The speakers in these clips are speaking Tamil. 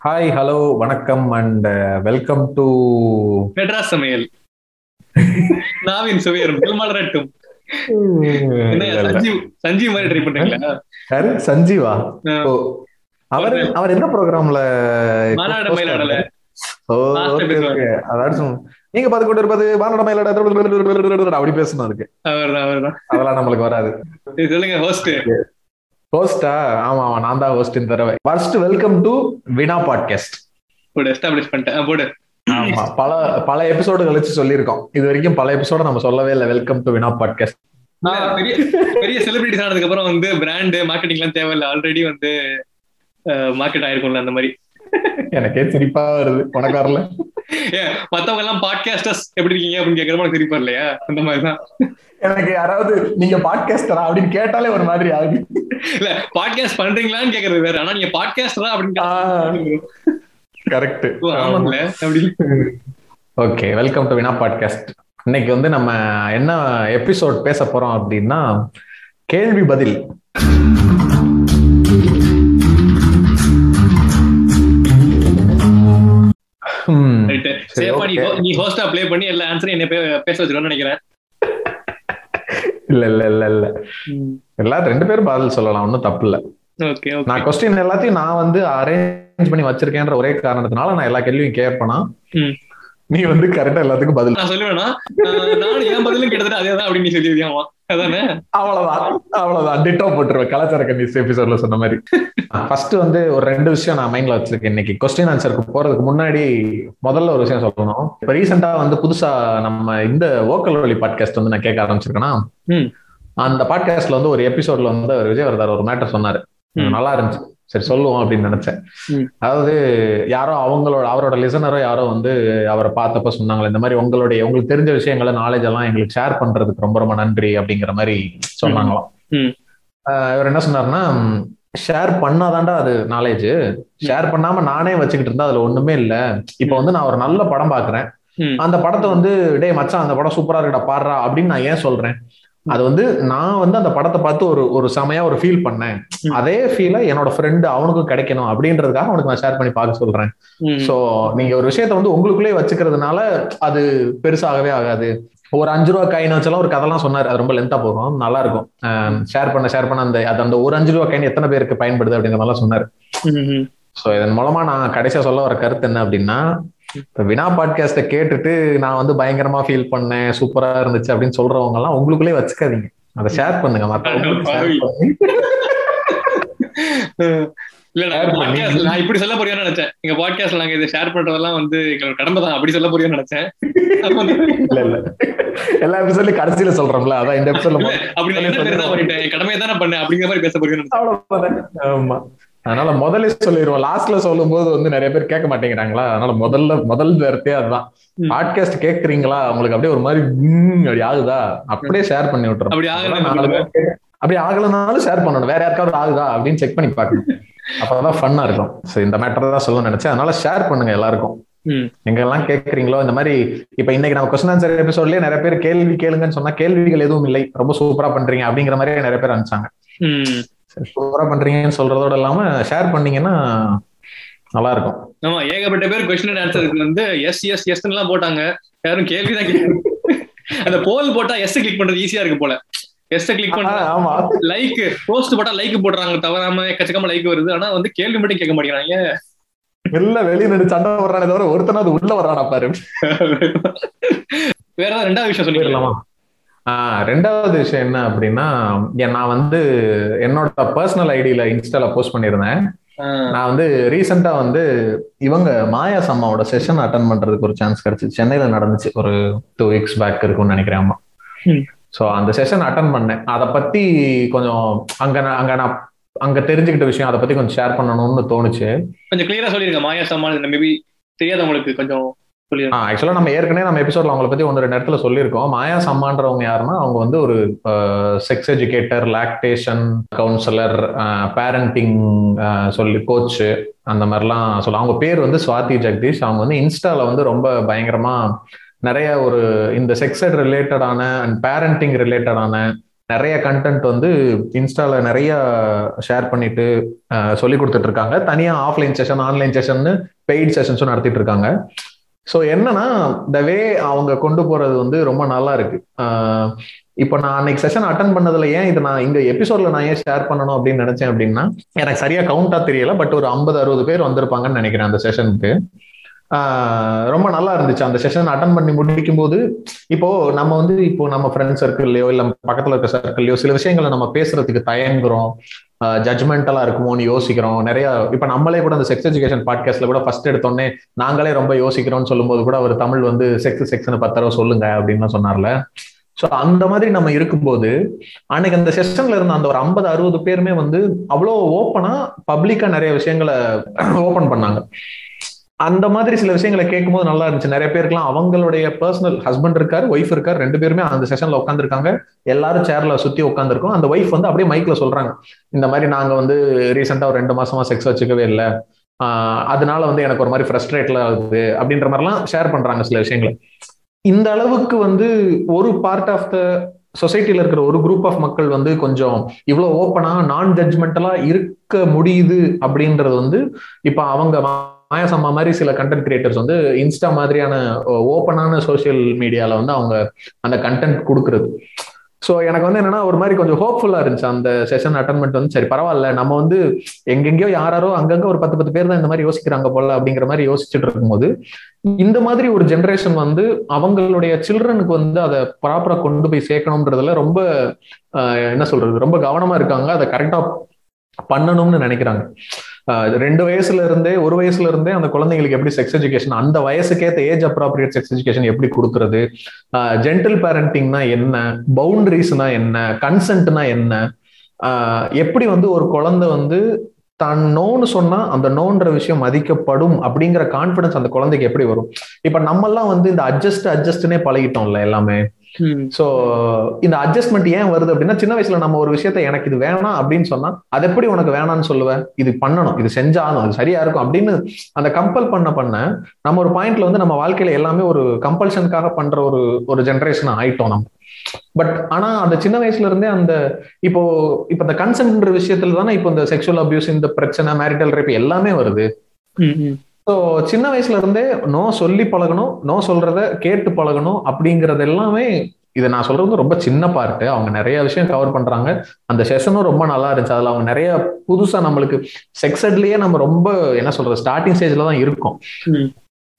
ஹாய் ஹலோ வணக்கம் அண்ட் வெல்கம் டு மெட்ராஸ் சமையல். நாவின் சுவையரும் மலரட்டும் சஞ்சீவ் சஞ்சீவ் மாதிரி ட்ரை பண்றீங்களா யாரு சஞ்சீவா. ஓ அவர் அவர் எந்த ப்ரோக்ராம்ல மாநாடு மயிலாடல ஓ Last ஓகே episode. ஓகே அதாச்சும் நீங்க பார்த்து கொண்டு இருப்பது மாநாடு மயிலாட அப்படி பேசணும் அதுக்கு அவர்தான் அவர்தான். அதெல்லாம் நம்மளுக்கு வராது. சொல்லுங்க ஹோஸ்ட் ஹோஸ்டா ஆமா ஆமா நான் தான் ஹோஸ்ட் இந்த தடவை. First welcome to Vina podcast போடு எஸ்டாப்ளிஷ் பண்ணிட்டேன். போடு. ஆமா பல பல எபிசோடு கழிச்சு சொல்லியிருக்கோம். இது வரைக்கும் பல எபிசோட நம்ம சொல்லவே இல்லை. வெல்கம் டு வினா பாட்காஸ்ட் பெரிய பெரிய செலிபிரிட்டிஸ் ஆனதுக்கு அப்புறம் வந்து பிராண்ட் மார்க்கெட்டிங் எல்லாம் தேவையில்ல. ஆல்ரெடி வந்து மார்க்கெட் ஆயிருக்கும்ல அந்த மாதிரி. எனக்கே சிரிப்பா வருது உனக்கு வரல மத்தவங்க எல்லாம் பாட்காஸ்டர்ஸ் எப்படி இருக்கீங்க அப்படின்னு கேட்கற மாதிரி திருப்பா இல்லையா? அந்த மாதிரிதான். எனக்கு யாராவது நீங்க பாட்காஸ்டரா அப்படின்னு கேட்டாலே ஒரு மாதிரி ஆகுது. இல்ல பாட்காஸ்ட் பண்றீங்களான்னு கேக்குறது வேற. ஆனா நீங்க பாட்காஸ்டரா அப்படின்னு கரெக்ட் ஓ, ஆமாங்களே அப்படி. Okay welcome to Vina podcast இன்னைக்கு வந்து நம்ம என்ன எபிசோட் பேச போறோம் அப்படின்னா கேள்வி பதில். சேஃபா நீ நீ ஹோஸ்டா ப்ளே பண்ணி எல்லா ஆன்சரையும் என்ன பேச வச்சிருக்கோம்னு நினைக்கிறேன். இல்ல இல்ல இல்ல இல்ல. எல்லாரும் ரெண்டு பேரும் பதில் சொல்லலாம் ஒன்றும் தப்பு இல்ல. நான் கொஸ்டின் எல்லாத்தையும் நான் வந்து அரேஞ்ச் பண்ணி வச்சிருக்கேன்ற ஒரே காரணத்தினால நான் எல்லா கேள்வியும் கேட்பேனா. நீ வந்து கரெக்டா எல்லாத்துக்கும் பதில் நான் சொல்லுவேனா? ஆஹ், நானும் என் பதிலும் கிட்டத்தட்ட அதே தான் அப்படின்னு நீ சொல்லியிருக்கியாமா? அவ்வளவுதான் அவ்வளவுதான். டிட்டோ போட்டுருவேன். கலாச்சார கன்னிஸ் எபிசோட்ல சொன்ன மாதிரி. ஃபர்ஸ்ட் வந்து ஒரு ரெண்டு விஷயம் நான் மைண்ட்ல வச்சிருக்கேன் இன்னைக்கு. கொஸ்டின் ஆன்சருக்கு போறதுக்கு முன்னாடி முதல்ல ஒரு விஷயம் சொல்லணும். இப்ப ரீசெண்டா வந்து புதுசா நம்ம இந்த ஓக்கல் வழி பாட்காஸ்ட் வந்து நான் கேட்க ஆரம்பிச்சிருக்கேன்னா. அந்த பாட்காஸ்ட்ல வந்து ஒரு எபிசோட்ல வந்து அவர் விஜய் வரதார் ஒரு மேட்டர் சொன்னாரு. நல்லா இருந்துச்சு. சரி சொல்லுவோம் அப்படின்னு நினைச்சேன். அதாவது யாரோ அவங்களோட அவரோட லிசனரோ யாரோ வந்து அவரை பார்த்தப்ப சொன்னாங்களே இந்த மாதிரி உங்களுடைய உங்களுக்கு தெரிஞ்ச விஷயங்களை நாலேஜ் எல்லாம் எங்களுக்கு ஷேர் பண்றதுக்கு ரொம்ப ரொம்ப நன்றி அப்படிங்கிற மாதிரி சொன்னாங்களாம். இவர் என்ன சொன்னாருன்னா ஷேர் பண்ணாதான்டா அது நாலேஜ் ஷேர் பண்ணாம நானே வச்சுக்கிட்டு இருந்தா அதுல ஒண்ணுமே இல்ல. இப்ப வந்து நான் ஒரு நல்ல படம் பாக்குறேன். அந்த படத்தை வந்து டேய் மச்சான் அந்த படம் சூப்பரா இருக்குடா பாடுறா அப்படின்னு நான் ஏன் சொல்றேன்? அது வந்து நான் வந்து அந்த படத்தை பார்த்து ஒரு ஒரு செமையா ஒரு ஃபீல் பண்ணேன். அதே ஃபீலை என்னோட ஃப்ரெண்டு அவனுக்கும் கிடைக்கணும் அப்படின்றதுக்காக அவனுக்கு நான் ஷேர் பண்ணி பார்க்க சொல்றேன். சோ நீங்க ஒரு விஷயத்த வந்து உங்களுக்குள்ளே வச்சுக்கிறதுனால அது பெருசாகவே ஆகாது. ஒரு அஞ்சு ரூபா காயின் வச்செல்லாம் ஒரு கதைலாம் சொன்னார். அது ரொம்ப லென்த்தா போகும். நல்லா இருக்கும் ஷேர் பண்ண ஷேர் பண்ண அந்த அது அந்த ஒரு அஞ்சு ரூபா காயின் எத்தனை பேருக்கு பயன்படுது அப்படிங்கிற மாதிரிலாம் சொன்னார். சோ இதன் மூலமா நான் கடைசியா சொல்ல வர கருத்து என்ன அப்படின்னா இப்ப வினா பாட்காஸ்ட கேட்டுட்டு நான் வந்து பயங்கரமா ஃபீல் பண்ணேன் சூப்பரா இருந்துச்சு அப்படின்னு சொல்றவங்க எல்லாம் உங்களுக்குள்ளே வச்சுக்காதீங்க. அதை ஷேர் பண்ணுங்க நான் இப்படி சொல்ல போறியோன்னு நினைச்சேன். எங்க பாட்காஸ்ட்ல நாங்க இதை ஷேர் பண்றதெல்லாம் வந்து எங்களோட கடமை தான். அப்படி சொல்ல போறியோன்னு நினைச்சேன். இல்ல இல்ல. எல்லா எபிசோட்லயும் கடைசியில சொல்றோம்ல அதான் இந்த எபிசோட்ல அப்படி பண்ணிட்டேன்? கடமையை தானே பண்ணேன். அப்படிங்கிற மாதிரி பேச நினைச்சேன். அவ்வளவுதானே. ஆமா. அதனால முதல்ல சொல்லிடுவோம் லாஸ்ட்ல சொல்லும் போது வந்து நிறைய பேர் கேட்க மாட்டேங்கிறாங்களா? அதனால முதல்ல முதல் வார்த்தையே அதுதான். பாட்காஸ்ட் கேக்குறீங்களா உங்களுக்கு அப்படியே ஒரு மாதிரி அப்படி ஆகுதா? அப்படியே ஷேர் பண்ணி விட்டுறோம் அப்படி அப்படி ஆகலனாலும் ஷேர் பண்ணணும். வேற யாருக்காவது ஆகுதா? அப்படின்னு செக் பண்ணி பார்க்கணும். அப்பதான் ஃபன்னா இருக்கும். சோ இந்த மேட்டர் தான் சொல்ல நினைச்சேன். அதனால ஷேர் பண்ணுங்க எல்லாருக்கும். எங்கெல்லாம் கேக்குறீங்களோ இந்த மாதிரி இப்ப இன்னைக்கு நம்ம கொஸ்டின் ஆன்சர் எபிசோட்லயே நிறைய பேர் கேள்வி கேளுங்கன்னு சொன்னா கேள்விகள் எதுவும் இல்லை. ரொம்ப சூப்பரா பண்றீங்க அப்படிங்கிற மாதிரியே நிறைய பேர் அனுப்பிச்சாங்க. சூப்பரா பண்றீங்கன்னு சொல்றதோட இல்லாம ஷேர் பண்ணீங்கன்னா நல்லா இருக்கும் ஆமா ஏகப்பட்ட பேர் கொஸ்டின் ஆன்சருக்கு வந்து எஸ் எஸ் எஸ் எல்லாம் போட்டாங்க. யாரும் கேள்விதான் கேட்கறாங்க அந்த போல் போட்டா எஸ் கிளிக் பண்றது ஈஸியா இருக்கு போல. எஸ் கிளிக் பண்ணா ஆமா. லைக் போஸ்ட் போட்டா லைக் போடுறாங்க. தவறாம எக்கச்சக்கமா லைக் வருது. ஆனா வந்து கேள்வி மட்டும் கேட்க மாட்டேங்கிறாங்க. வெளில வெளிய நின்று சண்டை வர்றானே தவிர ஒருத்தனாவது உள்ள வர்றானா பாரு. வேற ஏதாவது ரெண்டாவது விஷயம் ஆஹ் ரெண்டாவது விஷயம் என்ன அப்படின்னா நான் வந்து என்னோட பர்சனல் ஐடியில இன்ஸ்டால போஸ்ட் பண்ணியிருந்தேன். நான் வந்து ரீசெண்டா வந்து இவங்க மாயா சம்மாவோட செஷன் அட்டன் பண்றதுக்கு ஒரு சான்ஸ் கிடைச்சு சென்னையில நடந்துச்சு. ஒரு டூ வீக்ஸ் பேக் இருக்கும்னு நினைக்கிறேன் ஆமா ம். ஸோ அந்த செஷன் அட்டன் பண்ணேன். அதை பத்தி கொஞ்சம் அங்க நான் அங்க நான் அங்க தெரிஞ்சுக்கிட்ட விஷயம் அதை பத்தி கொஞ்சம் ஷேர் பண்ணணும்னு தோணுச்சு. கொஞ்சம் கிளியரா சொல்லிருங்க. மாயா சம்மான் மேபி தெரியாதவங்களுக்கு கொஞ்சம் சொல்லிருங்க ஆக்சுவலா நம்ம ஏற்கனவே நம்ம எபிசோட்ல அவங்கள பத்தி ஒன்று ரெண்டு இடத்துல சொல்லியிருக்கோம். மாயா சம்மான்றவங்க யாருன்னா அவங்க வந்து ஒரு sex educator lactation counsellor parenting சொல்லி கோச் அந்த மாதிரிலாம் சொல்ல அவங்க பேர் வந்து சுவாதி ஜெகதீஷ். அவங்க வந்து இன்ஸ்டால வந்து ரொம்ப பயங்கரமா நிறைய ஒரு இந்த செக்ஸ் எட் ரிலேட்டடான அண்ட் பேரண்டிங் ரிலேட்டடான நிறைய கண்டென்ட் வந்து இன்ஸ்டால நிறைய ஷேர் பண்ணிட்டு சொல்லி கொடுத்துட்டு இருக்காங்க. தனியா offline session online session paid செஷன்ஸும் நடத்திட்டு இருக்காங்க. ஸோ என்னன்னா த வே அவங்க கொண்டு போறது வந்து ரொம்ப நல்லா இருக்கு. இப்போ நான் அன்னைக்கு செஷன் அட்டன் பண்ணதுல ஏன் இது நான் இந்த எபிசோட்ல நான் ஏன் ஷேர் பண்ணணும் அப்படின்னு நினைச்சேன் அப்படின்னா எனக்கு சரியா கவுண்டா தெரியல பட் ஒரு ஐம்பது அறுபது பேர் வந்திருப்பாங்கன்னு நினைக்கிறேன் அந்த செஷனுக்கு ரொம்ப நல்லா இருந்துச்சு. அந்த செஷன் அட்டன் பண்ணி முடிக்கும் போது இப்போ நம்ம வந்து இப்போ நம்ம ஃப்ரெண்ட் சர்க்கிள்லயோ இல்ல பக்கத்துல இருக்க சர்க்கிள்லயோ சில விஷயங்களை நம்ம பேசுறதுக்கு தயங்குறோம். ஜட்மெண்டலா இருக்குமோன்னு யோசிக்கிறோம். நிறைய இப்ப நம்மளே கூட அந்த செக்ஸ் எஜுகேஷன் பாட்காஸ்ட்ல கூட ஃபர்ஸ்ட் எடுத்தோடனே நாங்களே ரொம்ப யோசிக்கிறோம்னு சொல்லும்போது கூட அவர் தமிழ் வந்து செக்ஸ் செக்ஸ்னு பத்தரவை சொல்லுங்க அப்படின்னு சொன்னார்ல. ஸோ அந்த மாதிரி நம்ம இருக்கும்போது அன்னைக்கு அந்த செஷன்ல இருந்த அந்த ஒரு ஐம்பது அறுபது பேருமே வந்து அவ்வளோ ஓப்பனா பப்ளிக்கா நிறைய விஷயங்களை ஓப்பன் பண்ணாங்க. அந்த மாதிரி சில விஷயங்களை கேட்கும்போது நல்லா இருந்துச்சு. நிறைய பேருக்குலாம் அவங்களுடைய பர்சனல் ஹஸ்பண்ட் இருக்காரு ஒய்ஃப் இருக்காரு ரெண்டு பேருமே அந்த செஷன்ல உட்காந்துருக்காங்க எல்லாரும் சேர்ல சுத்தி உட்காந்துருக்கோம் அந்த ஒய்ஃப் வந்து அப்படியே மைக்ல சொல்றாங்க. இந்த மாதிரி நாங்க வந்து ரீசெண்டா ஒரு ரெண்டு மாசமா செக்ஸ் வச்சுக்கவே இல்லை. அதனால வந்து எனக்கு ஒரு மாதிரி ஃப்ரஸ்ட்ரேட்ல ஆகுது அப்படின்ற மாதிரிலாம் ஷேர் பண்றாங்க சில விஷயங்களை. இந்த அளவுக்கு வந்து ஒரு பார்ட் ஆஃப் த சொசைட்டில இருக்கிற ஒரு குரூப் ஆஃப் மக்கள் வந்து கொஞ்சம் இவ்வளவு ஓப்பனா நான் ஜட்ஜ்மெண்டலா இருக்க முடியுது அப்படின்றது வந்து இப்ப அவங்க மாயாசம்மா மாதிரி சில கண்டென்ட் கிரியேட்டர்ஸ் வந்து இன்ஸ்டா மாதிரியான ஓப்பனான சோசியல் மீடியால வந்து அவங்க அந்த கண்டென்ட் கொடுக்கறது. ஸோ எனக்கு வந்து என்னன்னா ஒரு மாதிரி கொஞ்சம் ஹோப்ஃபுல்லா இருந்துச்சு. அந்த செஷன் அட்டன்மெண்ட் வந்து சரி பரவாயில்ல. நம்ம வந்து எங்கெங்கயோ யாராரோ அங்கங்க ஒரு பத்து பத்து பேர் தான் இந்த மாதிரி யோசிக்கிறாங்க போல அப்படிங்கிற மாதிரி யோசிச்சுட்டு இருக்கும்போது இந்த மாதிரி ஒரு ஜென்ரேஷன் வந்து அவங்களுடைய சில்ட்ரனுக்கு வந்து அதை ப்ராப்பரா கொண்டு போய் சேர்க்கணும்ன்றதுல ரொம்ப என்ன சொல்றது ரொம்ப கவனமா இருக்காங்க. அதை கரெக்டா பண்ணணும்னு நினைக்கிறாங்க. ரெண்டு வயசுல இருந்தே ஒரு வயசுல இருந்தே அந்த குழந்தைங்களுக்கு எப்படி செக்ஸ் எஜுகேஷன் அந்த வயசுக்கேற்ற ஏஜ் அப்ராப்ரியேட் செக்ஸ் எஜுகேஷன் எப்படி கொடுக்கறது? ஜென்டில் பேரண்டிங்னா என்ன? பவுண்டரிஸ்னா என்ன? கன்சென்ட்னா என்ன? எப்படி வந்து ஒரு குழந்தை வந்து தான் நோன்னு சொன்னா அந்த நோன்ற விஷயம் மதிக்கப்படும் அப்படிங்கிற கான்பிடன்ஸ் அந்த குழந்தைக்கு எப்படி வரும்? இப்ப நம்மெல்லாம் வந்து இந்த அட்ஜஸ்ட் அட்ஜஸ்ட்னே பழகிட்டோம்ல எல்லாமே. சோ இந்த அட்ஜஸ்ட்மெண்ட் ஏன் வருது அப்படின்னா சின்ன வயசுல நம்ம ஒரு விஷயத்த எனக்கு இது வேணாம் அப்படின்னு சொன்னா அது எப்படி உனக்கு வேணாம்னு சொல்லுவேன் இது பண்ணணும். இது செஞ்சாலும் அது சரியா இருக்கும். அப்படின்னு அந்த கம்பல் பண்ண பண்ண நம்ம ஒரு பாயிண்ட்ல வந்து நம்ம வாழ்க்கையில எல்லாமே ஒரு கம்பல்ஷனுக்காக பண்ற ஒரு ஒரு ஜென்ரேஷன் ஆயிட்டோம் நம்ம. பட் ஆனா அந்த சின்ன வயசுல இருந்தே அந்த இப்போ இப்ப இந்த கன்சென்ட்ன்ற விஷயத்துல தானே இப்போ இந்த செக்ஷுவல் அபியூஸ் இந்த பிரச்சனை மேரிட்டல் ரேப் எல்லாமே வருது. ஸோ சின்ன வயசுல இருந்தே நோ சொல்லி பழகணும் நோ சொல்றத கேட்டு பழகணும் அப்படிங்கறது எல்லாமே இதை நான் சொல்றது ரொம்ப சின்ன பார்ட்டு அவங்க நிறைய விஷயம் கவர் பண்றாங்க. அந்த செஷனும் ரொம்ப நல்லா இருந்துச்சு. அதுல அவங்க நிறைய புதுசா நம்மளுக்கு செக்ஸட்லயே நம்ம ரொம்ப என்ன சொல்றது ஸ்டார்டிங் ஸ்டேஜ்ல தான் இருக்கோம்.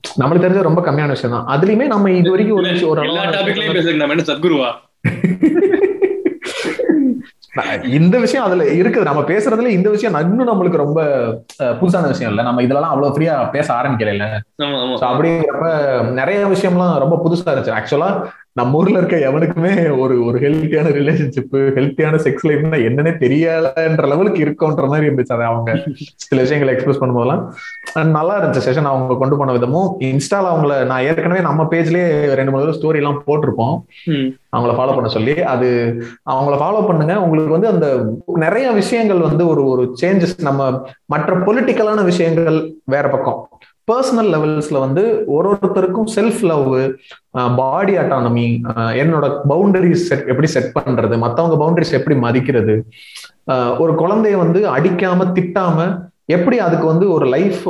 நம்மளுக்கு தெரிஞ்ச ரொம்ப கம்மியான விஷயம் தான். அதுலயுமே நம்ம இது வரைக்கும் ஒரு ஒரு சத்குருவா? இந்த விஷயம் அதுல இருக்குது. நம்ம பேசுறதுல இந்த விஷயம் இன்னும் நம்மளுக்கு ரொம்ப புதுசான விஷயம் இல்ல. நம்ம இதெல்லாம் அவ்வளவு ஃப்ரீயா பேச ஆரம்பிக்கல அப்படிங்கிறப்ப நிறைய விஷயம்லாம் ரொம்ப புதுசா இருந்துச்சு. ஆக்சுவலா நம்ம ஊர்ல இருக்க எவனுக்குமே ஒரு ஒரு ஹெல்த்தியான ரிலேஷன்ஷிப் ஹெல்த்தியான செக்ஸ் லைஃப்னா என்னன்னே தெரியலன்ற லெவலுக்கு இருக்கும்ன்ற மாதிரி இருந்துச்சு அதை அவங்க சில விஷயங்களை எக்ஸ்பிரஸ் பண்ணும்போதெல்லாம். நல்லா இருந்துச்சு செஷன் அவங்க கொண்டு போன விதமும் இன்ஸ்டால அவங்கள நான் ஏற்கனவே நம்ம பேஜ்லயே ரெண்டு மூணு ஸ்டோரி எல்லாம் போட்டிருப்போம். அவங்கள ஃபாலோ பண்ண சொல்லி அது அவங்கள ஃபாலோ பண்ணுங்க. உங்களுக்கு வந்து அந்த நிறைய விஷயங்கள் வந்து ஒரு ஒரு சேஞ்சஸ் நம்ம மற்ற பொலிட்டிக்கலான விஷயங்கள் வேற பக்கம். பர்சனல் லெவல்ஸ்ல வந்து ஒரு ஒருத்தருக்கும் செல்ஃப் லவ் பாடி அட்டானமி என்னோட பவுண்டரிஸ் செட் எப்படி செட் பண்றது மத்தவங்க பவுண்டரிஸ் எப்படி மதிக்கிறது ஒரு குழந்தைய வந்து அடிக்காம திட்டாம எப்படி அதுக்கு வந்து ஒரு லைஃப்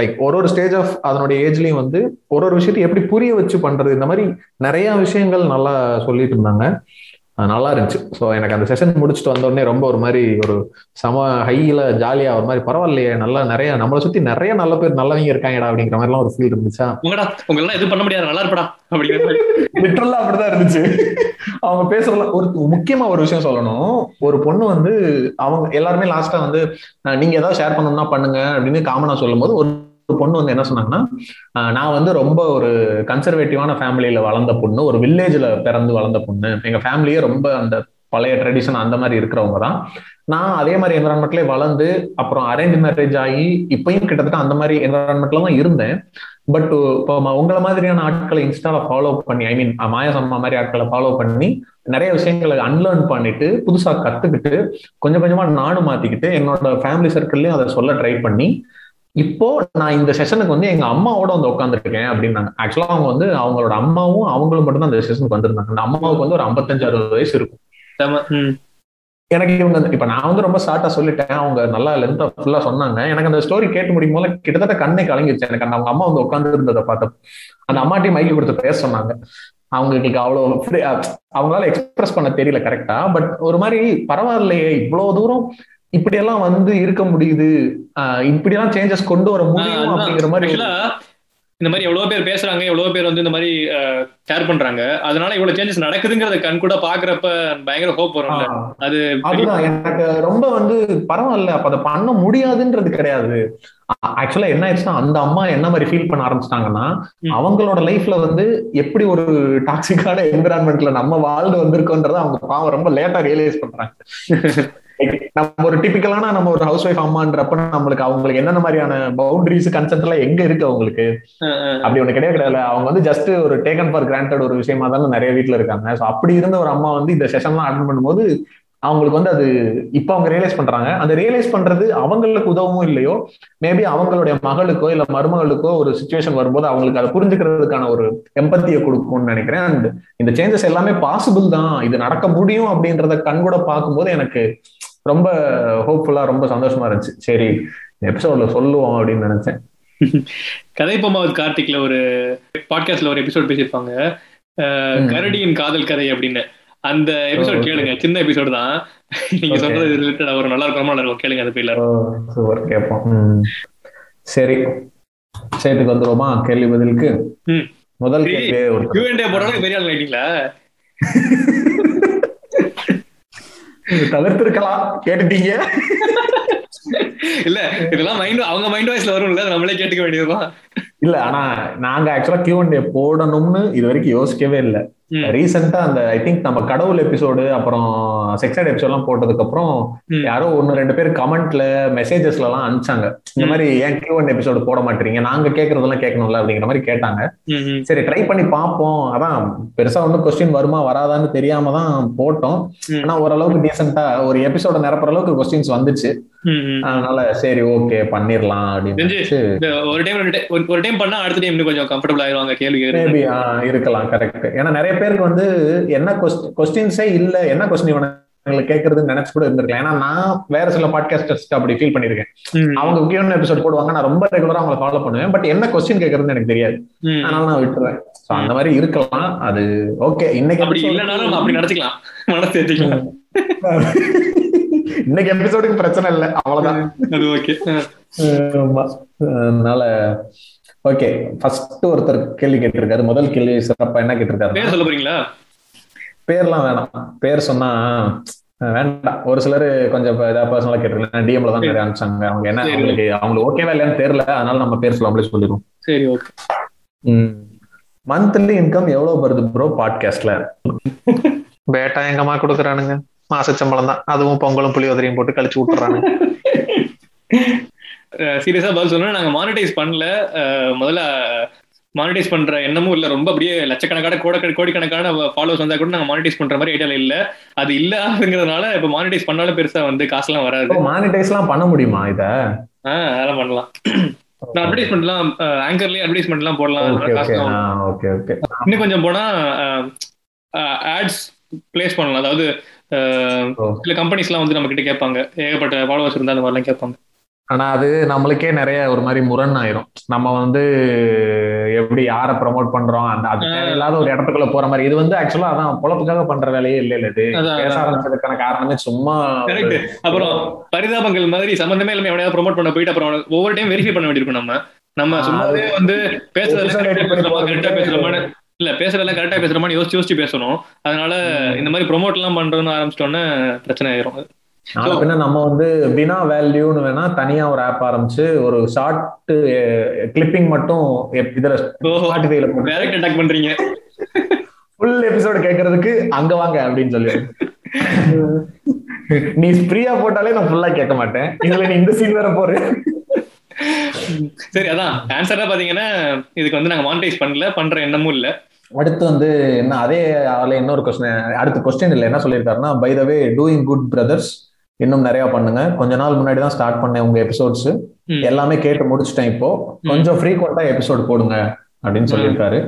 லைக் ஒரு ஒரு ஸ்டேஜ் ஆஃப் அதனுடைய ஏஜ்லயும் வந்து ஒரு ஒரு விஷயத்தையும் எப்படி புரிய வச்சு பண்றது இந்த மாதிரி நிறைய விஷயங்கள் நல்லா சொல்லிட்டு இருந்தாங்க. நல்லா இருந்துச்சு. ஸோ எனக்கு அந்த செஷன் முடிச்சுட்டு வந்த உடனே ரொம்ப ஒரு மாதிரி ஒரு சம ஹையில ஜாலியா ஒரு மாதிரி பரவாயில்லையே நல்லா நிறைய நம்மளை சுத்தி நிறைய நல்ல பேர் நல்லவங்க இருக்காங்கடா அப்படிங்கிற மாதிரி எல்லாம் ஒரு ஃபீல் இருந்துச்சா? உங்கடா உங்க எல்லாம் எதுவும் பண்ண முடியாது நல்லா இருப்படா அப்படிங்கிற லிட்டரலா அப்படிதான் இருந்துச்சு. அவங்க பேசுறதுல ஒரு முக்கியமா ஒரு விஷயம் சொல்லணும். ஒரு பொண்ணு வந்து அவங்க எல்லாருமே லாஸ்டா வந்து நீங்க ஏதாவது ஷேர் பண்ணணும்னா பண்ணுங்க அப்படின்னு காமனா சொல்லும் போது ஒரு ஒரு பொண்ணு வந்து என்ன சொன்னாங்கன்னா நான் வந்து ரொம்ப ஒரு கன்சர்வேட்டிவான ஃபேமிலியில வளர்ந்த பொண்ணு ஒரு வில்லேஜ்ல பிறந்து வளர்ந்த பொண்ணு. எங்க ஃபேமிலியே ரொம்ப அந்த பழைய ட்ரெடிஷன் அந்த மாதிரி இருக்கிறவங்க தான். நான் அதே மாதிரி என்வரான்மெண்ட்லேயே வளர்ந்து அப்புறம் அரேஞ்ச் மேரேஜ் ஆகி இப்பயும் கிட்டத்தட்ட அந்த மாதிரி என்வரான்மெண்ட்ல தான் இருந்தேன். பட் இப்போ உங்களை மாதிரியான ஆட்களை இன்ஸ்டால ஃபாலோ பண்ணி ஐ மீன் மாயாசம்மா மாதிரி ஆட்களை ஃபாலோ பண்ணி நிறைய விஷயங்களை அன்லேர்ன் பண்ணிட்டு புதுசா கத்துக்கிட்டு கொஞ்சம் கொஞ்சமா நானும் மாத்திக்கிட்டு என்னோட ஃபேமிலி சர்க்கிள்லயும் அதை சொல்ல ட்ரை பண்ணி இப்போ நான் இந்த செஷனுக்கு வந்து எங்க அம்மாவோட வந்து உட்காந்துருக்கேன் அப்படின்னாங்க. ஆக்சுவலா அவங்க வந்து அவங்களோட அம்மாவும் அவங்களும் மட்டும் தான் அந்த செஷனுக்கு வந்திருந்தாங்க. அந்த அம்மாவுக்கு வந்து ஒரு ஐம்பத்தஞ்சு அறுபது வயசு இருக்கும். எனக்கு இவங்க இப்ப நான் வந்து ரொம்ப ஷார்ட்டா சொல்லிட்டேன். அவங்க நல்லா லென்த்தா ஃபுல்லா சொன்னாங்க. எனக்கு அந்த ஸ்டோரி கேட்டு முடியும் போல கிட்டத்தட்ட கண்ணை கலங்கிருச்சு எனக்கு அந்த அவங்க அம்மா வந்து உட்காந்து இருந்ததை பார்த்த அந்த அம்மாட்டையும் மைக்கு கொடுத்து பேச சொன்னாங்க. அவங்களுக்கு அவ்வளவு அவங்களால எக்ஸ்பிரஸ் பண்ண தெரியல கரெக்டா பட் ஒரு மாதிரி பரவாயில்லையே இவ்வளவு தூரம் இப்படியெல்லாம் வந்து இருக்க முடியுது. இப்படியெல்லாம் சேஞ்சஸ் கொண்டு வர முடியும் அப்படிங்கிற மாதிரி இந்த மாதிரி எவ்வளவு பேர் பேசுறாங்க எவ்வளவு பேர் வந்து இந்த மாதிரி கேர் பண்றாங்க. அதனால இவ்வளவு சேஞ்சஸ் நடக்குதுங்கிறத கண் கூட பாக்குறப்ப பயங்கர ஹோப் வரும் அது அதுதான். எனக்கு ரொம்ப வந்து பரவாயில்ல. அப்ப அதை பண்ண முடியாதுன்றது கிடையாது. ஆக்சுவலா என்ன ஆயிடுச்சுன்னா அந்த அம்மா என்ன மாதிரி ஃபீல் பண்ண ஆரம்பிச்சிட்டாங்கன்னா அவங்களோட லைஃப்ல வந்து எப்படி ஒரு டாக்ஸிக்கான என்விரான்மெண்ட்ல நம்ம வாழ்ந்து வந்திருக்கோன்றத அவங்க பாவம் ரொம்ப லேட்டா ரியலைஸ் பண்றாங்க. நம்ம ஒரு டிபிக்கலான நம்ம ஒரு ஹவுஸ் ஒய்ஃப் அம்மான்றப்ப நம்மளுக்கு அவங்களுக்கு என்னென்ன மாதிரியான பவுண்டரிஸ் கன்சென்ட் எல்லாம் எங்க இருக்கு அவங்களுக்கு? அப்படி ஒண்ணு கிடையாது கிடையாது. அவங்க வந்து ஜஸ்ட் ஒரு டேக்கன் ஃபார் கிராண்டட் ஒரு விஷயமா தானே நிறைய வீட்டுல இருக்காங்க. ஸோ அப்படி இருந்த ஒரு அம்மா வந்து இந்த செஷன்லாம் அட்டன் பண்ணும்போது அவங்களுக்கு வந்து அது இப்ப அவங்க ரியலைஸ் பண்றாங்க. அந்த ரியலைஸ் பண்றது அவங்களுக்கு உதவும் இல்லையோ மேபி அவங்களுடைய மகளுக்கோ இல்ல மருமகளுக்கோ ஒரு சுச்சுவேஷன் வரும்போது அவங்களுக்கு அதை புரிஞ்சுக்கிறதுக்கான ஒரு எம்பத்தியை கொடுக்கும்னு நினைக்கிறேன். அண்ட் இந்த சேஞ்சஸ் எல்லாமே பாசிபிள் தான். இது நடக்க முடியும் அப்படின்றத கண் கூட பார்க்கும்போது எனக்கு ரொம்ப ஹோப்ஃபுல்லா ரொம்ப சந்தோஷமா இருந்துச்சு. சரி எபிசோட்ல சொல்லுவோம் அப்படின்னு நினைச்சேன். கதை பொம்மாவது கார்த்திக்ல ஒரு பாட்காஸ்ட்ல ஒரு எபிசோட் பேசியிருப்பாங்க. கரடியின் காதல் கதை அப்படின்னு. அந்த எபிசோட் கேளுங்க. சின்ன எபிசோடு தான். நீங்க சொல்றது ரிலேட்டடா ஒரு நல்லா இருக்கும். நல்லா இருக்கும். கேளுங்க அந்த பேர்ல. சூப்பர் கேட்போம் சரி. சேட்டுக்கு வந்துருவோமா? கேள்வி பதிலுக்கு. முதல் கேள்வி போடுறதுக்கு பெரிய ஆள் ஆயிட்டீங்களா? தவிர்த்திருக்கலாம். கேட்டுட்டீங்க? இல்ல இதெல்லாம் மைண்ட் அவங்க மைண்ட் வாய்ஸ்ல வரும்ல நம்மளே கேட்டுக்க வேண்டியதுதான். இல்ல ஆனா நாங்க ஆக்சுவலா கியூ போடணும்னு இது வரைக்கும் யோசிக்கவே இல்லை. ரீசெண்டா அந்த ஐ திங்க் நம்ம கடவுள் எபிசோடு அப்புறம் செக்ஸட் எபிசோட் எல்லாம் போட்டதுக்கு அப்புறம் யாரோ ஒன்னு ரெண்டு பேர் கமெண்ட்ல மெசேஜஸ்ல எல்லாம் அனுப்பிச்சாங்க. இந்த மாதிரி ஏன் கியூ அண்ட் எபிசோடு போட மாட்டீங்க? நாங்க கேக்குறதெல்லாம் கேட்கணும்ல அப்படிங்கிற மாதிரி கேட்டாங்க. சரி ட்ரை பண்ணி பார்ப்போம். அதான் பெருசா ஒன்னும் கொஸ்டின் வருமா வராதான்னு தெரியாம தான் போட்டோம். ஆனா ஓரளவுக்கு டீசெண்டா ஒரு எபிசோட நிரப்புற அளவுக்கு கொஸ்டின்ஸ் வந்துச்சு. அதனால சரி ஓகே பண்ணிரலாம் அப்படின்னு ஒரு டைம் ஒரு டைம் பண்ணா அடுத்த டைம் இன்னும் கொஞ்சம் கம்ஃபர்டபுள் ஆயிருவாங்க கேள்வி இருக்கலாம் கரெக்ட் ஏன்னா நிறைய பேருக்கு வந்து என்ன கொஸ்டின்ஸே இல்ல என்ன கொஸ்டின் இவனுங்களுக்கு கேட்கறதுன்னு நினைச்சு கூட இருந்திருக்கலாம். ஏன்னா நான் வேற சில பாட்காஸ்டர்ஸ் அப்படி ஃபீல் பண்ணிருக்கேன். அவங்க முக்கியமான எபிசோட் போடுவாங்க நான் ரொம்ப ரெகுலரா அவங்களை ஃபாலோ பண்ணுவேன். பட் என்ன கொஸ்டின் கேட்கறதுன்னு எனக்கு தெரியாது. அதனால நான் விட்டுருவேன். சோ அந்த மாதிரி இருக்கலாம். அது ஓகே இன்னைக்கு அப்படி இல்லனாலும் அப்படி நடத்திக்கலாம். மனசு இன்னைக்கு எபிசோடுக்கு பிரச்சனை இல்லை. அவ்வளவுதான். அது ஓகே அதனால ஓகே ஃபர்ஸ்ட் ஒருத்தர் கேள்வி கேட்டிருக்காரு. முதல் கேள்வி சிறப்பா என்ன கேட்டிருக்காரு பேர் சொல்ல போறீங்களா? பேர்லாம் வேணாம். பேர் சொன்னா வேண்டாம். ஒரு சிலர் கொஞ்சம் ஏதாவது பர்சனலா கேட்டிருக்கேன் டிஎம்ல தான் நிறைய அனுப்பிச்சாங்க. அவங்க என்ன அவங்களுக்கு அவங்களுக்கு ஓகேவா இல்லையான்னு தெரியல. அதனால நம்ம பேர் சொல்லாமலே சொல்லிடுவோம். சரி ஓகே மந்த்லி இன்கம் எவ்வளவு வருது ப்ரோ பாட்காஸ்ட்ல பேட்டா எங்கம்மா கொடுக்குறானுங்க? மாசச்சம்பளம் தான் அதுவும் பொங்கலும் புளியோதரையும் போட்டு கழிச்சு விட்டுறானுங்க. சீரியஸா பதில் சொல்லணும் நாங்க மானிட்டைஸ் பண்ணல. முதல்ல மானிட்டைஸ் பண்ற எண்ணமும் இல்ல. ரொம்ப அப்படியே லட்சக்கணக்கான கோட கோடிக்கணக்கான ஃபாலோஸ் வந்தா கூட நாங்க மானிட்டைஸ் பண்ற மாதிரி ஐடியால இல்ல. அது இல்லாதங்கிறதுனால இப்ப மானிட்டைஸ் பண்ணாலும் பெருசா வந்து காசுலாம் வராது. மானிட்டைஸ் எல்லாம் பண்ண முடியுமா இத? ஆஹ் அதெல்லாம் பண்ணலாம். அட்வர்டைஸ்மெண்ட்லாம் ஆங்கர்லயே அட்வர்டைஸ்மெண்ட்லாம் போடலாம். Okay okay. இன்னும் கொஞ்சம் போனா ஆட்ஸ் பிளேஸ் பண்ணலாம். அதாவது சில கம்பெனிஸ்லாம் வந்து நம்ம கிட்ட கேட்பாங்க. ஏகப்பட்ட ஃபாலோவர்ஸ் இருந்தா அந்த மாதிரிலாம் கேட்பாங்க. ஆனா அது நம்மளுக்கே நிறைய ஒரு மாதிரி முரண் ஆயிரும். நம்ம வந்து எப்படி யார ப்ரமோட் பண்றோம்? அந்த அது இல்லாத ஒரு இடத்துக்குள்ள போற மாதிரி. இது வந்து ஆக்சுவலா அதான் பொழப்புக்காக பண்ற வேலையே இல்ல இல்ல இது. பேச ஆரம்பிச்சதுக்கான காரணமே சும்மா அப்புறம் பரிதாபங்கள் மாதிரி சம்பந்தமே இல்லாம எவனையாவது ப்ரமோட் பண்ண போயிட்டு அப்புறம் ஒவ்வொரு டைம் வெரிஃபை பண்ண வேண்டியிருக்கும் நம்ம. நம்ம சும்மாவே வந்து பேசுறதுல பேசுறோமான இல்ல பேசுறதெல்லாம் கரெக்டா பேசுறோமான்னு யோசிச்சு யோசிச்சு பேசணும். அதனால இந்த மாதிரி ப்ரொமோட் எல்லாம் பண்றோம்னு ஆரம்பிச்சிட்டோன்னே பிரச்சனை ஆயிரும். பின்ன நம்ம வந்து பினா வேல்யூன்னு வேணா தனியா ஒரு ஆப் ஆரம்பிச்சு ஒரு ஷார்ட் கிளிப்பிங் மட்டும் இதுல டைரக்ட் அட்டாக் பண்றீங்க. ஃபுல் எபிசோட் கேக்குறதுக்கு அங்க வாங்க அப்படின்னு சொல்லி. நீ ஃப்ரீயா போட்டாலே நான் ஃபுல்லா கேட்க மாட்டேன். இதுல நீ இந்த சீன் வேற போற சரி அதான். ஆன்சரா பாத்தீங்கன்னா இதுக்கு வந்து நாங்க மானிட்டைஸ் பண்ணல பண்ற எண்ணமும் இல்ல. அடுத்து வந்து என்ன அதே அதுல இன்னொரு கொஸ்டின் அடுத்த கொஸ்டின் இல்ல என்ன சொல்லியிருக்காருன்னா by the way doing good brothers இன்னும் நிறைய பண்ணுங்க. கொஞ்ச நாள் முன்னாடி தான் ஸ்டார்ட் பண்ணேன் உங்க எபிசோட்ஸ் எல்லாமே கேட்டு முடிச்சிட்டேன் இப்போ. கொஞ்சம் ஃப்ரீக்வெண்டா எபிசோட் போடுங்க அப்படின்னு சொல்லியிருக்காரு.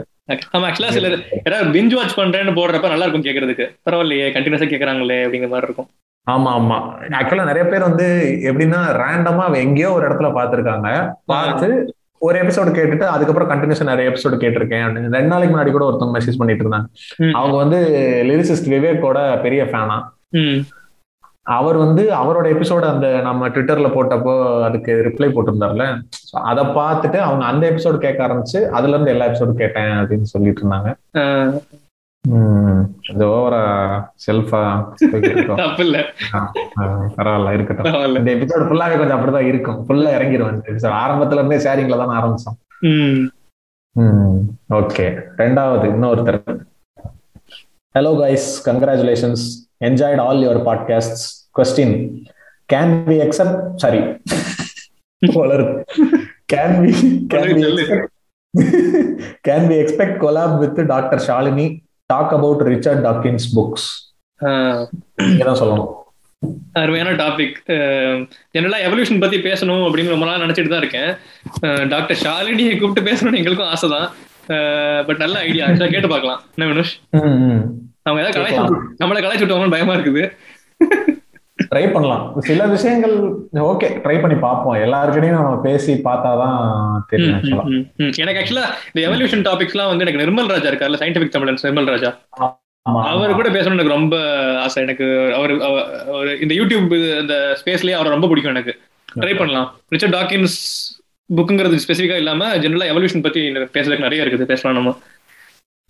ஆமா ஆக்சுவலா சில ஏதாவது பிஞ்ச் வாட்ச் பண்றேன்னு போடுறப்ப நல்லா இருக்கும் கேக்குறதுக்கு. பரவாயில்லையே கண்டினியூஸா கேக்குறாங்களே அப்படிங்கிற மாதிரி இருக்கும். ஆமா ஆமா. ஆக்சுவலா நிறைய பேர் வந்து எப்படின்னா ரேண்டமா எங்கேயோ ஒரு இடத்துல பாத்துருக்காங்க பார்த்து ஒரு எபிசோடு கேட்டுட்டு அதுக்கப்புறம் கண்டினியூஸா நிறைய எபிசோடு கேட்டிருக்கேன் அப்படின்னு. ரெண்டு நாளைக்கு முன்னாடி கூட ஒருத்தவங்க மெசேஜ் பண்ணிட்டு இருந்தாங்க. அவங்க வந்து லிரிசிஸ்ட் விவேக்கோட பெரிய ஃபேனா அவர் வந்து அவரோட எபிசோடு அந்த நம்ம ட்விட்டர்ல போட்டப்போ அதுக்கு ரிப்ளை போட்டிருந்தார்ல. அதை பார்த்துட்டு அவங்க அந்த எபிசோடு கேட்க ஆரம்பிச்சு அதுல இருந்து எல்லா எபிசோடு கேட்டேன் அப்படின்னு சொல்லிட்டு இருந்தாங்க. இது ஓவரா செல்ஃபா பரவாயில்ல இருக்கட்டும். இந்த எபிசோடு ஃபுல்லாவே கொஞ்சம் அப்படிதான் இருக்கும். ஃபுல்லா இறங்கிடுவேன் இந்த எபிசோட் ஆரம்பத்துல இருந்தே ஷேரிங்ல தான் ஆரம்பிச்சோம். ஓகே ரெண்டாவது இன்னொருத்தர். Hello guys congratulations enjoyed all your podcast question can we except sorry can we can we can we expect collab with doctor Shalini talk about Richard Dawkins books தான் சொல்லணும்? அருமையான டாபிக் ஜெனரலா எவல்யூஷன் பத்தி பேசணும் அப்படின்னு ரொம்ப நாள் நினைச்சிட்டு தான் இருக்கேன். டாக்டர் ஷாலினியை கூப்பிட்டு பேசணும்னு எங்களுக்கும் ஆசை தான். பட் நல்ல ஐடியா கேட்டு பார்க்கலாம். என்ன வினுஷ்? அவங்க ஏதாவது கலாய்ச்சி நம்மள கலாய்ச்சி விட்டுவாங்கன்னு பயமா இருக்குது. ட்ரை பண்ணலாம். சில விஷயங்கள் ஓகே ட்ரை பண்ணி பார்ப்போம். எல்லாருக்கிட்டையும் நம்ம பேசி பார்த்தாதான் தெரியும் எனக்கு ஆக்சுவலா இந்த எவல்யூஷன் டாபிக்ஸ்லாம் வந்து எனக்கு நிர்மல் ராஜா இருக்கார்ல சயின்டிபிக் தமிழன் நிர்மல் ராஜா. அவர் கூட பேசணும்னு எனக்கு ரொம்ப ஆசை. எனக்கு அவர் அவர் இந்த யூடியூப் இந்த ஸ்பேஸ்லயே அவரை ரொம்ப பிடிக்கும் எனக்கு. ட்ரை பண்ணலாம். ரிச்சர்ட் டாக்கின்ஸ் புக்குங்கிறது ஸ்பெசிஃபிக்கா இல்லாம ஜெனரலா எவல்யூஷன் பத்தி பேசுறதுக்கு நிறைய இருக்குது. பேசலாம் நம்ம.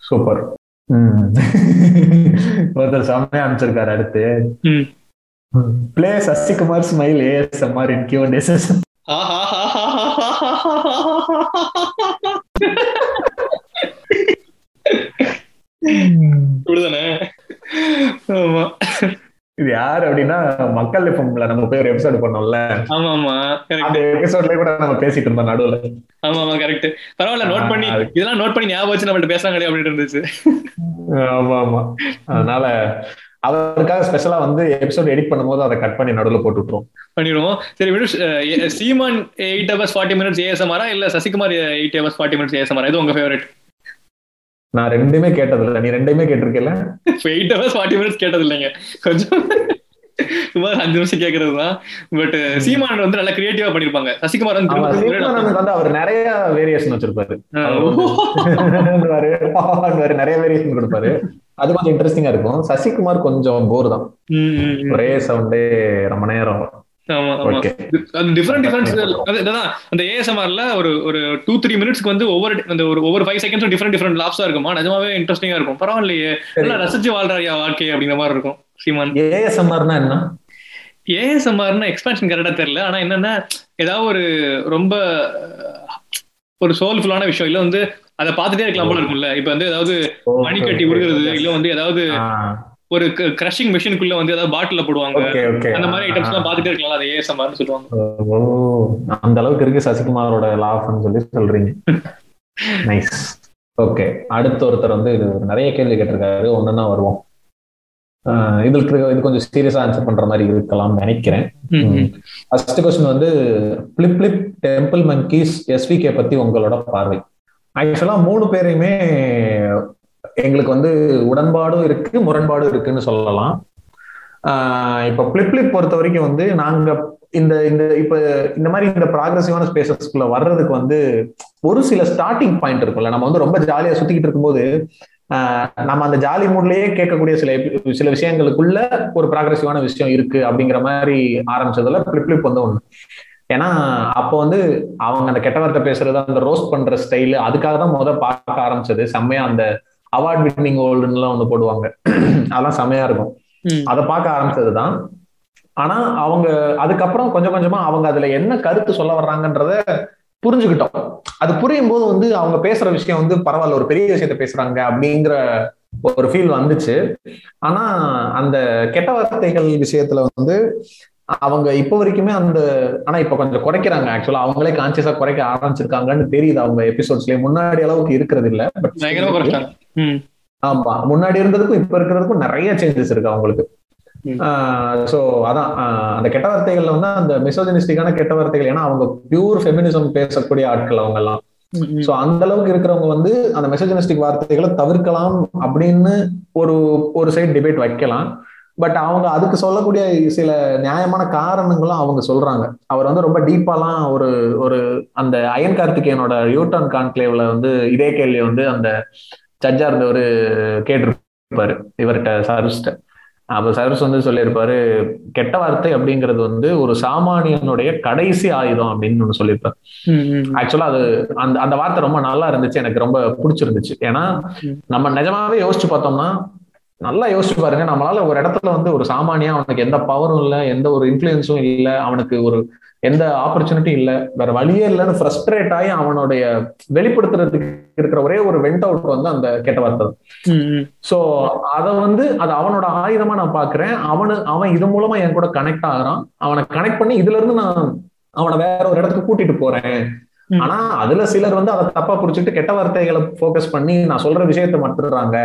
சூப்பர் ஒருத்தர் செம்மையா அனுப்பிச்சிருக்காரு அடுத்து. Play Sasikumar smile ASMR in Q and SSM இப்படிதானே ஆமா. இது யாரு அப்படின்னா மக்கள் எஃப்எம்ல நம்ம போய் ஒரு எபிசோடு பண்ணோம்ல. ஆமா ஆமா. அந்த எபிசோட்ல கூட நம்ம பேசிட்டு இருந்தோம் நடுவுல. ஆமா ஆமா கரெக்ட் பரவாயில்ல நோட் பண்ணி இதெல்லாம் நோட் பண்ணி ஞாபகம் வச்சு நம்மள்ட்ட பேசுறாங்களே அப்படின்னு இருந்துச்சு. ஆமா ஆமா. அதனால அவருக்காக ஸ்பெஷலா வந்து எபிசோட் எடிட் பண்ணும்போது அதை கட் பண்ணி நடுவில் போட்டு விட்டுரும். பண்ணிடுவோம். சரி விடு Seeman eight hours forty minutes ஏஎஸ்எம்ஆரா இல்ல Sasikumar eight hours forty minutes ஏஎஸ்எம்ஆரா இது உங்க ஃபேவரட் நான் ரெண்டுமே கேட்டது இல்லை நீ ரெண்டுமே கேட்டிருக்கல எயிட் ஹவர்ஸ் ஃபார்ட்டி மினிட்ஸ் கேட்டது இல்லைங்க கொஞ்சம் சுமார் அஞ்சு நிமிஷம் கேக்குறது தான் பட் சீமான் வந்து நல்லா கிரியேட்டிவா பண்ணிருப்பாங்க. சசிகுமார் வந்து அவர் நிறைய வேரியேஷன் வச்சிருப்பாரு. நிறைய வேரியேஷன் கொடுப்பாரு. அது கொஞ்சம் இன்ட்ரெஸ்டிங்கா இருக்கும். சசிகுமார் கொஞ்சம் போர் தான். ஒரே சவுண்டே ரொம்ப நேரம் அந்த ஏஎஸ்எம்ஆர்ல ஒரு ஒரு டூ த்ரீ மினிட்ஸ்க்கு வந்து ஒவ்வொரு அந்த ஒரு ஒவ்வொரு ஃபைவ் செகண்ட்ஸும் டிஃபரெண்ட் டிஃபரெண்ட் லாப்ஸா இருக்குமா? நிஜமாவே இன்ட்ரெஸ்டிங்கா இருக்கும். பரவாயில்லையே. நல்லா ரசிச்சு வாழ்றாரியா வாழ்க்கை அப்படிங்கிற மாதிரி இருக்கும் சீமான். ஏஎஸ்எம்ஆர்னா என்ன? ஏஎஸ்எம்ஆர்னா எக்ஸ்பான்ஷன் கரெக்டா தெரியல. ஆனா என்னன்னா ஏதாவது ஒரு ரொம்ப ஒரு சோல்ஃபுல்லான விஷயம். இல்ல வந்து அதை பார்த்துட்டே இருக்கலாம் போல இருக்கும்ல. இப்ப வந்து ஏதாவது மணி கட்டி விடுறது இல்ல வந்து ஏதாவது ஒரு கிரஷிங் மிஷினுக்குள்ள வந்து ஏதாவது பாட்டில போடுவாங்க. அந்த மாதிரி ஐட்டம்ஸ் எல்லாம் பாத்துட்டே இருக்கலாம். அதை ஏஎஸ்எம்ஆர்னு சொல்லுவாங்க. அந்த அளவுக்கு இருக்கு சசிகுமாரோட லாஃப்னு சொல்லி சொல்றீங்க. நைஸ் ஓகே அடுத்த ஒருத்தர் வந்து இது நிறைய கேள்வி கேட்டிருக்காரு. ஒண்ணுன்னா வருவோம். இதுக்கு இது கொஞ்சம் சீரியஸா ஆன்சர் பண்ற மாதிரி இருக்கலாம்னு நினைக்கிறேன். ஃபர்ஸ்ட் கொஸ்டின் வந்து flip flip temple monkeys SVK பத்தி உங்களோட பார்வை. ஆக்சுவலா மூணு பேரையுமே எங்களுக்கு வந்து உடன்பாடும் இருக்கு முரண்பாடும் இருக்குன்னு சொல்லலாம். இப்ப பிளிப்ளிப் பொறுத்த வரைக்கும் வந்து நாங்க இந்த இந்த இப்ப இந்த மாதிரி இந்த ப்ராக்ரஸிவான ஸ்பேசஸ்குள்ள வர்றதுக்கு வந்து ஒரு சில ஸ்டார்டிங் பாயிண்ட் இருக்கும்ல. நம்ம வந்து ரொம்ப ஜாலியா சுத்திக்கிட்டு இருக்கும்போது நம்ம அந்த ஜாலி மூட்லயே கேட்கக்கூடிய சில சில விஷயங்களுக்குள்ள ஒரு ப்ராக்ரஸிவான விஷயம் இருக்கு அப்படிங்கிற மாதிரி ஆரம்பிச்சதுல பிளிப்ளிப் வந்து ஒண்ணு. ஏன்னா அப்போ வந்து அவங்க அந்த கெட்ட வார்த்தை பேசுறது அந்த ரோஸ்ட் பண்ற ஸ்டைலு அதுக்காக தான் முதல் பார்க்க ஆரம்பிச்சது. செம்மையா அந்த அவார்ட் வின்னிங் ஓல்டுலாம் வந்து போடுவாங்க. அதெல்லாம் செம்மையா இருக்கும். அதை பார்க்க ஆரம்பிச்சதுதான். ஆனா அவங்க அதுக்கப்புறம் கொஞ்சம் கொஞ்சமா அவங்க அதுல என்ன கருத்து சொல்ல வர்றாங்கன்றத புரிஞ்சுக்கிட்டோம். அது புரியும் போது வந்து அவங்க பேசுற விஷயம் வந்து பரவாயில்ல ஒரு பெரிய விஷயத்த பேசுறாங்க அப்படிங்கிற ஒரு ஃபீல் வந்துச்சு. ஆனா அந்த கெட்ட வார்த்தைகள் விஷயத்துல வந்து அவங்க இப்ப வரைக்குமே அந்த ஆனா இப்ப கொஞ்சம் குறைக்கிறாங்க ஆக்சுவலா அவங்களே கான்சியஸா குறைக்க ஆரம்பிச்சிருக்காங்கன்னு தெரியுது அவங்க எபிசோட்ஸ்லயே முன்னாடி அளவுக்கு இருக்கிறது இல்ல ஆமா முன்னாடி இருந்ததுக்கும் இப்ப இருக்கிறதுக்கும் நிறைய சேஞ்சஸ் இருக்கு அவங்களுக்கு. சோ அதான் அந்த கெட்ட வார்த்தைகள்ல வந்து அந்த மிசோஜனிஸ்டிக்கான கெட்ட வார்த்தைகள் ஏன்னா அவங்க பியூர் ஃபெமினிசம் பேசக்கூடிய ஆட்கள் அவங்க எல்லாம். சோ அந்த அளவுக்கு இருக்கிறவங்க வந்து அந்த மெசேஜனிஸ்டிக் வார்த்தைகளை தவிர்க்கலாம் அப்படின்னு ஒரு ஒரு சைடு டிபேட் வைக்கலாம். பட் அவங்க அதுக்கு சொல்லக்கூடிய சில நியாயமான காரணங்களும் அவங்க சொல்றாங்க. அவர் வந்து ரொம்ப டீப்பாலாம் ஒரு ஒரு அந்த அயன் கார்த்திகேயனோட யூட்டன் கான்க்ளேவ்ல வந்து இதே கேள்வி வந்து அந்த ஜட்ஜா இருந்தவர் கேட்டிருப்பாரு இவர்கிட்ட சர்விஸ்ட அப்ப சர்வீஸ் வந்து சொல்லியிருப்பாரு கெட்ட வார்த்தை அப்படிங்கிறது வந்து ஒரு சாமானியனுடைய கடைசி ஆயுதம் அப்படின்னு ஒண்ணு சொல்லியிருப்பாரு. ஆக்சுவலா அது அந்த அந்த வார்த்தை ரொம்ப நல்லா இருந்துச்சு எனக்கு ரொம்ப பிடிச்சிருந்துச்சு. ஏன்னா நம்ம நிஜமாவே யோசிச்சு பார்த்தோம்னா நல்லா யோசிச்சு பாருங்க. நம்மளால ஒரு இடத்துல வந்து ஒரு சாமானியா அவனுக்கு எந்த பவரும் இல்லை எந்த ஒரு இன்ஃபுளுன்ஸும் இல்லை அவனுக்கு ஒரு எந்த ஆப்பர்ச்சுனிட்டி இல்லை. வேற வழியே இல்லைன்னு ஃப்ரஸ்ட்ரேட் ஆகி அவனுடைய வெளிப்படுத்துறதுக்கு இருக்கிற ஒரே ஒரு வெண்ட் அவுட் வந்து அந்த கெட்ட வார்த்தை சோ அத வந்து அது அவனோட ஆயுதமா நான் பாக்குறேன். அவனு அவன் இது மூலமா என் கூட கனெக்ட் ஆகுறான். அவனை கனெக்ட் பண்ணி இதுல இருந்து நான் அவனை வேற ஒரு இடத்துக்கு கூட்டிட்டு போறேன். ஆனா அதுல சிலர் வந்து அதை தப்பா புடிச்சிட்டு கெட்ட வார்த்தைகளை போக்கஸ் பண்ணி நான் சொல்ற விஷயத்த மட்டுறாங்க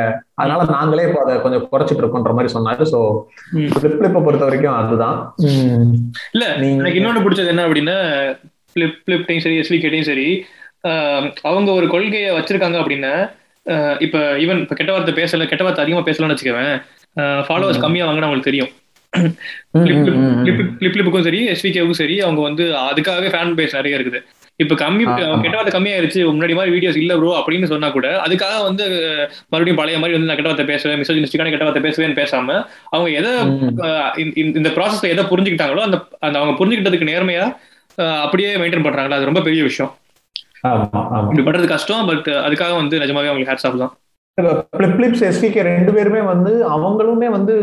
அதனால நாங்களே இப்போ அதை கொஞ்சம் குறைச்சிட்டு இருக்கோன்ற மாதிரி சொன்னாரு. சோ பிளிப்ப பொறுத்த வரைக்கும் அதுதான். இல்ல எனக்கு இன்னொன்னு பிடிச்சது என்ன அப்படின்னா பிளிப் பிளிப்டையும் சரி எஸ்விகேட்டையும் சரி அவங்க ஒரு கொள்கையை வச்சிருக்காங்க அப்படின்னா இப்ப ஈவன் இப்ப கெட்ட வார்த்தை பேசல கெட்ட வார்த்தை அதிகமா பேசலாம்னு வச்சுக்கவேன். ஃபாலோவர்ஸ் கம்மியா வாங்கினா அவங்களுக்கு தெரியும். பிளிப்புக்கும் சரி எஸ்விகேவுக்கும் சரி அவங்க வந்து அதுக்காகவே ஃபேன் பேஸ் நிறைய இருக்குது. இப்ப கம்மி கெட்ட வார்த்தை கம்மியாயிருச்சு முன்னாடி மாதிரி வீடியோஸ் இல்ல ப்ரோ அப்படின்னு சொன்னா கூட அதுக்காக வந்து மறுபடியும் பழைய மாதிரி வந்து நான் கெட்ட வார்த்தை பேசுவேன் மிசோஜினிஸ்டிக்கான கெட்ட வார்த்தை பேசுவேன்னு பேசாம அவங்க எதை இந்த ப்ராசஸ்ல எதை புரிஞ்சுக்கிட்டாங்களோ அந்த அந்த அவங்க புரிஞ்சுக்கிட்டதுக்கு நேர்மையா அப்படியே மெயின்டைன் பண்றாங்களா அது ரொம்ப பெரிய விஷயம். இப்படி பண்றது கஷ்டம் பட் அதுக்காக வந்து நிஜமாவே அவங்களுக்கு ஹேட்ஸ் ஆஃப் தான். பிளிப்ஸ் எஸ்பிகே ரெண்டு பேருமே வந்து அவங்களுமே வந்து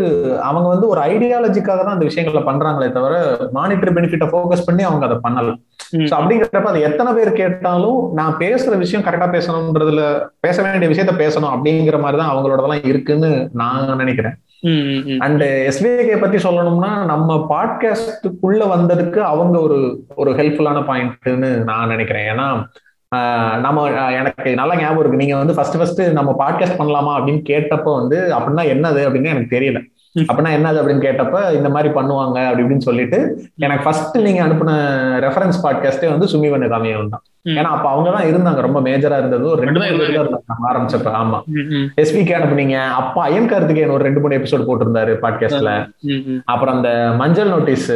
அவங்க வந்து ஒரு ஐடியாலஜிக்காக தான் அந்த விஷயங்களை பண்றாங்களே தவிர மானிட்டரி பெனிஃபிட்டை ஃபோக்கஸ் பண்ணி அவங்க அதை பண்ணல. சோ அப்படிங்கிறப்ப அது எத்தனை பேர் கேட்டாலும் நான் பேசுற விஷயம் கரெக்டா பேசணும்ன்றதுல பேச வேண்டிய விஷயத்த பேசணும் அப்படிங்கிற மாதிரிதான் அவங்களோடதெல்லாம் இருக்குன்னு நான் நினைக்கிறேன். அண்ட் எஸ்பிஐகே பத்தி சொல்லணும்னா நம்ம பாட்காஸ்டுக்குள்ள வந்ததுக்கு அவங்க ஒரு ஒரு ஹெல்ப்ஃபுல்லான பாயிண்ட்னு நான் நினைக்கிறேன். ஏன்னா நம்ம எனக்கு நல்ல ஞாபகம் இருக்கு. நீங்க வந்து ஃபர்ஸ்ட் ஃபர்ஸ்ட் நம்ம பாட்காஸ்ட் பண்ணலாமா அப்படின்னு கேட்டப்ப வந்து அப்படின்னா என்னது? அப்படின்னு எனக்கு தெரியல. அப்படின்னா என்னது? அப்படின்னு கேட்டப்ப இந்த மாதிரி பண்ணுவாங்க அப்படி இப்படின்னு சொல்லிட்டு எனக்கு ஃபர்ஸ்ட் நீங்க அனுப்பின ரெஃபரன்ஸ் பாட்காஸ்டே வந்து சுமிவன் காமியம் தான். ஏன்னா அப்ப அவங்க தான் இருந்தாங்க. ரொம்ப மேஜரா இருந்தது ஒரு ரெண்டு இருந்தாங்க ஆரம்பிச்சப்ப. ஆமா. எஸ்பிகே அனுப்புனீங்க. அப்ப அயன் கார்த்திகேயன் ஒரு ரெண்டு மூணு எபிசோட் போட்டிருந்தாரு பாட்காஸ்ட்ல அப்புறம் அந்த மஞ்சள் நோட்டீஸ்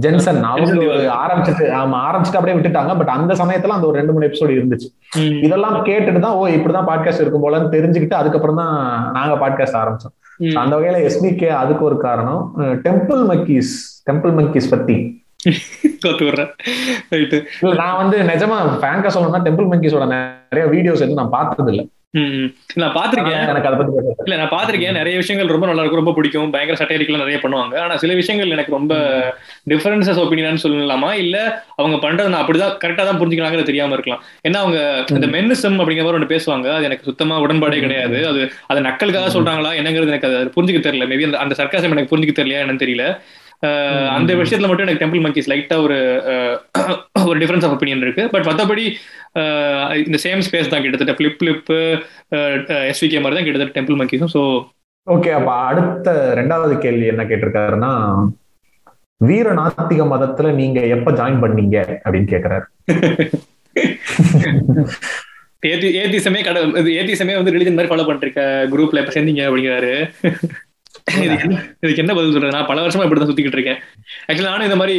ஜென்சன் அவங்க ஆரம்பிச்சுட்டு ஆமா ஆரம்பிச்சுட்டு அப்படியே விட்டுட்டாங்க. பட் அந்த சமயத்துல அந்த ஒரு ரெண்டு மூணு எபிசோடு இருந்துச்சு. இதெல்லாம் கேட்டுட்டு தான் ஓ இப்படிதான் பாட்காஸ்ட் இருக்கும் போலன்னு தெரிஞ்சுக்கிட்டு அதுக்கப்புறம் தான் நாங்க பாட்காஸ்ட் ஆரம்பிச்சோம். அந்த வகையில எஸ்பிகே அதுக்கு ஒரு காரணம். டெம்பிள் மக்கீஸ் டெம்பிள் மக்கீஸ் பத்தி. நான் வந்து நிஜமா ஃபேங்கா சொல்லணும்னா டெம்பிள் மக்கீஸோட நிறைய வீடியோஸ் எதுவும் நான் பார்த்தது இல்லை நான் பாத்திருக்கேன் எனக்கு அதை பத்தி இல்ல நான் பாத்திருக்கேன் நிறைய விஷயங்கள் ரொம்ப நல்லா இருக்கும் ரொம்ப பிடிக்கும். பயங்கர சட்டையடிக்கலாம் நிறைய பண்ணுவாங்க. ஆனா சில விஷயங்கள் எனக்கு ரொம்ப டிஃபரன்சஸ் ஒப்பீனியன் சொல்லலாமா? இல்ல அவங்க பண்றது நான் அப்படிதான் கரெக்டா தான் புரிஞ்சுக்கிறாங்கிறது தெரியாம இருக்கலாம். ஏன்னா அவங்க இந்த மென்னிசம் அப்படிங்கிற மாதிரி ஒன்று பேசுவாங்க. அது எனக்கு சுத்தமா உடன்பாடே கிடையாது. அது அது நக்கலுக்காக சொல்றாங்களா என்னங்கிறது எனக்கு அது புரிஞ்சுக்க தெரியல. மேபி அந்த அந்த சர்க்காசம் எனக்கு புரிஞ்சுக்க தெரியலையா என்னன்னு தெரியல. அந்த விஷயத்துல மட்டும் எனக்கு டெம்பிள் மங்கிஸ் லைட்டா ஒரு ஒரு டிஃபரன்ஸ் ஆஃப் ஒப்பீனியன் இருக்கு. பட் மற்றபடி இந்த சேம் ஸ்பேஸ் தான் கிட்டத்தட்ட. ஃபிளிப் ஃபிளிப் எஸ்விகே மாதிரி தான் கிட்டத்தட்ட டெம்பிள் மங்கிஸும் ஸோ ஓகே அப்ப அடுத்த ரெண்டாவது கேள்வி என்ன கேட்டிருக்காருன்னா வீர நாத்திக மதத்துல நீங்க எப்ப ஜாயின் பண்ணீங்க அப்படின்னு கேக்குறாரு. ஏத்தி ஏத்திசமே கட ஏத்திசமே வந்து ரிலிஜன் மாதிரி ஃபாலோ பண்ணிருக்க குரூப்ல எப்ப சேர்ந்தீங்க அப்படிங்கிறாரு. இதுக்கு என்ன பதில் சொல்றது? நான் பல வருஷமா இப்படிதான் சுத்திக்கிட்டு இருக்கேன். ஆக்சுவலி நானும் இந்த மாதிரி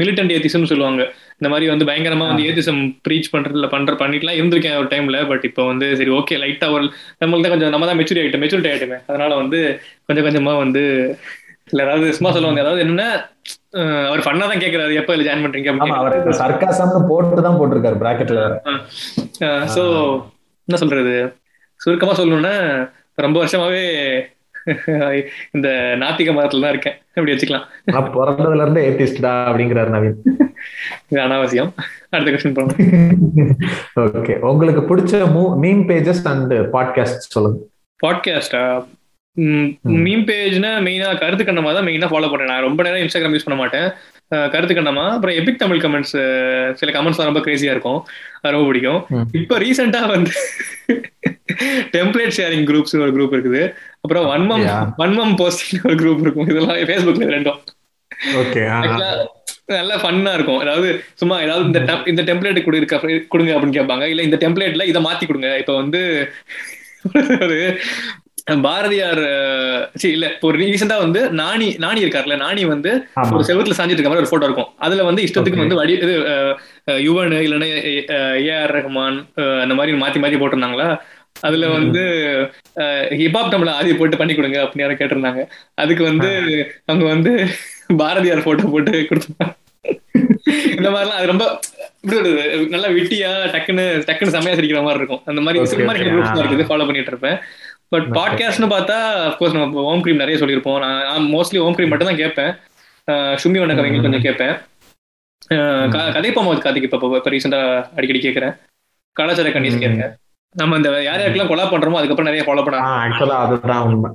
மிலிட்டன்ட் ஏத்திசம் சொல்லுவாங்க. இந்த மாதிரி வந்து பயங்கரமா வந்து ஏத்திசம் ப்ரீச் பண்றதுல பண்ற பண்ணிட்டுலாம் இருந்திருக்கேன் ஒரு டைம்ல பட் இப்போ வந்து சரி ஓகே லைட்டா ஒரு நம்மளுக்கு தான் கொஞ்சம் நம்ம தான் மெச்சூரி ஆயிட்டோம் மெச்சூரிட்டி ஆயிட்டுமே. அதனால வந்து கொஞ்சம் கொஞ்சமா வந்து இல்ல அதாவது சும்மா சொல்லுவாங்க அதாவது என்னன்னா அவர் ஃபன்னா தான் கேக்குறாரு எப்ப இதுல ஜாயின் பண்றீங்க அவர் சர்க்காசம்னு போட்டு தான் போட்டிருக்காரு பிராக்கெட்ல சோ என்ன சொல்றது? சுருக்கமா சொல்லணும்னா ரொம்ப வருஷமாவே இந்த நாத்திக மதத்துல தான் இருக்கேன். அப்படி வச்சுக்கலாம். பிறந்ததுல இருந்து ஏத்திஸ்டா அப்படிங்கிறாரு நவீன். இது அனாவசியம். அடுத்த கொஸ்டின் போகணும் ஓகே. உங்களுக்கு பிடிச்ச மீம் பேஜஸ் அண்ட் பாட்காஸ்ட் சொல்லுங்க. பாட்காஸ்டா மீம் பேஜ்னா மெயினா கருத்து கண்ணமா தான் மெயினா ஃபாலோ பண்றேன் நான் ரொம்ப நேரம் இன்ஸ்டாகிராம் யூஸ் பண்ண மாட்டேன். கருத்து கண்ணமா அப்புறம் எபிக் தமிழ் கமெண்ட்ஸ் சில கமெண்ட்ஸ் ரொம்ப கிரேசியா இருக்கும். அது ரொம்ப பிடிக்கும். இப்ப ரீசெண்டா வந்து டெம்ப்ளேட் ஷேரிங் குரூப்ஸ் ஒரு குரூப் இருக்குது. அப்புறம் வன்மம் வன்மம் போஸ்டிங் ஒரு குரூப் இருக்கும். இதெல்லாம் ஃபேஸ்புக்ல ரெண்டும் நல்ல ஃபன்னா இருக்கும். அதாவது சும்மா ஏதாவது இந்த இந்த டெம்ப்ளேட் கொடு இருக்க கொடுங்க அப்படின்னு கேட்பாங்க. இல்ல இந்த டெம்ப்ளேட்ல இதை மாத்தி கொடுங்க. இப்ப வந்து ஒரு பாரதியார் சரி இல்ல ஒரு ரீசெண்டா வந்து நாணி நாணி இருக்காருல்ல நாணி வந்து ஒரு செவத்துல சாஞ்சிட்டு இருக்க மாதிரி ஒரு போட்டோ இருக்கும். அதுல வந்து இஷ்டத்துக்கு வந்து வடி இது யுவன் இல்லைன்னா ஏஆர் ரஹ்மான் அந்த மாதிரி மாத்தி மாத்தி போட்டிருந்தாங்களா? அதுல வந்து ஹிப்ஹாப் நம்மள ஆதி போட்டு பண்ணி கொடுங்க அப்படின்னு யாரும் கேட்டிருந்தாங்க. அதுக்கு வந்து அவங்க வந்து பாரதியார் போட்டோ போட்டு கொடுத்தாங்க. இந்த மாதிரிலாம் அது ரொம்ப நல்லா விட்டியா டக்குன்னு டக்குன்னு செம்மையா சிரிக்கிற மாதிரி இருக்கும். அந்த மாதிரி தான் இருக்குது ஃபாலோ பண்ணிட்டு இருப்பேன். பட் பாட்காஸ்ட்னு பார்த்தா அஃப்கோர்ஸ் நம்ம ஓம் கிரீம் நிறைய சொல்லியிருப்போம். நான் மோஸ்ட்லி ஓம் கிரீம் மட்டும் தான் கேட்பேன். சுமி வண்ண கதைகள் கொஞ்சம் கேட்பேன். கதை போமோது கார்த்திக் இப்போ இப்போ ரீசெண்டாக அடிக்கடி கேட்குறேன். கலாச்சார கண்டிஸ் கேட்குறேன். நம்ம இந்த யார் யாருக்கெல்லாம் கொலா பண்றோமோ அதுக்கப்புறம் நிறைய ஃபாலோ பண்ண ஆக்சுவலா அதுதான் உண்மை.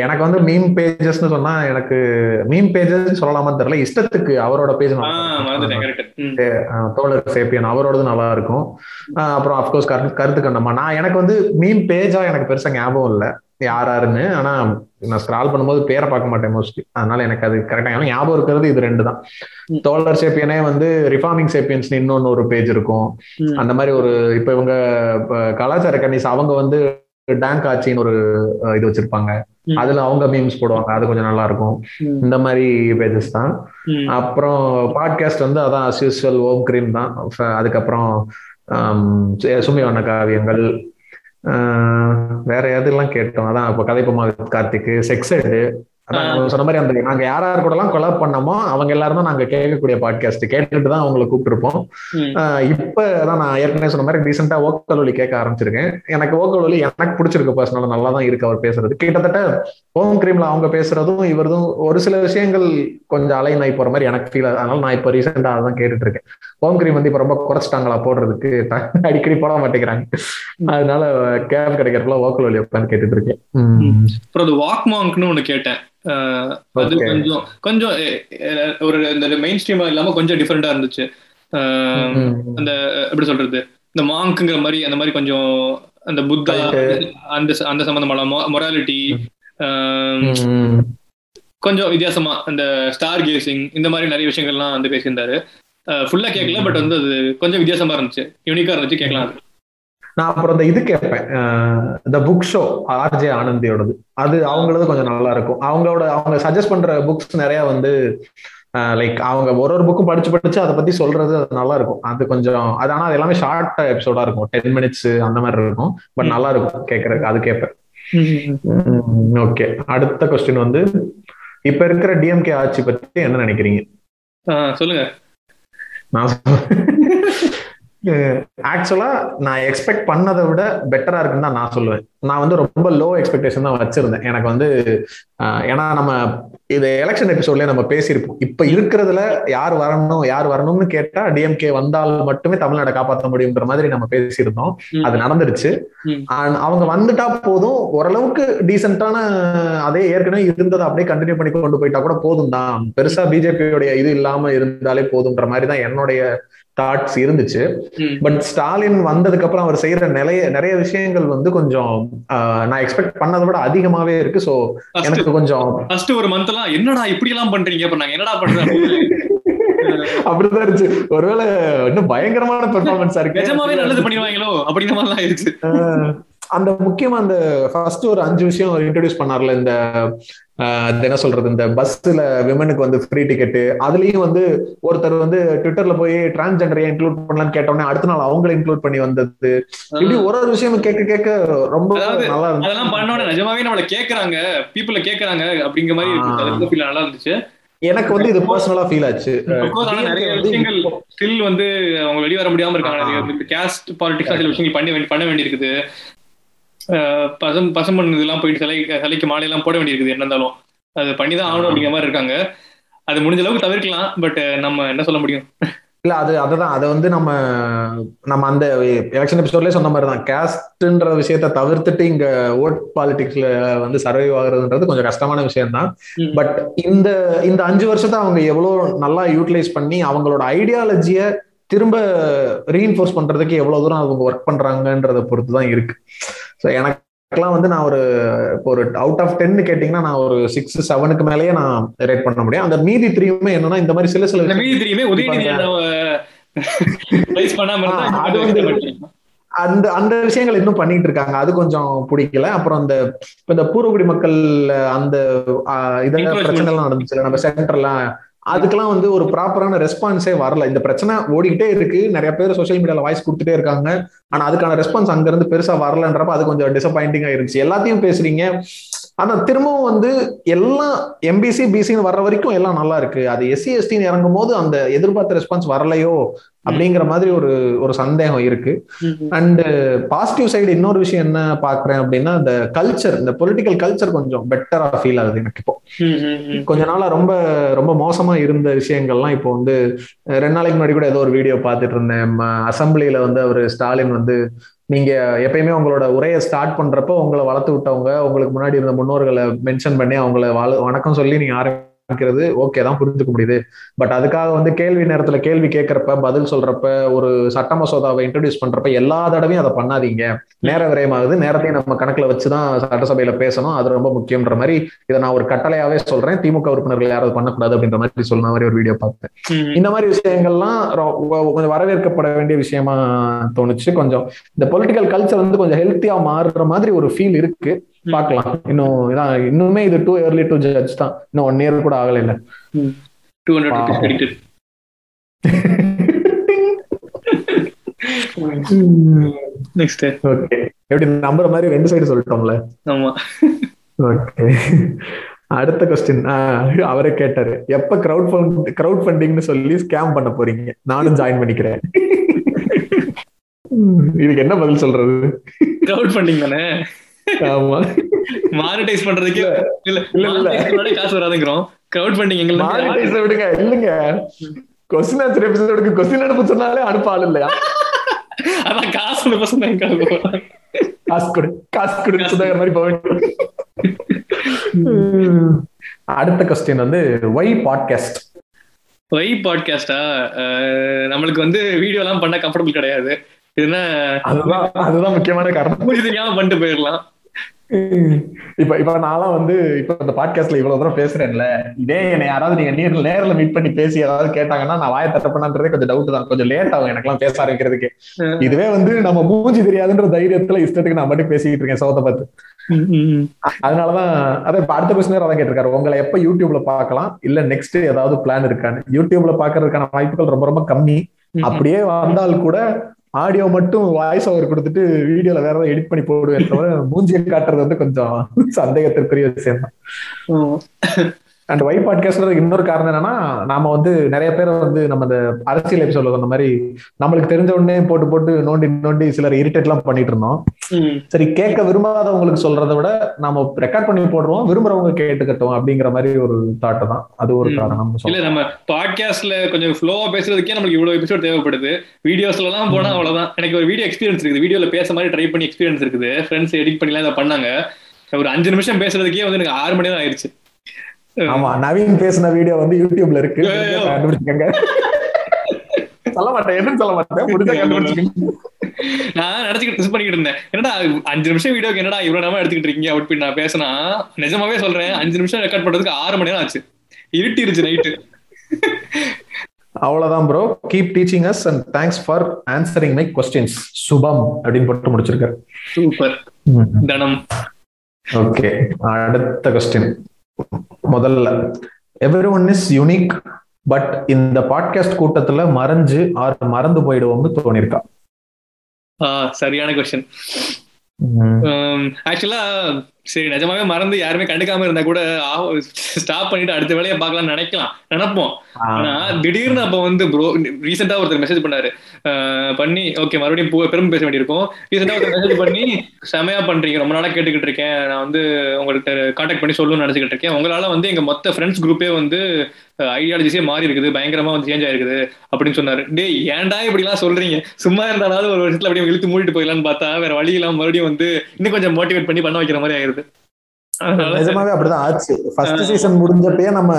எனக்கு வந்து மீம் பேஜஸ்னு சொன்னா எனக்கு மீம் பேஜஸ் சொல்லலாமான்னு தெரியல. இஷ்டத்துக்கு அவரோட பேஜ் தோழர் சேப்பியன் அவரோடது நல்லா இருக்கும் அப்புறம் அப்கோர்ஸ் கருத்து கருத்து கண்டமா நான் எனக்கு வந்து மீம் பேஜா எனக்கு பெருசா ஞாபகம் இல்லை. யாராருன்னு ஆனா நான் ஸ்க்ரால் பண்ணும்போது பேரை பார்க்க மாட்டேன் மோஸ்ட்லி அதனால எனக்கு அது கரெக்டா ஞாபகம் இருக்கிறது இது ரெண்டு தான். தோழர் சேப்பியனே வந்து ரிஃபார்மிங் சேப்பியன்ஸ் இன்னொன்னு ஒரு பேஜ் இருக்கும். அந்த மாதிரி ஒரு இப்ப இவங்க கலாச்சார கன்னிஸ் அவங்க வந்து டேங்க் ஆச்சின்னு ஒரு இது வச்சிருப்பாங்க. அதுல அவங்க மீம்ஸ் போடுவாங்க. அது கொஞ்சம் நல்லா இருக்கும் இந்த மாதிரி பேஜஸ் தான். அப்புறம் பாட்காஸ்ட் வந்து அதான் அஸ் யூஸ்வல் ஓம் கிரீம் தான். அதுக்கப்புறம் சுமிவண்ண காவியங்கள். வேற எதெல்லாம் கேட்டோம்? அதான் இப்போ கதைப்பமா கார்த்திக் செக்ஸ் எடு சொன்ன மாதிரி அந்த நாங்க யார் யார் கூட எல்லாம் கொலாப் பண்ணோமோ அவங்க எல்லாரும் தான் நாங்க கேட்கக்கூடிய பாட்காஸ்ட் கேட்டுட்டு தான் அவங்களை கூப்பிட்டுருப்போம். இப்ப அதான் நான் ஏற்கனவே சொன்ன மாதிரி ரீசெண்டா ஓக்கல் ஒலி கேட்க ஆரம்பிச்சிருக்கேன். எனக்கு ஓக்கல் ஒலி எனக்கு பிடிச்சிருக்கு பர்சனலா நல்லா தான் இருக்கு அவர் பேசுறது. கிட்டத்தட்ட ஹோம் கிரீம்ல அவங்க பேசுறதும் இவரதும் ஒரு சில விஷயங்கள் கொஞ்சம் அலை நாய் போற மாதிரி எனக்கு ஃபீல் அதனால நான் இப்ப ரீசெண்டா அதான் கேட்டுட்டு இருக்கேன் ஹோம் கிரீம் வந்து இப்ப ரொம்ப குறைச்சிட்டாங்களா போடுறதுக்கு? அடிக்கடி போட மாட்டேங்கிறாங்க. அதனால கேப் கிடைக்கிறப்பல ஓக்கல் ஒலி உட்காந்து கேட்டுட்டு இருக்கேன் அப்புறம் வாக் மாங்க்னு ஒண்ணு கேட்டேன். அது கொஞ்சம் கொஞ்சம் ஒரு இந்த மெயின் ஸ்ட்ரீமா இல்லாம கொஞ்சம் டிஃபரெண்டா இருந்துச்சு. அந்த எப்படி சொல்றது இந்த மாங்க்குங்கிற மாதிரி அந்த மாதிரி கொஞ்சம் அந்த புத்தா அந்த அந்த சம்பந்தமான மொராலிட்டி கொஞ்சம் வித்தியாசமா அந்த ஸ்டார் கேசிங் இந்த மாதிரி நிறைய விஷயங்கள்லாம் வந்து பேசியிருந்தாரு. ஃபுல்லா கேட்கல பட் வந்து அது கொஞ்சம் வித்தியாசமா இருந்துச்சு. யூனிக்கா இருந்துச்சு கேட்கலாம் நான் அப்புறம் இந்த இது கேட்பேன். இந்த புக் ஷோ ஆர்ஜே ஆனந்தியோடது. அது அவங்களது கொஞ்சம் நல்லா இருக்கும் அவங்களோட அவங்க சஜஸ்ட் பண்ற புக்ஸ் நிறைய வந்து லைக் அவங்க ஒரு ஒரு புக்கும் படிச்சு படிச்சு அதை பத்தி சொல்றது அது நல்லா இருக்கும் அது கொஞ்சம் அது ஆனா அது எல்லாமே ஷார்ட் எபிசோடா இருக்கும். டென் மினிட்ஸ் அந்த மாதிரி இருக்கும். பட் நல்லா இருக்கும் கேட்கறதுக்கு. அது கேட்பேன். ஓகே அடுத்த கொஸ்டின் வந்து இப்ப இருக்கிற டிஎம்கே ஆட்சி பத்தி என்ன நினைக்கிறீங்க? சொல்லுங்க. நான் ஆக்சுவலா நான் எக்ஸ்பெக்ட் பண்ணதை விட பெட்டரா இருக்குன்னு தான் நான் சொல்லுவேன். நான் வந்து ரொம்ப லோ எக்ஸ்பெக்டேஷன் தான் வச்சிருந்தேன். எனக்கு வந்து ஏன்னா நம்ம இது எலெக்ஷன் எபிசோட்லயே நம்ம பேசியிருப்போம். இப்ப இருக்கிறதுல யார் வரணும் யார் வரணும்னு கேட்டா டிஎம்கே வந்தால் மட்டுமே தமிழ்நாடை காப்பாற்ற முடியுன்ற மாதிரி நம்ம பேசியிருந்தோம். அது நடந்துருச்சு. அவங்க வந்துட்டா போதும். ஓரளவுக்கு டீசென்டான அதே ஏற்கனவே இருந்ததை அப்படியே கண்டினியூ பண்ணி கொண்டு போயிட்டா கூட போதும் தான். பெருசா பிஜேபியோடைய இது இல்லாம இருந்தாலே போதும்ன்ற மாதிரி தான் என்னுடைய தாட்ஸ் இருந்துச்சு. பட் ஸ்டாலின் வந்ததுக்கு அப்புறம் அவர் செய்யற நிறைய நிறைய விஷயங்கள் வந்து கொஞ்சம் நான் எக்ஸ்பெக்ட் பண்ணதை விட அதிகமாவே இருக்கு. சோ எனக்கு கொஞ்சம் ஃபர்ஸ்ட் ஒரு மந்த் எல்லாம் என்னடா இப்படி எல்லாம் பண்றீங்க பண்ணாங்க என்னடா பண்றாங்க அப்படிதான் இருந்துச்சு. ஒருவேளை இன்னும் பயங்கரமான பெர்ஃபார்மன்ஸா இருக்கு. நிஜமாவே நல்லது பண்ணிடுவாங்களோ? அப்படின்ற மாதிரிலாம் ஆயிருச்சு. அந்த முக்கியமா அந்த ஃபர்ஸ்ட் ஒரு அஞ்சு விஷயம் இன்ட்ரடியூஸ் பண்ணார்ல இந்த என்ன சொல்றது இந்த பஸ்ல விமனுக்கு வந்து ஃப்ரீ டிக்கெட் அதுலயும் வந்து ஒருத்தர் வந்து ட்விட்டர்ல போய் டிரான்ஸ்ஜெண்டரை இன்க்ளூட் பண்ணலாம்னு கேட்டோன்னே அடுத்த நாள் அவங்கள இன்க்ளூட் பண்ணி வந்தது. இப்படி ஒரு ஒரு விஷயம் கேட்க கேட்க ரொம்ப நல்லா இருந்துச்சு. அதெல்லாம் பண்ணோட நிஜமாவே நம்மள கேக்குறாங்க பீப்புள கேக்குறாங்க அப்படிங்கிற மாதிரி நல்லா இருந்துச்சு. எனக்கு வந்து இது பர்சனலா ஃபீல் ஆச்சு. நிறைய விஷயங்கள் ஸ்டில் வந்து அவங்க வெளிய வர முடியாம இருக்காங்க. கேஸ்ட் பாலிடிக்ஸ் விஷயங்கள் பண்ணி பண்ண வேண்டியிருக்குது. பசம் பசமண் இதெல்லாம் போயிட்டு சிலை சிலைக்கு மாலையெல்லாம் போட வேண்டியிருக்குது என்ன இருந்தாலும். அது பண்ணி தான் ஆகணும் அப்படிங்கிற மாதிரி இருக்காங்க. அது முடிஞ்ச அளவுக்கு தவிர்க்கலாம் பட் நம்ம என்ன சொல்ல முடியும்? இல்ல அது அதுதான். அதை வந்து நம்ம நம்ம அந்த எலெக்ஷன் எபிசோட்லயே சொன்ன மாதிரி தான். கேஸ்ட்ன்ற விஷயத்த தவிர்த்துட்டு இங்க ஓட் பாலிடிக்ஸ்ல வந்து சர்வைவ் ஆகுறதுன்றது கொஞ்சம் கஷ்டமான விஷயம் தான் பட் இந்த இந்த அஞ்சு வருஷத்தை அவங்க எவ்வளவு நல்லா யூட்டிலைஸ் பண்ணி அவங்களோட ஐடியாலஜிய திரும்ப ரீஇன்ஃபோர்ஸ் பண்றதுக்கு எவ்வளவு தூரம் அவங்க ஒர்க் பண்றாங்கன்றத பொறுத்து தான் இருக்கு. ஸோ எனக்கு எனக்கெல்லாம் வந்து நான் ஒரு இப்போ ஒரு அவுட் ஆஃப் டென் கேட்டீங்கன்னா நான் ஒரு சிக்ஸ் செவனுக்கு மேலேயே நான் ரேட் பண்ண முடியும் அந்த மீதி த்ரீயுமே என்னன்னா இந்த மாதிரி சில சில மீதி தெரியுமே அது வந்து-. அந்த அந்த விஷயங்கள் இன்னும் பண்ணிட்டு இருக்காங்க அது கொஞ்சம் பிடிக்கல அப்புறம் அந்த இந்த பூர்வகுடி மக்கள் அந்த இதெல்லாம். பிரச்சனை எல்லாம் நடந்துச்சுல நம்ம சென்டர்லாம் அதுக்கெல்லாம் வந்து ஒரு ப்ராப்பரான ரெஸ்பான்ஸே வரல. இந்த பிரச்சனை ஓடிக்கிட்டே இருக்கு. நிறைய பேர் சோஷியல் மீடியால வாய்ஸ் கொடுத்துட்டே இருக்காங்க. ஆனா அதுக்கான ரெஸ்பான்ஸ் அங்க இருந்து பெருசா வரலன்றப்ப அது கொஞ்சம் டிசப்பாயிண்டிங்கா இருந்துச்சு. எல்லாத்தையும் பேசுறீங்க. ஆனா திரும்பவும் வந்து எல்லாம் எம்பிசி பிசின்னு வர்ற வரைக்கும் எல்லாம் நல்லா இருக்கு. அது எஸ்சி எஸ்டின்னு இறங்கும் போது அந்த எதிர்பார்த்த ரெஸ்பான்ஸ் வரலையோ அப்படிங்கிற மாதிரி ஒரு ஒரு சந்தேகம் இருக்கு. அண்ட் பாசிட்டிவ் சைடு இன்னொரு விஷயம் என்ன பாக்குறேன் அப்படின்னா இந்த கல்ச்சர் இந்த பொலிட்டிக்கல் கல்ச்சர் கொஞ்சம் பெட்டரா ஃபீல் ஆகுது எனக்கு இப்போ. கொஞ்ச நாளா ரொம்ப ரொம்ப மோசமா இருந்த விஷயங்கள்லாம் இப்போ வந்து ரெண்டு நாளைக்கு முன்னாடி கூட ஏதோ ஒரு வீடியோ பார்த்துட்டு இருந்தேன். அசம்பிளில வந்து அவர் ஸ்டாலின் வந்து நீங்க எப்பயுமே உங்களோட உரையை ஸ்டார்ட் பண்றப்போ உங்களை வளர்த்து விட்டவங்க உங்களுக்கு முன்னாடி இருந்த முன்னோர்களை மென்ஷன் பண்ணி அவங்கள வணக்கம் சொல்லி நீங்க ஆரம்பிக்கிறது ஓகே தான் புரிஞ்சுக்க முடியுது. பட் அதுக்காக வந்து கேள்வி நேரத்துல கேள்வி கேட்கறப்ப பதில் சொல்றப்ப ஒரு சட்ட மசோதாவை இன்ட்ரடியூஸ் பண்றப்ப எல்லா தடவையும் அதை பண்ணாதீங்க. நேர விரயமாகுது. நேரத்தையும் நம்ம கணக்குல வச்சுதான் சட்டசபையில பேசணும். அது ரொம்ப முக்கியம்ன்ற மாதிரி இதை நான் ஒரு கட்டளையாவே சொல்றேன். திமுக உறுப்பினர்கள் யாராவது பண்ணக்கூடாது அப்படின்ற மாதிரி சொன்ன மாதிரி ஒரு வீடியோ பார்த்தேன். இந்த மாதிரி விஷயங்கள்லாம் கொஞ்சம் வரவேற்கப்பட வேண்டிய விஷயமா தோணுச்சு. கொஞ்சம் இந்த பொலிட்டிக்கல் கல்ச்சர் வந்து கொஞ்சம் ஹெல்த்தியா மாறுற மாதிரி ஒரு ஃபீல் இருக்கு. பார்க்கலாம். இன்னும் இதான் இன்னுமே இது டூ இயர்லி டு ஜட்ஜ் தான். இன்னும் ஒன் இயர் கூட ஆகல இல்ல 200 rupees credited. Next. ஓகே எப்படி நம்புற மாதிரி ரெண்டு சைடு சொல்லிட்டோம்ல? ஆமா. ஓகே அடுத்த கொஸ்டின் அவரே கேட்டாரு. எப்ப கிரவுட் ஃபண்ட் கிரவுட் ஃபண்டிங்னு சொல்லி ஸ்கேம் பண்ண போறீங்க? நானும் ஜாயின் பண்ணிக்கிறேன். இதுக்கு என்ன பதில் சொல்றது? Crowd funding தானே? ஆமா. மானிட்டைஸ் பண்றதுக்கு இல்ல இல்ல, இல்ல. காசு வராதுங்கிறோம். Crowd funding எங்க விடுங்க இல்லங்க கொஸ்டின் ஆன்சர் எபிசோடுக்கு கொஸ்டின் அனுப்ப சொன்னாலே அனுப்ப ஆள் இல்லையா? அதான் காசு காசு கொடு காசு கொடு சுதாகர் மாதிரி போக. அடுத்த கொஸ்டின் வந்து ஒய் பாட்காஸ்ட் ஒய் பாட்காஸ்டா நம்மளுக்கு வந்து வீடியோ எல்லாம் பண்ண கம்ஃபர்டபுள் கிடையாது. இதுனா அதுதான் அதுதான் முக்கியமான காரணம். தெரியாம பண்ணிட்டு போயிடலாம் இப்ப இப்ப நான்லாம் வந்து இப்ப இந்த பாட்காஸ்ட்ல இவ்வளவு தூரம் பேசுறேன்ல இதே என்னை யாராவது நீங்க நேர்ல நேர்ல மீட் பண்ணி பேசி ஏதாவது கேட்டாங்கன்னா நான் வாயை தட்டப்பண்ணான்றதே கொஞ்சம் டவுட் தான். கொஞ்சம் லேட் ஆகும் எனக்கெல்லாம் பேச ஆரம்பிக்கிறதுக்கு. இதுவே வந்து நம்ம மூஞ்சி தெரியாதுன்ற தைரியத்துல இஷ்டத்துக்கு நான் மட்டும் பேசிக்கிட்டு இருக்கேன் சோத்தை பார்த்து. அதனாலதான் அதான் இப்ப அடுத்த கொஸ்டின் அதான் கேட்டிருக்காரு. உங்களை எப்ப யூடியூப்ல பார்க்கலாம்? இல்ல நெக்ஸ்ட் ஏதாவது பிளான் இருக்கான்னு. யூடியூப்ல பாக்குறதுக்கான வாய்ப்புகள் ரொம்ப ரொம்ப கம்மி. அப்படியே வந்தால் கூட ஆடியோ மட்டும் வாய்ஸ் ஓவர் கொடுத்துட்டு வீடியோல வேற ஏதாவது எடிட் பண்ணி போடுவேன் தவிர மூஞ்சியை காட்டுறது வந்து கொஞ்சம் சந்தேகத்திற்குரிய விஷயம் தான் அண்ட் வை பாட்காஸ்ட் இன்னொரு காரணம் என்னன்னா நாம வந்து நிறைய பேர் வந்து நம்ம இந்த அரசியல் எபிசோட்ல சொன்ன மாதிரி நம்மளுக்கு தெரிஞ்ச உடனே போட்டு போட்டு நோண்டி நோண்டி சிலர் இரிட்டேட் எல்லாம் பண்ணிட்டு இருந்தோம். சரி கேட்க விரும்பாதவங்களுக்கு சொல்றதை விட நாம ரெக்கார்ட் பண்ணி போடுறோம் விரும்புறவங்க கேட்டுக்கட்டும் அப்படிங்கிற மாதிரி ஒரு தாட்டு தான். அது ஒரு. காரணம் இல்ல. நம்ம பாட்காஸ்ட்ல கொஞ்சம் ஃப்ளோவா பேசுறதுக்கே நமக்கு இவ்வளவு எபிசோட் தேவைப்படுது. வீடியோஸ்ல எல்லாம் போனா அவ்வளவுதான். எனக்கு ஒரு வீடியோ எக்ஸ்பீரியன்ஸ் இருக்குது. வீடியோல பேச மாதிரி ட்ரை பண்ணி எக்ஸ்பீரியன்ஸ் இருக்குது. ஃப்ரெண்ட்ஸ் எடிட் பண்ணிலாம் இதை பண்ணாங்க. ஒரு அஞ்சு நிமிஷம் பேசுறதுக்கே வந்து எனக்கு ஆறு மணி நேரம் ஆயிடுச்சு. ஆமா நவீன் பேசின வீடியோ வந்து யூடியூப்ல இருக்கு. கண்டுபிடிச்சுக்கங்க. சொல்ல மாட்டேன். எதுவும் சொல்ல மாட்டேன். முடிஞ்சா கண்டுபிடிச்சுக்கங்க. நான் நினைச்சுக்கிட்டு மிஸ் பண்ணிக்கிட்டு இருந்தேன். என்னடா அஞ்சு நிமிஷம் வீடியோக்கு என்னடா இவ்வளவு நேரம் எடுத்துக்கிட்டு இருக்கீங்க? அப்படி நான் பேசினா நிஜமாவே சொல்றேன் அஞ்சு நிமிஷம் ரெக்கார்ட் பண்றதுக்கு ஆறு மணி நேரம் ஆச்சு. இருட்டிருச்சு நைட்டு அவ்வளவுதான் bro keep teaching us and thanks for answering my questions சுபம் அப்படின்னு போட்டு முடிச்சிருக்காரு சூப்பர் தனம். ஓகே அடுத்த கொஸ்டின் முதல்ல. Everyone is unique but இந்த பாட்காஸ்ட் கூட்டத்துல மறைஞ்சு ஆர் மறந்து போயிடுவோம்னு தோணிருக்கா? சரியான கொஸ்டின் ஆக்சுவலா சரி நிஜமாவே மறந்து யாருமே கண்டுக்காம இருந்தா கூட ஸ்டாப் பண்ணிட்டு அடுத்த வேலையை பார்க்கலாம்னு நினைக்கலாம் நினைப்போம். ஆனா திடீர்னு அப்ப வந்து ப்ரோ ரீசெண்டா ஒருத்தர் மெசேஜ் பண்ணாரு. பண்ணி ஓகே மறுபடியும் பெரும் பேச வேண்டியிருக்கும். ரீசெண்டா ஒருத்தர் மெசேஜ் பண்ணி செமையா பண்றீங்க ரொம்ப நாளா கேட்டுக்கிட்டு இருக்கேன். நான் வந்து உங்கள்கிட்ட காண்டாக்ட் பண்ணி சொல்லணும்னு நினைச்சுக்கிட்டு இருக்கேன். உங்களால வந்து எங்க மொத்த ஃப்ரெண்ட்ஸ் குரூப்பே வந்து ஐடியாலஜிஸே மாறி இருக்குது. பயங்கரமா வந்து சேஞ்ச் ஆயிருக்குது. அப்படின்னு சொன்னாரு. டேய் ஏன்டா இப்படி எல்லாம் சொல்றீங்க? சும்மா இருந்தாலும் ஒரு வருஷத்துல அப்படியே இழுத்து மூடிட்டு போயிடலாம்னு பார்த்தா வேற வழி இல்லாம மறுபடியும் வந்து இன்னும் கொஞ்சம் மோட்டிவேட் பண்ணி பண்ண வைக்கிற மாதிரி ஆயிருது. நிஜமாவே அப்படிதான் ஆச்சு. ஃபர்ஸ்ட் சீசன் முடிஞ்சப்பயே நம்ம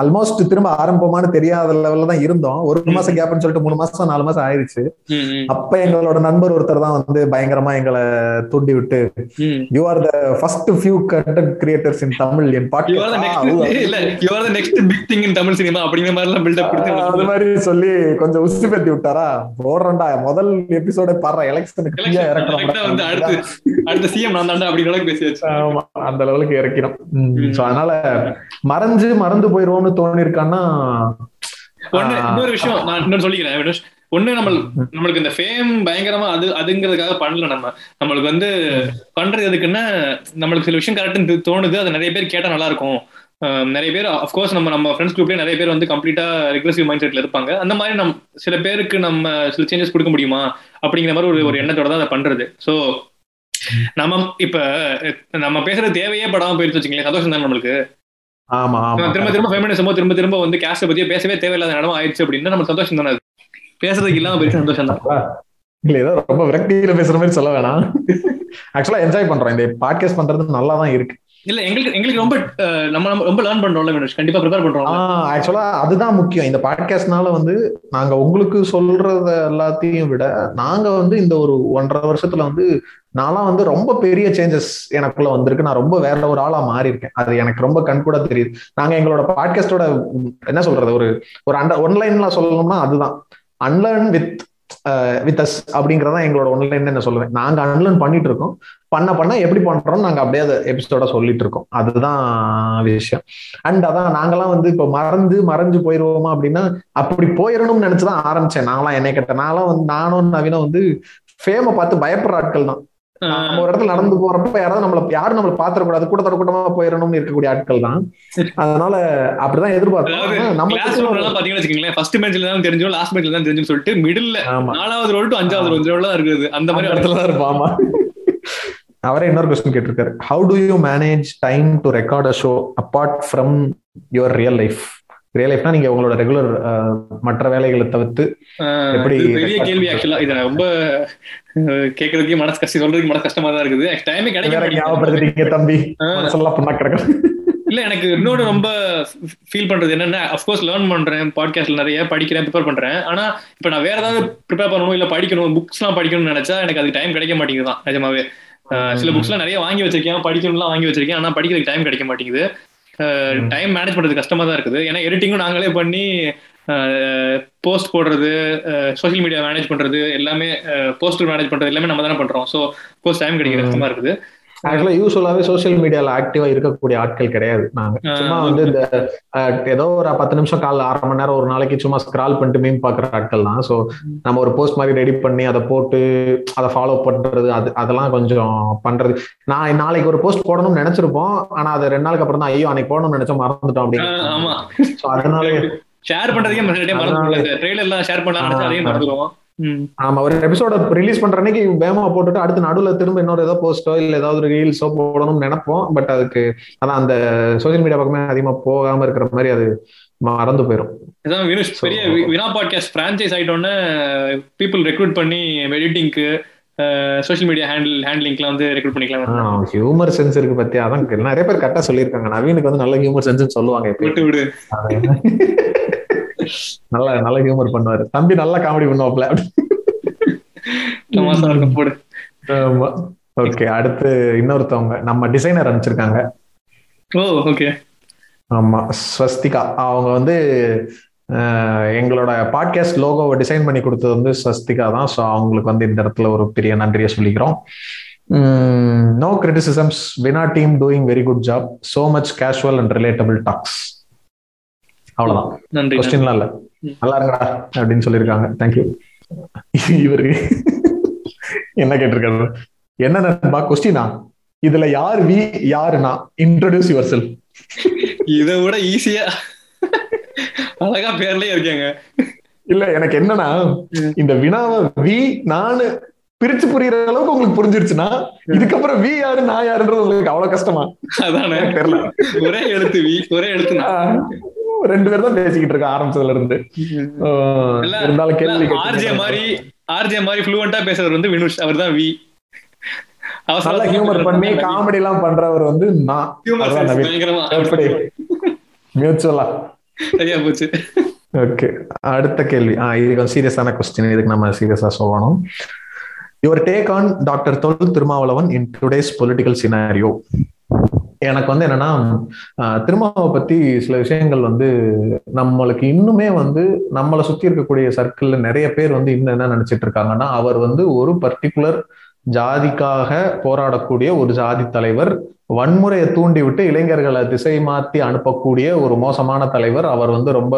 ஆல்மோஸ்ட் திரும்ப ஆரம்பமானு தெரியாத லெவல்ல தான் இருந்தோம். ஒரு மாசம் கேப்னு சொல்லிட்டு மூணு மாசம் நாலு மாசம் ஆயிருச்சு. அப்ப எங்களோட நண்பர் ஒருத்தர் தான் வந்து பயங்கரமா எங்களை தூண்டி விட்டு you are the first few content creators in Tamil என் பாட்டு தமிழ் சினிமா அப்படிங்கிற மாதிரி எல்லாம் பில்டப் கொடுத்து அது மாதிரி சொல்லி கொஞ்சம் உசி பத்தி விட்டாரா? போடுறேன்டா முதல் எபிசோட பாடுற எலெக்ஷனுக்கு வந்து அடுத்து அடுத்த சிஎம் நான் தாண்டா அப்படி அளவுக்கு பேசியாச்சு. அந்த லெவலுக்கு இறக்கிறோம் சோ அதனால மறைஞ்சு மறந்து போயிருவோம்னு தோணி இருக்கான்னா ஒண்ணு இன்னொரு விஷயம் நான் இன்னொரு சொல்லிக்கிறேன் ஒண்ணு நம்ம நம்மளுக்கு இந்த ஃபேம் பயங்கரமா அது அதுங்கிறதுக்காக பண்ணல நம்ம. நம்மளுக்கு வந்து பண்றது எதுக்குன்னா நம்மளுக்கு சில விஷயம் கரெக்ட்னு தோணுது அது நிறைய பேர் கேட்டா நல்லா இருக்கும் நிறைய பேர் அஃப்கோர்ஸ் நம்ம நம்ம ஃப்ரெண்ட்ஸ் குரூப்லேயே நிறைய பேர் வந்து கம்ப்ளீட்டா ரெக்ரெசிவ் மைண்ட் செட்ல இருப்பாங்க. அந்த மாதிரி நம் சில பேருக்கு நம்ம சில சேஞ்சஸ் கொடுக்க முடியுமா? அப்படிங்கிற மாதிரி ஒரு ஒரு எண்ணத்தோட தான் அதை பண்றது. ஸோ நம்ம இப்ப நம்ம பேசுறது தேவையே படாம போயிடுச்சு வச்சுங்களேன் சந்தோஷம் தான் நம்மளுக்கு? ஆமா திரும்ப திரும்ப ஃபெமினிசமோ திரும்ப திரும்ப வந்து கேஸ்ட பத்தியே பேசவே தேவையில்லாத நடமா ஆயிடுச்சு அப்படின்னா நம்ம சந்தோஷம் தானே பேசுறதுக்கு இல்லாம பெரிய சந்தோஷம் தான். இல்ல ஏதோ ரொம்ப விரக்தியில பேசுற மாதிரி சொல்ல வேணாம். ஆக்சுவலா என்ஜாய் பண்றோம். இந்த பாட்காஸ்ட் பண்றது நல்லா தான் இருக்கு. இல்ல எங்களுக்கு எங்களுக்கு ரொம்ப நம்ம ரொம்ப லேர்ன் பண்றோம்ல வினோஷ். கண்டிப்பா ப்ரிப்பேர் பண்றோம் ஆக்சுவலா அதுதான் முக்கியம். இந்த பாட்காஸ்ட்னால வந்து நாங்க உங்களுக்கு சொல்றத எல்லாத்தையும் விட நாங்க வந்து இந்த ஒரு ஒன்றரை வருஷத்துல வந்து நான்லாம் வந்து ரொம்ப பெரிய சேஞ்சஸ் எனக்குள்ள வந்திருக்கு. நான் ரொம்ப வேற ஒரு ஆளா மாறி இருக்கேன் அது எனக்கு ரொம்ப கண் கூட தெரியுது. நாங்க எங்களோட பாட்காஸ்டோட என்ன சொல்றது ஒரு ஒரு அண்ட ஒன்லைன்ல சொல்லணும்னா அதுதான். Unlearn with with uh, us அப்படிங்கறதான் எங்களோட ஒன்லைன் என்ன சொல்லுவேன். நாங்க அன்லேர்ன் பண்ணிட்டு இருக்கோம் பண்ண பண்ண எப்படி பண்றோம் நாங்க அப்படியே அதை எபிசோட சொல்லிட்டு இருக்கோம் அதுதான் விஷயம். அண்ட் அதான் நாங்கெல்லாம் வந்து இப்ப மறந்து மறைஞ்சு போயிருவோமா அப்படின்னா அப்படி போயிடணும்னு நினைச்சுதான் ஆரம்பிச்சேன். நாங்களாம் என்னை கேட்டேன் நான்லாம் வந்து நானும் நவீனம் வந்து ஃபேமை பார்த்து பயப்படுற ஆட்கள் தான். நம்ம ஒரு இடத்துல நடந்து போறப்ப யாராவது நம்மள யாரும் நம்மள பாத்திரக்கூடாது கூட்டத்தோட கூட்டமா போயிடணும்னு இருக்கக்கூடிய ஆட்கள் தான். அதனால அப்படிதான் எதிர்பார்த்தோம் நம்ம பாத்தீங்கன்னா வச்சுக்கீங்களேன். ஃபர்ஸ்ட் பெஞ்ச்ல தான் தெரிஞ்சோம் லாஸ்ட் பெஞ்ச்ல தான் தெரிஞ்சுன்னு சொல்லிட்டு மிடில் நாலாவது ரோல் டு அஞ்சாவது ரோல் தான் இருக்குது. அந்த மாதிரி இடத்துல தான் இருப்போம். ஆமா. அவரே இன்னொரு கொஸ்டின் கேட்டிருக்காரு. How do you manage time to record a show apart from your real life real லைஃப்னா நீங்க உங்களோட ரெகுலர் மற்ற வேலைகளை தவிர்த்து எப்படி பெரிய கேள்வி ஆக்சுவலா இதை ரொம்ப கேட்கறதுக்கே மனசு கஷ்டம் சொல்றதுக்கு மனசு கஷ்டமா தான் இருக்குது. டைமே கிடைக்க ஞாபகப்படுத்திட்டீங்க தம்பி. சொல்லலாம் பண்ணா கிடக்கும் இல்ல எனக்கு இன்னொரு ரொம்ப ஃபீல் பண்றது என்னன்னா அஃப்கோர்ஸ் லேர்ன் பண்றேன் பாட்காஸ்ட்ல நிறைய படிக்கிறேன் ப்ரிப்பேர் பண்றேன். ஆனா இப்ப நான் வேற ஏதாவது ப்ரிப்பேர் பண்ணணும் இல்ல படிக்கணும் புக்ஸ் எல்லாம் படிக்கணும்னு நினைச்சா எனக்கு அதுக்கு டைம் கிடைக்க மாட்டேங்குது தான் நிஜமாவே. சில புக்ஸ் எல்லாம் நிறைய வாங்கி வச்சிருக்கேன் படிக்கணும்லாம் வாங்கி வச்சிருக்கேன் ஆனா படிக்கிறதுக்கு டைம் கிடைக்க மாட்டேங்குது. டைம் மேனேஜ் பண்றது கஷ்டமா தான் இருக்குது. ஏன்னா எடிட்டிங்கும் நாங்களே பண்ணி போஸ்ட் போடுறது சோஷியல் மீடியா மேனேஜ் பண்றது எல்லாமே போஸ்டர் மேனேஜ் பண்றது எல்லாமே நம்ம தானே பண்றோம். ஸோ கோர்ஸ் டைம் கிடைக்க கஷ்டமா இருக்குது. ஆக்சுவலா யூஸ்வலாவே சோசியல் மீடியால ஆக்டிவா இருக்கக்கூடிய ஆட்கள் கிடையாது. நாங்க சும்மா வந்து இந்த ஏதோ ஒரு பத்து நிமிஷம் கால அரை மணி நேரம் ஒரு நாளைக்கு சும்மா ஸ்கிரால் பண்ணிட்டு மீன் பாக்குற ஆட்கள் தான். ஸோ நம்ம ஒரு போஸ்ட் மாதிரி ரெடி பண்ணி அதை போட்டு அதை ஃபாலோ பண்றது அது அதெல்லாம் கொஞ்சம் பண்றது. நான் நாளைக்கு ஒரு போஸ்ட் போடணும்னு நினைச்சிருப்போம். ஆனா அது ரெண்டு நாளுக்கு அப்புறம் தான் ஐயோ அன்னைக்கு போடணும்னு நினைச்சா மறந்துட்டோம் அப்படின்னு அதனால ஷேர் பண்றதுக்கே ட்ரெயிலர்லாம் ஷேர் பண்ணலாம் அதையும் மறந்துடுவோம் ஆமா ஒரு எபிசோட ரிலீஸ் பண்ற அன்னைக்கு வேகமா போட்டுட்டு அடுத்து நடுவுல திரும்ப இன்னொரு ஏதோ போஸ்டோ இல்ல ஏதாவது ஒரு ரீல்ஸோ போடணும்னு நினைப்போம். பட் அதுக்கு அதான் அந்த சோசியல் மீடியா பக்கமே அதிகமா போகாம இருக்கிற மாதிரி அது மறந்து போயிடும் இதான் வினுஷ் பெரிய வினா பாட்காஸ்ட் பிரான்ச்சைஸ் ஆயிட்டோன்னு பீப்புள் ரெக்ரூட் பண்ணி எடிட்டிங்க்கு சோஷியல் மீடியா ஹேண்டில் ஹேண்ட்லிங்க்லாம் வந்து ரெக்ரூட் பண்ணிக்கலாம் ஹியூமர் சென்ஸ் இருக்கு பத்தி அதான் நிறைய பேர் கரெக்டா சொல்லியிருக்காங்க. நவீனுக்கு வந்து நல்ல ஹியூமர் சென்ஸ் சொல்லுவாங்க விட்டு விடு. நல்ல நல்ல ஹியூமர் பண்ணுவாரு. தம்பி நல்லா காமெடி பண்ணுவாப்ல போடு. ஓகே அடுத்து இன்னொருத்தவங்க. நம்ம டிசைனர் அனுப்பிச்சிருக்காங்க. ஓ ஓகே ஆமா ஸ்வஸ்திகா. அவங்க வந்து எங்களோட பாட்காஸ்ட் லோகோவை டிசைன் பண்ணி கொடுத்தது வந்து ஸ்வஸ்திகா தான். ஸோ அவங்களுக்கு வந்து இந்த இடத்துல ஒரு பெரிய நன்றியை சொல்லிக்கிறோம். No criticisms Vina team doing very good job so much casual and relatable talks அவ்வளவுதான். கொஸ்டின்லாம் இல்ல. நல்லா இருங்கடா அப்படின்னு சொல்லியிருக்காங்க. தேங்க்யூ இவரு என்ன கேட்டிருக்காரு? என்ன நண்பா கொஸ்டினா இதுல யார் வி யாருனா இன்ட்ரோடியூஸ் யுவர் செல் இதை விட ஈஸியா அழகா பேர்லயே இருக்காங்க. இல்ல எனக்கு என்னன்னா இந்த வினாவை வி நானு பிரிச்சு புரியுற அளவுக்கு உங்களுக்கு புரிஞ்சிருச்சுன்னா இதுக்கப்புறம் வி யாரு நான் யாருன்றது உங்களுக்கு அவ்வளவு கஷ்டமா? அதானே. தெரியல. ஒரே எழுத்து வி ஒரே எழுத்து ரெண்டு பேர் தான் பேசிக்கிட்டு இருக்க ஆரம்பிச்சதுல இருந்து. இருந்தாலும் கேள்வி ஆர்ஜே மாதிரி ஆர்ஜே மாதிரி ஃப்ளூவெண்டா பேசுறவர் வந்து வினுஷ் அவர் தான் வி நல்லா ஹியூமர் பண்ணி காமெடி எல்லாம் பண்றவர் வந்து நான். மியூச்சுவலா சரியா போச்சு. ஓகே அடுத்த கேள்வி. ஆஹ் இது கொஞ்சம் சீரியஸான கொஸ்டின் இதுக்கு நம்ம சீரியஸா சொல்லணும். Your take on doctor Thol Thirumavalavan in today's political scenario எனக்கு வந்து என்னன்னா திருமாவை பத்தி சில விஷயங்கள் வந்து நம்மளுக்கு இன்னுமே வந்து நம்மளை சுத்தி இருக்கக்கூடிய சர்க்கிள்ல நிறைய பேர் வந்து இன்னும் என்ன நினைச்சிட்டு இருக்காங்கன்னா அவர் வந்து ஒரு பர்டிகுலர் ஜாதிக்காக போராடக்கூடிய ஒரு ஜாதி தலைவர் வன்முறையை தூண்டிவிட்டு இளைஞர்களை திசை மாற்றி அனுப்பக்கூடிய ஒரு மோசமான தலைவர் அவர் வந்து ரொம்ப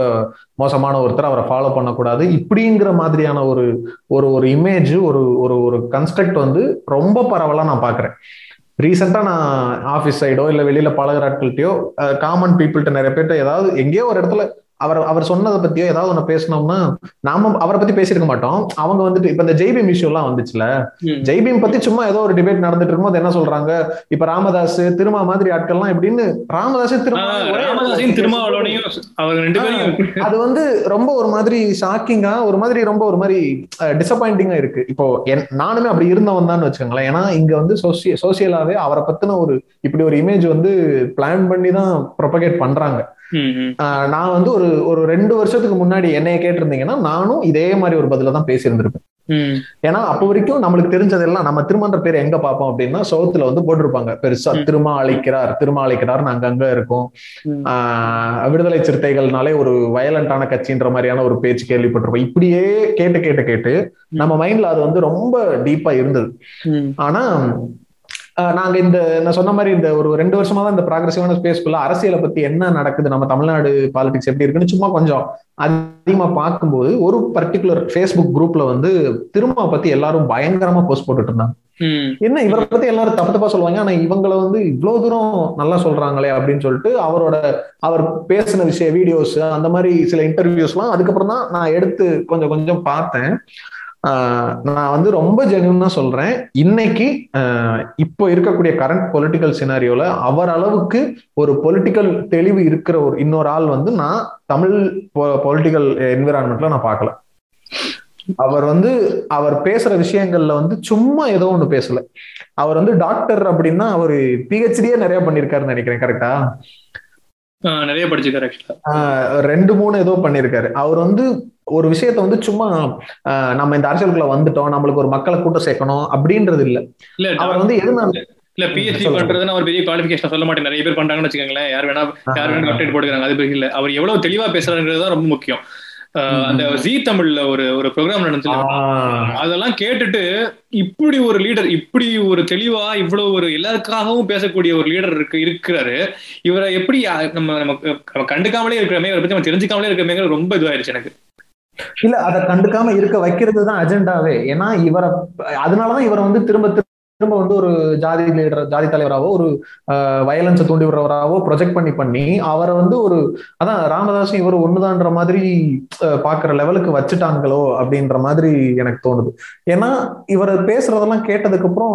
மோசமான ஒருத்தர் அவரை ஃபாலோ பண்ணக்கூடாது. இப்படிங்கிற மாதிரியான ஒரு ஒரு ஒரு இமேஜ் ஒரு ஒரு ஒரு கன்ஸ்ட்ரக்ட் வந்து ரொம்ப பரவலாக நான் பாக்குறேன் ரீசெண்டாக நான் ஆஃபீஸ் சைடோ இல்லை வெளியில பழகிற ஆட்கள்கிட்டயோ காமன் பீப்புள்கிட்ட நிறைய பேர்ட்ட ஏதாவது எங்கேயோ ஒரு இடத்துல அவர் அவர் சொன்னதை பத்தியோ ஏதாவது ஒண்ணு பேசினோம்னா நாம அவரை பத்தி பேசியிருக்க மாட்டோம். அவங்க வந்துட்டு இப்ப இந்த ஜெய்பீம் இஷ்யூ எல்லாம் வந்துச்சுல ஜெய்பீம் பத்தி சும்மா ஏதோ ஒரு டிபேட் நடந்துட்டு இருக்கும்போது என்ன சொல்றாங்க? இப்ப ராமதாஸ் திருமா மாதிரி ஆட்கள்லாம் எப்படின்னு ராமதாஸ் அது வந்து ரொம்ப ஒரு மாதிரி ஷாக்கிங்கா ஒரு மாதிரி ரொம்ப ஒரு மாதிரி டிசப்பாயிண்டிங்கா இருக்கு. இப்போ நானுமே அப்படி இருந்தவன் தான் வச்சுக்கோங்களேன். ஏன்னா இங்க வந்து சோசிய சோசியலாவே அவரை பத்தின ஒரு இப்படி ஒரு இமேஜ் வந்து பிளான் பண்ணி தான் ப்ரொபகேட் பண்றாங்க. நான் வந்து ஒரு ஒரு ரெண்டு வருஷத்துக்கு முன்னாடி என்னைய கேட்டிருந்தீங்கன்னா நானும் இதே மாதிரி ஒரு பதில தான் பேசியிருந்திருப்பேன். ஏன்னா அப்ப வரைக்கும் நம்மளுக்கு தெரிஞ்சதெல்லாம் நம்ம திருமன்ற பேர் எங்க பார்ப்போம் அப்படின்னா சோத்துல வந்து போட்டிருப்பாங்க. பெருசா திருமா அழைக்கிறார் திருமா அழைக்கிறார் நாங்க அங்க இருக்கோம். ஆஹ் விடுதலை சிறுத்தைகள்னாலே ஒரு வயலண்டான கட்சின்ற மாதிரியான ஒரு பேச்சு கேள்விப்பட்டிருப்போம். இப்படியே கேட்டு கேட்டு கேட்டு நம்ம மைண்ட்ல அது வந்து ரொம்ப டீப்பா இருந்தது. ஆனா நாங்க இந்த நான் சொன்ன மாதிரி இந்த ஒரு ரெண்டு வருஷமா தான் இந்த ப்ராக்ரஸிவான ஸ்பேஸ்க்குள்ள அரசியலை பத்தி என்ன நடக்குது? நம்ம தமிழ்நாடு பாலிடிக்ஸ் எப்படி இருக்குன்னு சும்மா கொஞ்சம் அதிகமா பார்க்கும்போது ஒரு பர்டிகுலர் ஃபேஸ்புக் குரூப்ல வந்து திரும்ப பத்தி எல்லாரும் பயங்கரமா போஸ்ட் போட்டுட்டு இருந்தாங்க. என்ன இவரை பத்தி எல்லாரும் தப்பு தப்பா சொல்லுவாங்க. ஆனா இவங்களை வந்து இவ்வளவு தூரம் நல்லா சொல்றாங்களே அப்படின்னு சொல்லிட்டு அவரோட அவர் பேசின விஷய வீடியோஸ் அந்த மாதிரி சில இன்டர்வியூஸ் எல்லாம் அதுக்கப்புறம் தான் நான் எடுத்து கொஞ்சம் கொஞ்சம் பார்த்தேன். நான் வந்து ரொம்ப ஜென்யூனா சொல்றேன். இன்னைக்கு இப்போ இருக்கக்கூடிய கரண்ட் பொலிட்டிக்கல் சினாரியோல அவர் அளவுக்கு ஒரு பொலிட்டிக்கல் தெளிவு இருக்கிற ஒரு இன்னொரு ஆள் வந்து நான் தமிழ் பொலிட்டிக்கல் என்விரான்மெண்ட்ல நான் பார்க்கல. அவர் வந்து அவர் பேசுற விஷயங்கள்ல வந்து சும்மா ஏதோ ஒண்ணு பேசல. அவர் வந்து டாக்டர் அப்படின்னா அவர் பிஹெச்டியே நிறைய பண்ணிருக்காருன்னு நினைக்கிறேன் கரெக்டா நிறைய படிச்சிருக்காரு ரெண்டு மூணு ஏதோ பண்ணிருக்காரு அவர் வந்து ஒரு விஷயத்த வந்து சும்மா நம்ம இந்த அரசியலுக்குள்ள வந்துட்டோம் நம்மளுக்கு ஒரு மக்களை கூட்டம் சேர்க்கணும் அப்படின்றது இல்ல. அவர் வந்து எதுனால இல்ல பிஹெச்டி பண்றதுன்னு அவர் பெரிய குவாலிபிகேஷன் சொல்ல மாட்டேன். நிறைய பேர் பண்றாங்கன்னு வச்சுக்கோங்களேன். யார் வேணா யார் வேணா அப்டேட் போட்டுக்கிறாங்க. அது இல்ல. அவர் எவ்வளவு தெளிவா பேசுறாங்கிறது தான் ரொம்ப முக்கியம். அந்த ஜி தமிழ்ல ஒரு ஒரு ப்ரோக்ராம் நடந்துச்சு அதெல்லாம் கேட்டுட்டு இப்படி ஒரு லீடர் இப்படி ஒரு தெளிவா இவ்வளவு ஒரு எல்லாருக்காகவும் பேசக்கூடிய ஒரு லீடர் இருக்கு இருக்கிறாரு. இவரை எப்படி நம்ம நம்ம கண்டுக்காமலே இருக்கிறமே இவரை பத்தி நம்ம தெரிஞ்சுக்காமலே இருக்கிறமே ரொம்ப இதுவாயிருச்சு எனக்கு. இல்ல அதை கண்டுக்காம இருக்க வைக்கிறது தான் அஜெண்டாவே. ஏன்னா இவரை அதனாலதான் இவரை வந்து திரும்ப திரும்ப வந்து ஒரு ஜாதி லீடர் ஜாதி தலைவராவோ ஒரு வயலன்ஸை தூண்டி விடுறவராவோ ப்ரொஜெக்ட் பண்ணி பண்ணி அவரை வந்து ஒரு அதான் ராமதாசும் இவர் ஒண்ணுதான்ற மாதிரி பாக்குற லெவலுக்கு வச்சுட்டாங்களோ அப்படின்ற மாதிரி எனக்கு தோணுது. ஏன்னா இவர் பேசுறதெல்லாம் கேட்டதுக்கு அப்புறம்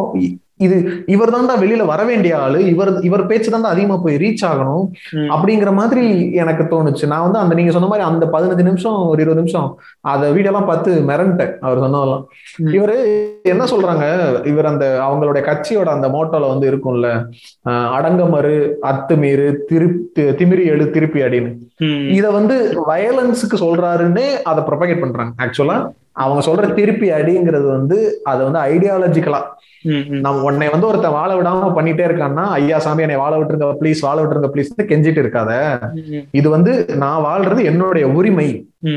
இது இவர் தான்டா வெளியில வர வேண்டிய ஆளு. இவர் இவர் பேச்சு தான் அதிகமா போய் ரீச் ஆகணும். அப்படிங்கிற மாதிரி எனக்கு தோணுச்சு. நான் வந்து அந்த நீங்க சொன்ன மாதிரி அந்த பதினஞ்சு நிமிஷம் ஒரு இருபது நிமிஷம் அத வீடியோ எல்லாம் பார்த்து மிரண்டேன் அவர் சொன்னதெல்லாம். இவரு என்ன சொல்றாங்க? இவர் அந்த அவங்களுடைய கட்சியோட அந்த மோட்டோல வந்து இருக்கும்ல அடங்கமறு அத்துமீறு திருப்பி திமிரி எழு திருப்பி அடின்னு. இத வந்து வயலன்ஸுக்கு சொல்றாருன்னே அதை ப்ரொபகேட் பண்றாங்க. ஆக்சுவலா அவங்க சொல்ற திருப்பி அடிங்கிறது வந்து அதை வந்து ஐடியாலஜிக்கலா நம்ம உன்னை வந்து ஒருத்த வாழ விடாம பண்ணிட்டே இருக்கான்னா ஐயா சாமி என்னை வாழ விட்டுருங்க ப்ளீஸ் வாழ விட்டுருங்க ப்ளீஸ் கெஞ்சிட்டு இருக்காத. இது வந்து நான் வாழ்றது என்னுடைய உரிமை.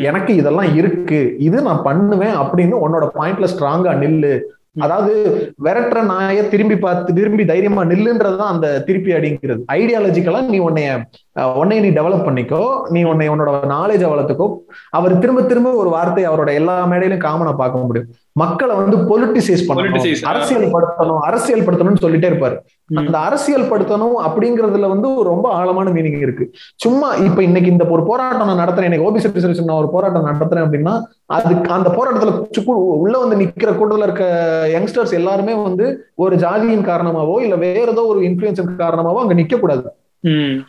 எனக்கு இதெல்லாம் இருக்கு. இது நான் பண்ணுவேன் அப்படின்னு உன்னோட பாயிண்ட்ல ஸ்ட்ராங்கா நில்லு. அதாவது விரட்டுற நாய திரும்பி பார்த்து திரும்பி தைரியமா நில்லுன்றதுதான் அந்த திருப்பி அடிங்கிறது. ஐடியாலஜிக்கலா நீ உன்னைய உன்னை நீ டெவலப் பண்ணிக்கோ நீ உன்னை உன்னோட நாலேஜை வளர்த்துக்கோ. அவர் திரும்ப திரும்ப ஒரு வார்த்தை அவரோட எல்லா மேடையிலும் காமனா பார்க்க முடியும். மக்களை வந்து பொலிட்டிசைஸ் பண்ணணும். அரசியல் படுத்தணும் அரசியல் படுத்தணும்னு சொல்லிட்டே இருப்பாரு. அந்த அரசியல் படுத்தணும் அப்படிங்கறதுல வந்து ரொம்ப ஆழமான மீனிங் இருக்கு. சும்மா இப்ப இன்னைக்கு இந்த ஒரு போராட்டம் நான் நடத்துறேன் எனக்கு ஓபிசி ரிசர்வேஷன் நான் ஒரு போராட்டம் நடத்துறேன் அப்படின்னா அதுக்கு அந்த போராட்டத்துல உள்ள வந்து நிக்கிற கூட்டத்துல இருக்க யங்ஸ்டர்ஸ் எல்லாருமே வந்து ஒரு ஜாதியின் காரணமாவோ இல்ல வேற ஏதோ ஒரு இன்ஃபுளுன்ஸின் காரணமாவோ அங்க நிக்க கூடாது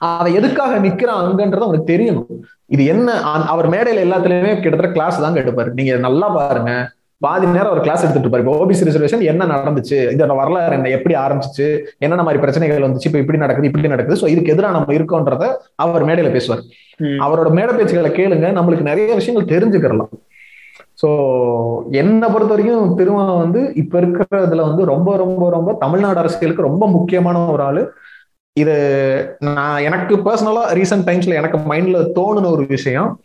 அவ எதுக்காக நிக்கிறான் அங்கன்றது அவனுக்கு தெரியணும். இது என்ன அவர் மேடையில எல்லாத்துலயுமே கிட்டத்தட்ட கிளாஸ் தாங்க எடுப்பாரு. நீங்க நல்லா பாருங்க. பாதி நேரம் ஒரு கிளாஸ் எடுத்துட்டு இருப்பாரு. இப்போ ஓபிசி ரிசர்வேஷன் என்ன நடந்துச்சு? இதோட வரலாறு என்ன? எப்படி ஆரம்பிச்சிச்சு? என்னென்ன மாதிரி பிரச்சனைகள் வந்துச்சு? இப்போ இப்படி நடக்குது இப்படி நடக்குது. சோ இதுக்கு எதிராக நம்ம இருக்கோன்றத அவர் மேடையில பேசுவார். அவரோட மேடை பேச்சுகளை கேளுங்க. நம்மளுக்கு நிறைய விஷயங்கள் தெரிஞ்சுக்கிறலாம். சோ என்னை பொறுத்த வரைக்கும் திரும்ப வந்து இப்ப இருக்கிறதுல வந்து ரொம்ப ரொம்ப ரொம்ப தமிழ்நாடு அரசியலுக்கு ரொம்ப முக்கியமான ஒரு ஆளு. இது நான் எனக்கு பர்சனலா ரீசெண்ட் டைம்ஸ்ல எனக்கு மைண்ட்ல தோணுன ஒரு விஷயம்.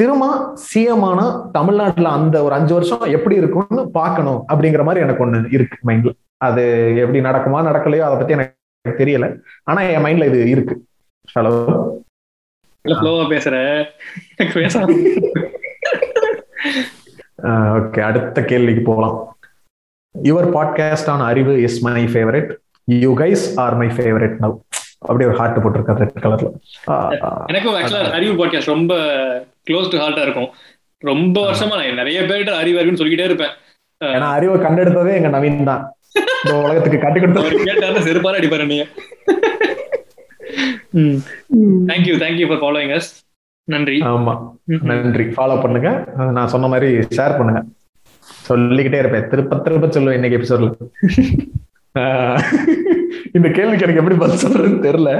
திரும்ப சிஎம் ஆனா தமிழ்நாட்டுல அந்த ஒரு அஞ்சு வருஷம் எப்படி இருக்கும்னு பார்க்கணும் அப்படிங்கிற மாதிரி எனக்கு ஒண்ணு இருக்கு மைண்ட்ல அது எப்படி நடக்குமா நடக்கலையோ அதை பத்தி எனக்கு தெரியல. ஆனா என் மைண்ட்ல இது இருக்கு. ஹலோ ஃப்ளோவா பேசுற. பேச ஓகே அடுத்த கேள்விக்கு போகலாம் your podcast on Arivu is my favourite you guys are my favourite now அப்படியே ஒரு ஹார்ட் போட்டிருக்காரு ரெட் கலர்ல எனக்கும் ஆக்சுவலா அறிவு பாட்காஸ்ட் ரொம்ப க்ளோஸ் டு ஹார்ட்டா இருக்கும். ரொம்ப வருஷமா நான் நிறைய பேர்கிட்ட அறிவு அறிவுன்னு சொல்லிக்கிட்டே இருப்பேன். ஏன்னா அறிவை கண்டெடுத்ததே எங்க நவீன் தான். இந்த உலகத்துக்கு கட்டி கொடுத்தவர் கேட்டாரு செருப்பாரு அடிப்பாரு நீங்க thank you thank you for following us நன்றி. ஆமா. நன்றி. ஃபாலோ பண்ணுங்க. நான் சொன்ன மாதிரி ஷேர் பண்ணுங்க. சொல்லிக்கிட்டே இருப்பேன். திருப்ப திருப்ப சொல்லுவேன் இன்னைக்கு எபிசோட்ல இந்த கேள்விக்கு எனக்கு எப்படி பதில் சொல்றதுன்னு தெரியல.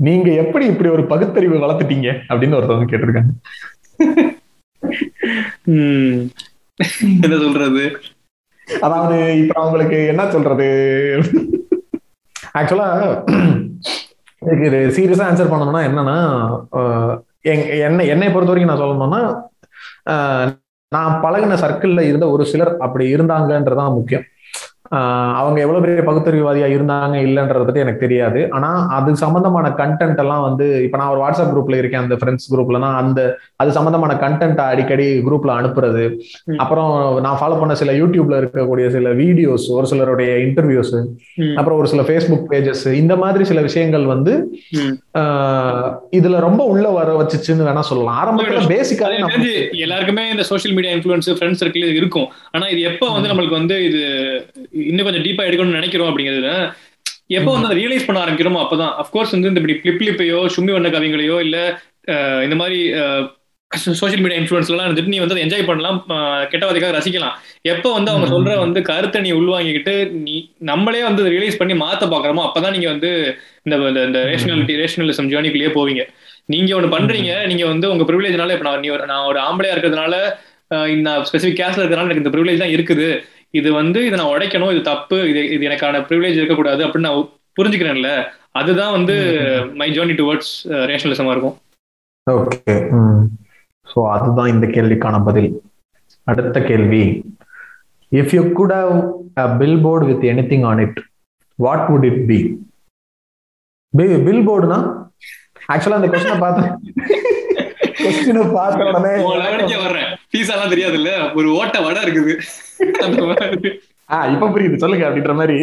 நீங்க எப்படி இப்படி ஒரு பகுத்தறிவு வளர்த்துட்டீங்க அப்படின்னு ஒருத்தவங்க கேட்டிருக்காங்க. என்ன சொல்றது? அதாவது இப்ப அவங்களுக்கு என்ன சொல்றது? ஆக்சுவலா இதுக்கு இது சீரியஸா ஆன்சர் பண்ணணும்னா என்னன்னா என்ன என்னை பொறுத்த வரைக்கும் நான் சொல்லணும்னா நான் பழகின சர்க்கிள்ல இருந்த ஒரு சிலர் அப்படி இருந்தாங்கன்றதான் முக்கியம். அவங்க எவ்வளவு பெரிய பகுத்தறிவுவாதியா இருந்தாங்க இல்லைன்றத பத்தி எனக்கு தெரியாது. ஆனா அது சம்பந்தமான கண்டென்ட் எல்லாம் வந்து இப்ப நான் ஒரு வாட்ஸ்அப் குரூப்ல இருக்கேன் அந்த ஃப்ரெண்ட்ஸ் குரூப்லனா அந்த அது சம்பந்தமான கண்டென்ட் அடிக்கடி குரூப்ல அனுப்புறது. அப்புறம் நான் ஃபாலோ பண்ண சில யூடியூப்ல இருக்கக்கூடிய சில வீடியோஸ் ஒரு சிலருடைய இன்டர்வியூஸ் அப்புறம் ஒரு சில ஃபேஸ்புக் பேஜஸ் இந்த மாதிரி சில விஷயங்கள் வந்து இதுல ரொம்ப உள்ள வர வச்சுச்சுன்னு வேணா சொல்லலாம். ஆரம்பத்துல பேசிக்காவே எல்லாருக்குமே இந்த social media influence friends circle இருக்கும். ஆனா இது எப்ப வந்து நம்மளுக்கு வந்து இது இன்னும் கொஞ்சம் டீப்பா எடுக்கணும்னு நினைக்கிறோம் அப்படிங்கிறதுல எப்போ வந்து அதை ரியலைஸ் பண்ண ஆரம்பிக்கிறோமோ அப்பதான். அஃப்கோர்ஸ் வந்து இந்த இப்படி பிளிப் லிப்பையோ சும்மி வண்ண கவிங்களையோ இல்ல இந்த மாதிரி சோசியல் மீடியா இன்ஃபுளுன்ஸ்லாம் இருந்துட்டு நீ வந்து என்ஜாய் பண்ணலாம் கெட்டவாதிக்காக ரசிக்கலாம். எப்போ வந்து அவங்க சொல்ற வந்து கருத்தை நீ உள்வாங்கிக்கிட்டு நீ நம்மளே வந்து ரியலைஸ் பண்ணி மாத்த பாக்குறோமோ அப்பதான் நீங்க வந்து இந்த இந்த ரேஷனாலிட்டி ரேஷனலிசம் ஜேர்னிக்குள்ளேயே போவீங்க. நீங்க ஒண்ணு பண்றீங்க நீங்க வந்து உங்க ப்ரிவிலேஜ்னால இப்ப நான் நீ ஒரு நான் ஒரு ஆம்பளையா இருக்கிறதுனால இந்த ஸ்பெசிபிக் கேஸ்ல இருக்கிறதுனால எனக்கு இந்த ப்ரிவிலேஜ் தான் இருக்குது. இது வந்து இதை நான் உடைக்கணும் இது தப்பு இது இது எனக்கான ப்ரிவிலேஜ் இருக்கக்கூடாது அப்படின்னு நான் புரிஞ்சுக்கிறேன்ல. அதுதான் வந்து மை ஜேர்னி டுவர்ட்ஸ் ரேஷனலிசமா இருக்கும். ஓகே ஸோ அதுதான் இந்த கேள்விக்கான பதில். அடுத்த கேள்வி. If you could have a billboard with any thing on it what would it be bill போர்டுனா ஆக்சுவலா அந்த கொஸ்டினை பார்த்தேன் கொஸ்டினை பார்த்த உடனே வர்றேன் பீஸா எல்லாம் தெரியாது இல்ல ஒரு ஓட்ட வடை இருக்குது. ஆஹ் இப்ப புரியுது. சொல்லுங்க அப்படின்ற மாதிரி.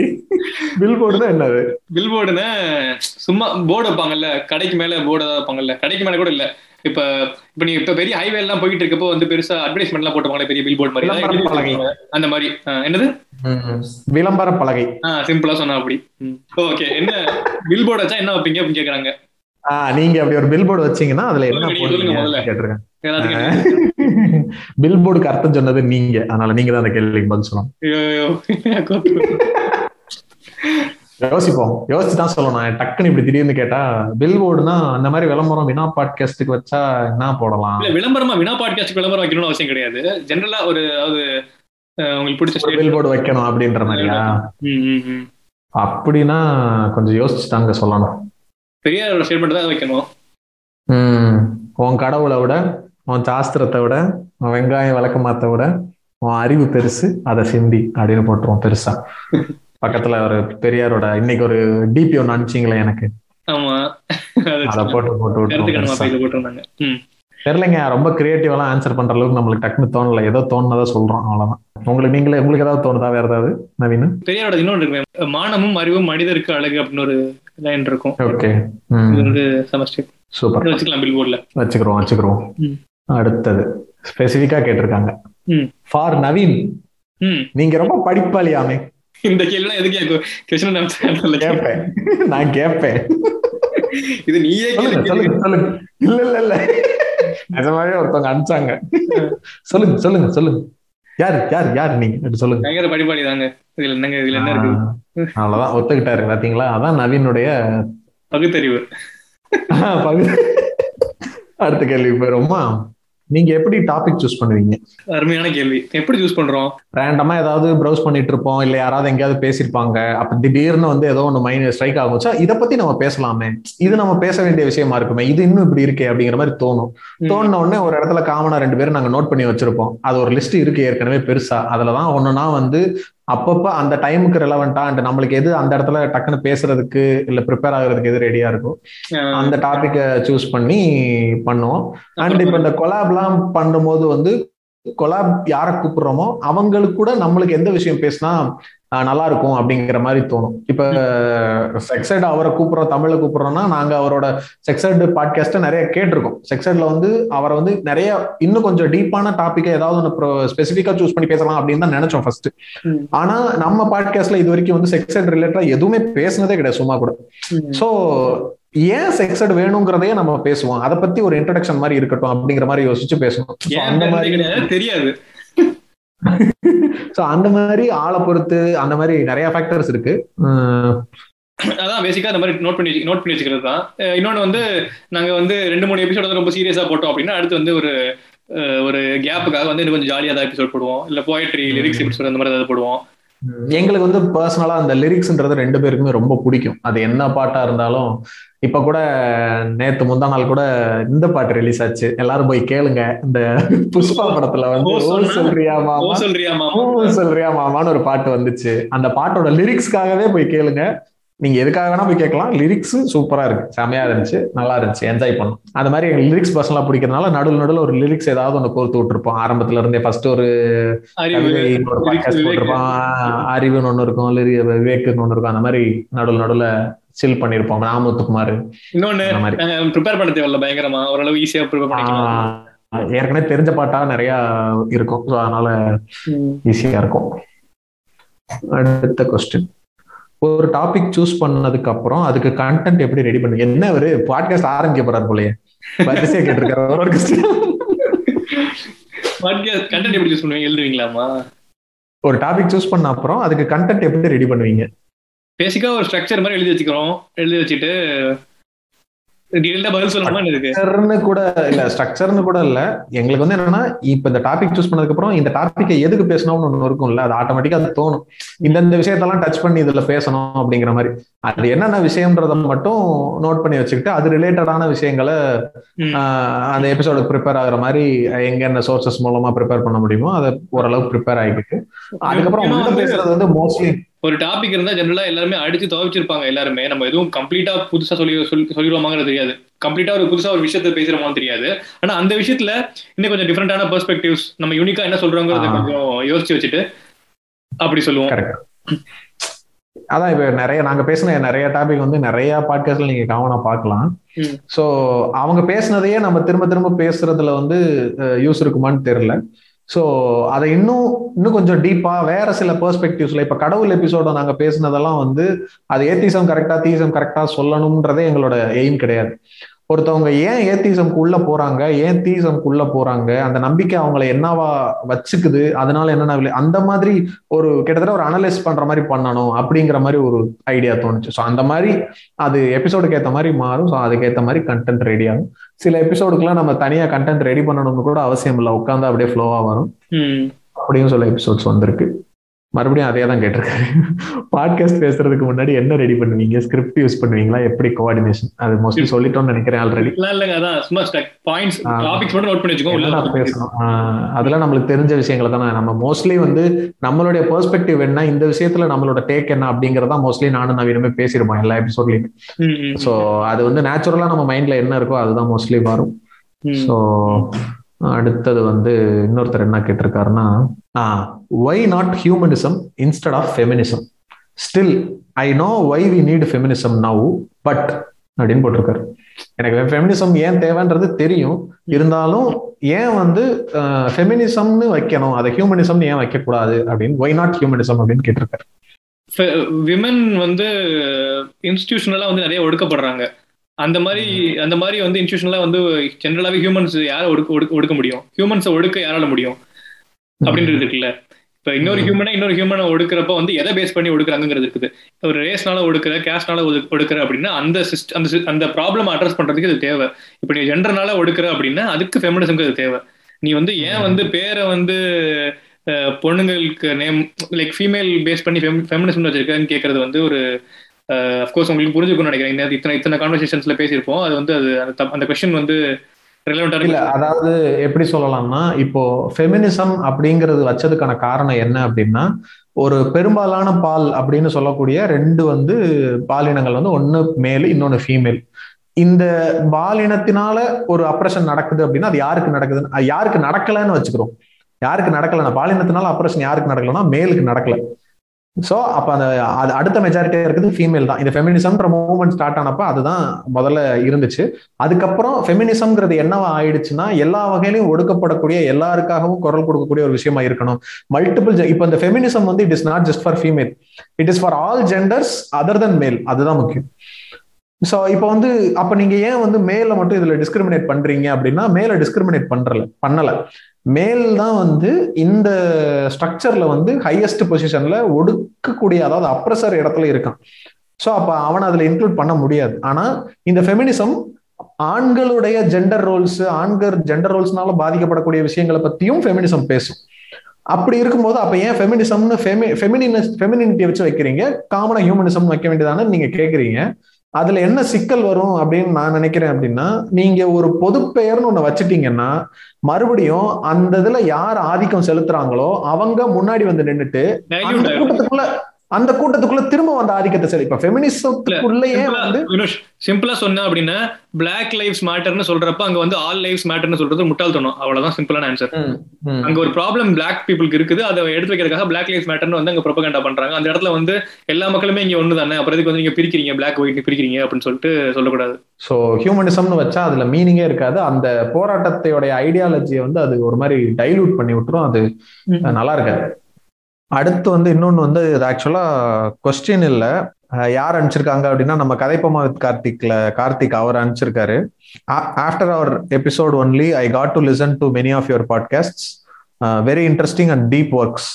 பில் போர்டுனா என்னது? பில் போர்டுனா சும்மா போர்டு வைப்பாங்கல்ல கடைக்கு மேல போர்டு வைப்பாங்கல்ல. கடைக்கு மேல கூட இல்ல. இப்ப இப்ப நீ இப்ப பெரிய ஹைவே எல்லாம் போயிட்டு இருக்கப்போ வந்து பெருசா அட்வர்டைஸ்மெண்ட் எல்லாம் போட்டுவாங்க பெரிய பில் போர்டு மாதிரி அந்த மாதிரி. என்னது? விளம்பர பலகை. ஆஹ் சிம்பிளா சொன்னா அப்படி. ஓகே என்ன பில் போர்டு வச்சா என்ன வைப்பீங்க அப்படின்னு கேக்குறாங்க. நீங்க அப்படி ஒரு பில் போர்டு வச்சீங்கன்னா அதுல என்ன போடுவீங்க? கேட்டிருக்கேன். பில் போர்டுக்கு அர்த்தம் சொன்னது நீங்க. அதனால நீங்க தான் அந்த கேள்விக்கு பதில் சொல்லணும். யோசிப்போம். யோசிச்சு தான் சொல்லணும். டக்குன்னு இப்படி திடீர்னு கேட்டா பில் போர்டுனா அந்த மாதிரி விளம்பரம் வினா பாட்காஸ்டுக்கு வச்சா என்ன போடலாம்? விளம்பரமா வினா பாட்காஸ்ட் விளம்பரம் வைக்கணும்னு அவசியம் கிடையாது. ஜென்ரலா ஒரு அதாவது உங்களுக்கு பிடிச்ச பில் போர்டு வைக்கணும் அப்படின்ற மாதிரியா? அப்படின்னா கொஞ்சம் யோசிச்சு தாங்க சொல்லணும். பெரிய ஸ்டேட்மெண்ட் தான் வைக்கணும். உன் கடவுளை விட உன் சாஸ்திரத்தை விட உன் வெங்காயம் விளக்கமாத்த விட உன் அறிவு பெருசு அதை சிந்தி அப்படின்னு போட்டுருவோம் பெருசா. பக்கத்துல ஒரு பெரியாரோட இன்னைக்கு ஒரு டிபி ஒன்னு அனுப்பிச்சிங்களே எனக்கு. அத போட்டு போட்டு தெரியலங்க ரொம்ப கிரியேட்டிவெல்லாம் ஆன்சர் பண்ற அளவுக்கு நம்மளுக்கு டக்குனு தோணல. ஏதோ தோணுனதா சொல்றோம் அவ்வளவுதான். உங்களுக்கு நீங்களே உங்களுக்கு ஏதாவது தோணுதா வேற ஏதாவது நவீன்? பெரியாரோட இன்னொன்று இருக்கு மானமும் அறிவும் மனிதருக்கு அழகு அப்படின்னு ஒரு லைன் இருக்கும். Okay super. வச்சுக்கலாம் பில் போர்ட்ல வச்சுக்கிறோம் வச்சுக்கிறோம் அடுத்தது. ஸ்பெசிபிக்கா கேட்டிருக்காங்க. ஃபார் நவீன் நீங்க ரொம்ப படிப்பாளியாமே. இந்த கேள்வி எது கேட்கும் கிருஷ்ணன் கேட்பேன் நான் கேட்பேன் இது நீயே சொல்லுங்க சொல்லுங்க இல்ல இல்ல இல்ல. நிஜமாவே ஒருத்தவங்க அனுப்பிச்சாங்க. சொல்லுங்க சொல்லுங்க சொல்லுங்க. யாரு யார் யார் நீங்க? சொல்லுங்க. பயங்கர படிப்பாளி தாங்க. இதுல என்னங்க இதுல என்ன இருக்கு? அவ்வளவுதான். ஒத்துக்கிட்டாரு பாத்தீங்களா? அதான் நவீனுடைய பகுத்தறிவு. பகுதி அடுத்த கேள்வி போயிருமா நீங்க எப்படி டாபிக் சூஸ் பண்ணுவீங்க? அருமையான கேள்வி. எப்படி சூஸ் பண்றோம்? ரேண்டமா ஏதாவது ப்ரௌஸ் பண்ணிட்டு இருப்போம் இல்ல யாராவது எங்கேயாவது பேசியிருப்பாங்க அப்ப திடீர்னு வந்து ஏதோ ஒன்று மைண்ட் ஸ்ட்ரைக் ஆகும் சா இதை பத்தி நம்ம பேசலாமே. இது நம்ம பேச வேண்டிய விஷயமா இருக்குமே இது இன்னும் இப்படி இருக்கே அப்படிங்கிற மாதிரி தோணும். தோணுன உடனே ஒரு இடத்துல காமனா ரெண்டு பேரும் நாங்க நோட் பண்ணி வச்சிருப்போம். அது ஒரு லிஸ்ட் இருக்கு ஏற்கனவே பெருசா. அதுலதான் ஒண்ணுனா வந்து அப்பப்ப அந்த டைமுக்கு ரெலவெண்டா அண்ட் நம்மளுக்கு எது அந்த இடத்துல டக்குன்னு பேசுறதுக்கு இல்ல ப்ரிப்பேர் ஆகுறதுக்கு எது ரெடியா இருக்கும் அந்த டாபிக்கை சூஸ் பண்ணி பண்ணுவோம். அண்ட் இப்ப இந்த கொலாப்லாம் பண்ணும்போது வந்து கொலாப் யாரை கூப்பிடுறோமோ அவங்களுக்கு கூட நம்மளுக்கு எந்த விஷயம் பேசினா நல்லா இருக்கும் அப்படிங்கிற மாதிரி தோணும் இப்ப செக்ஸைட் அவரை கூப்பிடுறோம் தமிழ்ல கூப்பிடுறோம்னா நாங்க அவரோட செக்ஸைடு பாட்காஸ்ட்டை நிறைய கேட்டிருக்கோம் செக்ஸைட்ல வந்து அவரை வந்து நிறைய இன்னும் கொஞ்சம் டீப்பான டாபிக்கை ஏதாவது ஒன்று ஸ்பெசிஃபிக்கா சூஸ் பண்ணி பேசலாம் அப்படின்னு தான் நினைச்சோம் ஃபர்ஸ்ட். ஆனா நம்ம பாட்காஸ்ட்ல இது வரைக்கும் வந்து செக்ஸைட் ரிலேட்டடா எதுவுமே பேசுனதே கிடையாது சும்மா கூட. சோ ஏன் செக்ஸட் வேணுங்கிறதையே நம்ம பேசுவோம். அதை பத்தி ஒரு இன்ட்ரடக்ஷன் மாதிரி இருக்கட்டும் அப்படிங்கிற மாதிரி யோசிச்சு பேசணும். அந்த மாதிரி தெரியாது. சோ அந்த மாதிரி ஆளை பொறுத்து அந்த மாதிரி நிறைய ஃபேக்டர்ஸ் இருக்கு. அதான் பேசிக்கா அந்த மாதிரி நோட் பண்ணி நோட் பண்ணி வச்சுக்கிறது தான். அஹ் இன்னொன்னு வந்து நாங்க வந்து ரெண்டு மூணு எபிசோட் வந்து ரொம்ப சீரியஸா போட்டோம் அப்படின்னா அடுத்து வந்து ஒரு ஒரு கேப்புக்காக வந்து இன்னும் கொஞ்சம் ஜாலியா தான் எபிசோட் போடுவோம். இல்ல போயட்ரி லிரிக்ஸ் எபிசோட் அந்த மாதிரி ஏதாவது போடுவோம். எங்களுக்கு வந்து பர்சனலா அந்த லிரிக்ஸ்ன்றது ரெண்டு பேருக்குமே ரொம்ப பிடிக்கும். அது என்ன பாட்டா இருந்தாலும் இப்ப கூட நேத்து முந்தா நாள் கூட இந்த பாட்டு ரிலீஸ் ஆச்சு. எல்லாரும் போய் கேளுங்க. இந்த புஷ்பா படத்துல வந்து ஓ? சொல்றியா மாமா? சொல்றியா மாமா? சொல்றியா மாமான்னு ஒரு பாட்டு வந்துச்சு. அந்த பாட்டோட லிரிக்ஸ்க்காகவே போய் கேளுங்க. நீங்க எதுக்காக வேணா போய் கேட்கலாம். லிரிக்ஸ் சூப்பரா இருக்கு. செமையா இருந்துச்சு. நல்லா இருந்துச்சு. என்ஜாய் பண்ணோம். அந்த மாதிரி எங்களுக்கு லிரிக்ஸ் பர்சனலா பிடிக்கிறதுனால நடுவில் நடுவில் ஒரு லிரிக்ஸ் ஏதாவது ஒன்று கோர்த்து விட்டுருப்போம். ஆரம்பத்துல இருந்தே ஃபர்ஸ்ட் ஒரு. போட்டிருப்போம். அறிவுன்னு ஒண்ணு இருக்கும். லிரி விவேக்குன்னு ஒண்ணு இருக்கும். அந்த மாதிரி நடுவில் நடுவில் சில் பண்ணிருப்போம். ராமத்துக்குமார் இன்னொன்னு ப்ரிப்பேர் பண்ண தேவையில்ல பயங்கரமா. ஓரளவு ஈஸியா ப்ரிப்பேர் பண்ணிக்கலாம். ஏற்கனவே தெரிஞ்ச பாட்டா நிறைய இருக்கும். அதனால. ஈஸியா இருக்கும். அடுத்த கொஸ்டின் ஒரு டாபிக் சூஸ் பண்ணதுக்கு அப்புறம் அதுக்கு கண்டென்ட் எப்படி ரெடி பண்ணுங்க என்ன ஒரு பாட்காஸ்ட் ஆரம்பிக்க போறாரு போலயே? வரிசையா கேட்டிருக்காரு. Podcast content எப்படி யூஸ் பண்ணுவீங்க? எழுதுவீங்களாமா ஒரு டாபிக் சூஸ் பண்ண அப்புறம் அதுக்கு கண்டென்ட் எப்படி ரெடி பண்ணுவீங்க? பேசிக்கா ஒரு ஸ்ட்ரக்சர் மாதிரி எழுதி வச்சுக்கிறோம். எழுதி வச்சுட்டு டீடைல்டா பதில் சொல்லணுமா என்ன இருக்கு ஸ்ட்ரக்சர்னு கூட இல்ல ஸ்ட்ரக்சர்னு கூட இல்ல. எங்களுக்கு வந்து என்னன்னா இப்ப இந்த டாபிக் சூஸ் பண்ணதுக்கு அப்புறம் இந்த டாபிக்கை எதுக்கு பேசணும்னு ஒண்ணு இருக்கும்ல அது ஆட்டோமேட்டிக்கா அது தோணும். இந்தந்த விஷயத்தெல்லாம் டச் பண்ணி இதுல பேசணும் அப்படிங்கிற மாதிரி. அது என்னென்ன விஷயம்ன்றத மட்டும் நோட் பண்ணி வச்சுக்கிட்டு அது ரிலேட்டடான விஷயங்களை அந்த எபிசோடுக்கு ப்ரிப்பேர் ஆகுற மாதிரி எங்க என்ன சோர்சஸ் மூலமா ப்ரிப்பேர் பண்ண முடியுமோ அதை ஓரளவுக்கு ப்ரிப்பேர் ஆகிக்கிட்டு அதுக்கப்புறம் பேசுறது வந்து மோஸ்ட்லி ஒரு டாபிக் இருந்தா ஜெனரலா எல்லாருமே அடிச்சு துவைச்சிருப்பாங்க எல்லாருமே. நம்ம எதுவும் கம்ப்ளீட்டா புதுசா சொல்லி சொல்லி- சொல்லிடுவோமாங்கிறது தெரியாது. கம்ப்ளீட்டா ஒரு புதுசா ஒரு விஷயத்த பேசுறோமான்னு தெரியாது. ஆனா அந்த விஷயத்துல இன்னும் கொஞ்சம் டிஃப்ரெண்டான பெர்ஸ்பெக்டிவ்ஸ் நம்ம யூனிக்கா என்ன சொல்றோங்கிறத. கொஞ்சம் யோசிச்சு வச்சுட்டு அப்படி சொல்லுவோம். கரெக்ட் அதான் இப்ப நிறைய நாங்க பேசின நிறைய டாபிக் வந்து நிறைய பாட்காஸ்ட்ல நீங்க காமனா பார்க்கலாம். சோ அவங்க பேசினதையே நம்ம திரும்ப திரும்ப பேசுறதுல வந்து யூஸ் இருக்குமான்னு தெரியல. ஸோ அதை இன்னும் இன்னும் கொஞ்சம் டீப்பாக வேற சில பெர்ஸ்பெக்டிவ்ஸில் இப்போ கடவுள் எபிசோட நாங்கள் பேசினதெல்லாம் வந்து அது ஏத்திசம் கரெக்டாக தீசம் கரெக்டாக சொல்லணுன்றதே எங்களோட எய்ம் கிடையாது. ஒருத்தவங்க ஏன் ஏத்திசம்க்கு உள்ள போறாங்க? ஏன் தீசம்க்கு உள்ள போறாங்க? அந்த நம்பிக்கை அவங்கள என்னவா வச்சுக்குது? அதனால என்னென்ன அந்த மாதிரி ஒரு கிட்டத்தட்ட ஒரு அனலைஸ் பண்ற மாதிரி பண்ணணும் அப்படிங்கிற மாதிரி ஒரு ஐடியா தோணுச்சு. ஸோ அந்த மாதிரி அது எபிசோடுக்கு ஏற்ற மாதிரி மாறும். ஸோ அதுக்கேற்ற மாதிரி கண்டென்ட் ரெடி ஆகும். சில எபிசோடுக்குலாம் நம்ம தனியா கண்டென்ட் ரெடி பண்ணணும்னு கூட அவசியம் இல்லை. உட்காந்து அப்படியே ஃப்ளோவா வரும். ம். அப்படியும் சில எபிசோட்ஸ் வந்திருக்கு. மறுபடியும் அதே தான் கேட்டிருக்காரு. பாட்காஸ்ட் பேசுறதுக்கு முன்னாடி என்ன ரெடி பண்ணுவீங்க? ஸ்கிரிப்ட் யூஸ் பண்ணுவீங்களா? எப்படி கோஆர்டினேஷன் அது மோஸ்ட்லி சொல்லிட்டோம்னு நினைக்கிறேன் ஆல்ரெடி இல்ல அதான் சும்மா பாயிண்ட்ஸ். டாபிக்ஸ் மட்டும் நோட் பண்ணி வச்சுக்கோ உள்ள என்னடா பேசணும்? அதெல்லாம் நம்மளுக்கு தெரிஞ்ச விஷயங்களை தானே. நம்ம மோஸ்ட்லி வந்து நம்மளுடைய பெர்ஸ்பெக்டிவ் என்ன இந்த விஷயத்துல நம்மளோட டேக் என்ன அப்படிங்கறதா மோஸ்ட்லி நானும் நவீனமே பேசிருப்போம் எல்லா எபிசோட்லயும் ஸோ அது வந்து நேச்சுரலா நம்ம மைண்ட்ல என்ன இருக்கோ அதுதான் மோஸ்ட்லி வரும். ம். அடுத்தது வந்து இன்னொருத்தர் என்ன கேட்டிருக்காருன்னா why not humanism instead of feminism still I know why we need feminism now but அப்படின்னு போட்டிருக்காரு. எனக்கு ஃபெமினிசம் ஏன் தேவைன்றது தெரியும். இருந்தாலும் ஏன் வந்து ஃபெமினிசம்னு வைக்கணும் அதை ஹியூமனிசம்னு ஏன் வைக்கக்கூடாது? அப்படின்னு ஒய் நாட் ஹியூமனிசம் அப்படின்னு கேட்டிருக்காரு. விமன் வந்து இன்ஸ்டிடியூஷனலா வந்து நிறைய ஒடுக்கப்படுறாங்க. அந்த மாதிரி அந்த மாதிரி வந்து இன்ஸ்டியூஷன்லாம் வந்து ஜென்ரலாவே ஹியூமன்ஸ் யாரை ஒடுக்க ஒடுக்க ஒடுக்க முடியும்? ஹியூமன்ஸை ஒடுக்க யாரால முடியும்? அப்படின்றது இருக்குல்ல. இப்ப இன்னொரு ஹியூமனை இன்னொரு ஹியூமனை ஒடுக்கிறப்ப வந்து எதை பேஸ் பண்ணி ஒடுக்குறாங்கிறது இருக்குது. ஒரு ரேஸ்னால ஒடுக்குற கேஸ்ட்னால ஒடுக்குற அப்படின்னா அந்த சிஸ்ட் அந்த அந்த ப்ராப்ளம் அட்ரஸ் பண்றதுக்கு இது தேவை. இப்ப நீ ஜெண்டர்னால ஒடுக்குற அப்படின்னா அதுக்கு ஃபெமினிசம்க்கு அது தேவை. நீ வந்து ஏன் வந்து பேரை வந்து பொண்ணுங்களுக்கு நேம் லைக் ஃபீமேல் பேஸ் பண்ணி ஃபெமினிசம் வச்சிருக்கேன்னு கேட்கறது வந்து ஒரு அஃப்கோர்ஸ் உங்களுக்கு புரிஞ்சுக்கணும்னு நினைக்கிறேன். இத்தனை இத்தனை கான்வர்சேஷன்ஸ்ல பேசியிருப்போம். அது வந்து அது அந்த கொஸ்டின் வந்து இல்ல அதாவது எப்படி சொல்லலாம்னா இப்போ ஃபெமினிசம் அப்படிங்கிறது வச்சதுக்கான காரணம் என்ன அப்படின்னா ஒரு பெரும்பாலான பால் அப்படின்னு சொல்லக்கூடிய ரெண்டு வந்து பாலினங்கள் வந்து ஒன்னு மேல் இன்னொன்னு ஃபீமேல் இந்த பாலினத்தினால ஒரு அப்ரஷன் நடக்குது அப்படின்னா அது யாருக்கு நடக்குதுன்னு யாருக்கு நடக்கலன்னு வச்சுக்கிறோம். யாருக்கு நடக்கலன்னா பாலினத்தினால அப்ரஷன் யாருக்கு நடக்கலன்னா மேலுக்கு நடக்கல. ஸோ அப்போ அந்த அது அடுத்த மெஜாரிட்டியாக இருக்குது ஃபீமேல் தான். இந்த ஃபெமினிசம்ன்ற மூவ்மெண்ட் ஸ்டார்ட் ஆனப்போ அதுதான் முதல்ல இருந்துச்சு. அதுக்கப்புறம் ஃபெமினிசம்ங்கிறது என்னவா ஆயிடுச்சுன்னா எல்லா வகையிலையும் ஒடுக்கப்படக்கூடிய எல்லாருக்காகவும் குரல் கொடுக்கக்கூடிய ஒரு விஷயமா இருக்கணும். மல்டிபிள் இப்போ இந்த ஃபெமினிசம் வந்து it is not just for female it is for all genders other than male அதுதான் முக்கியம். ஸோ இப்போ வந்து அப்போ நீங்க ஏன் வந்து மேல மட்டும் இதுல டிஸ்கிரிமினேட் பண்றீங்க அப்படின்னா மேல டிஸ்கிரிமினேட் பண்றல பண்ணல. மேல் தான் வந்து இந்த ஸ்ட்ரக்சர்ல வந்து ஹையஸ்ட் பொசிஷன்ல ஒடுக்கக்கூடிய அதாவது அப்ரஸர் இடத்துல இருக்கான். ஸோ அப்ப அவனை அதுல இன்க்ளூட் பண்ண முடியாது. ஆனா இந்த ஃபெமினிசம் ஆண்களுடைய ஜெண்டர் ரோல்ஸ் ஆண்கள் ஜெண்டர் ரோல்ஸ்னால பாதிக்கப்படக்கூடிய விஷயங்களை பத்தியும் ஃபெமினிசம் பேசும். அப்படி இருக்கும்போது அப்ப ஏன் ஃபெமினிசம்னு ஃபெமினினிட்டி வச்சு வைக்கிறீங்க? காமனா ஹியூமனிசம் வைக்க வேண்டியதானு நீங்க கேக்குறீங்க. அதுல என்ன சிக்கல் வரும் அப்படின்னு நான் நினைக்கிறேன் அப்படின்னா நீங்க ஒரு பொது பெயர்னு ஒண்ணு வச்சுட்டீங்கன்னா மறுபடியும் அந்த இதுல யார் ஆதிக்கம் செலுத்துறாங்களோ அவங்க முன்னாடி வந்து நின்றுட்டு கூட்டத்துக்குள்ள அந்த கூட்டத்துக்குள்ள திரும்ப வந்த ஆதிக்கத்தை சரி இப்ப ஃபெமினிசத்துக்குள்ளேயே வந்து சிம்பிளா சொன்ன அப்படின்னா பிளாக் லைஃப்ஸ் மேட்டர்னு சொல்றப்ப அங்க வந்து ஆல் லைஃப்ஸ் மேட்டர்னு சொல்றது முட்டாள்தனம் அவ்வளவுதான் சிம்பிளான ஆன்சர் அங்க ஒரு ப்ராப்ளம் பிளாக் பீப்புளுக்கு இருக்குது. அதை எடுத்து வைக்கிறதுக்காக பிளாக் லைஃப்ஸ் மேட்டர்னு வந்து அங்க ப்ரொபகண்டா பண்றாங்க. அந்த இடத்துல வந்து எல்லா மக்களுமே இங்க ஒண்ணு தானே? அப்புறம் வந்து நீங்க பிரிக்கிறீங்க? பிளாக் ஒயிட் பிரிக்கிறீங்க அப்படின்னு சொல்லிட்டு சொல்லக்கூடாது. ஸோ ஹியூமனிசம்னு வச்சா அதுல மீனிங்கே இருக்காது. அந்த போராட்டத்தையோட ஐடியாலஜியை வந்து அது ஒரு மாதிரி டைலூட் பண்ணி விட்டுரும். அது நல்லா இருக்காது. அடுத்து வந்து இன்னொன்று வந்து இது ஆக்சுவலா கொஸ்டின் இல்லை. யார் அனுப்பிச்சிருக்காங்க அப்படின்னா நம்ம கதைப்பமா வித் கார்த்திக்ல கார்த்திக் அவர் அனுப்பிச்சிருக்காரு. After our episode only I got to listen to many of your podcast very interesting and deep works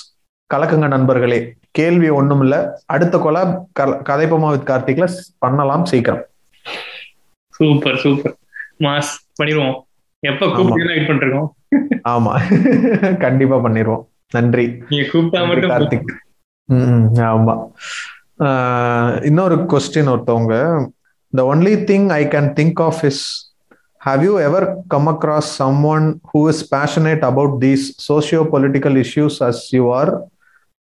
கலக்குங்க நண்பர்களே கேள்வி ஒண்ணும் இல்ல. அடுத்த கொலை கதைப்பமா வித் கார்த்திக்ல பண்ணலாம் சீக்கிரம். சூப்பர் சூப்பர் மாஸ் பண்ணிடுவோம் எப்ப கூப்பிட்டு ஆமா. கண்டிப்பா பண்ணிடுவோம் நன்றி. கார்த்திக். ஆமா. இன்னொரு கொஸ்டின் ஒருத்தவங்க. The only thing I can think of is have you ever come across someone who is passionate about these socio political issues as you are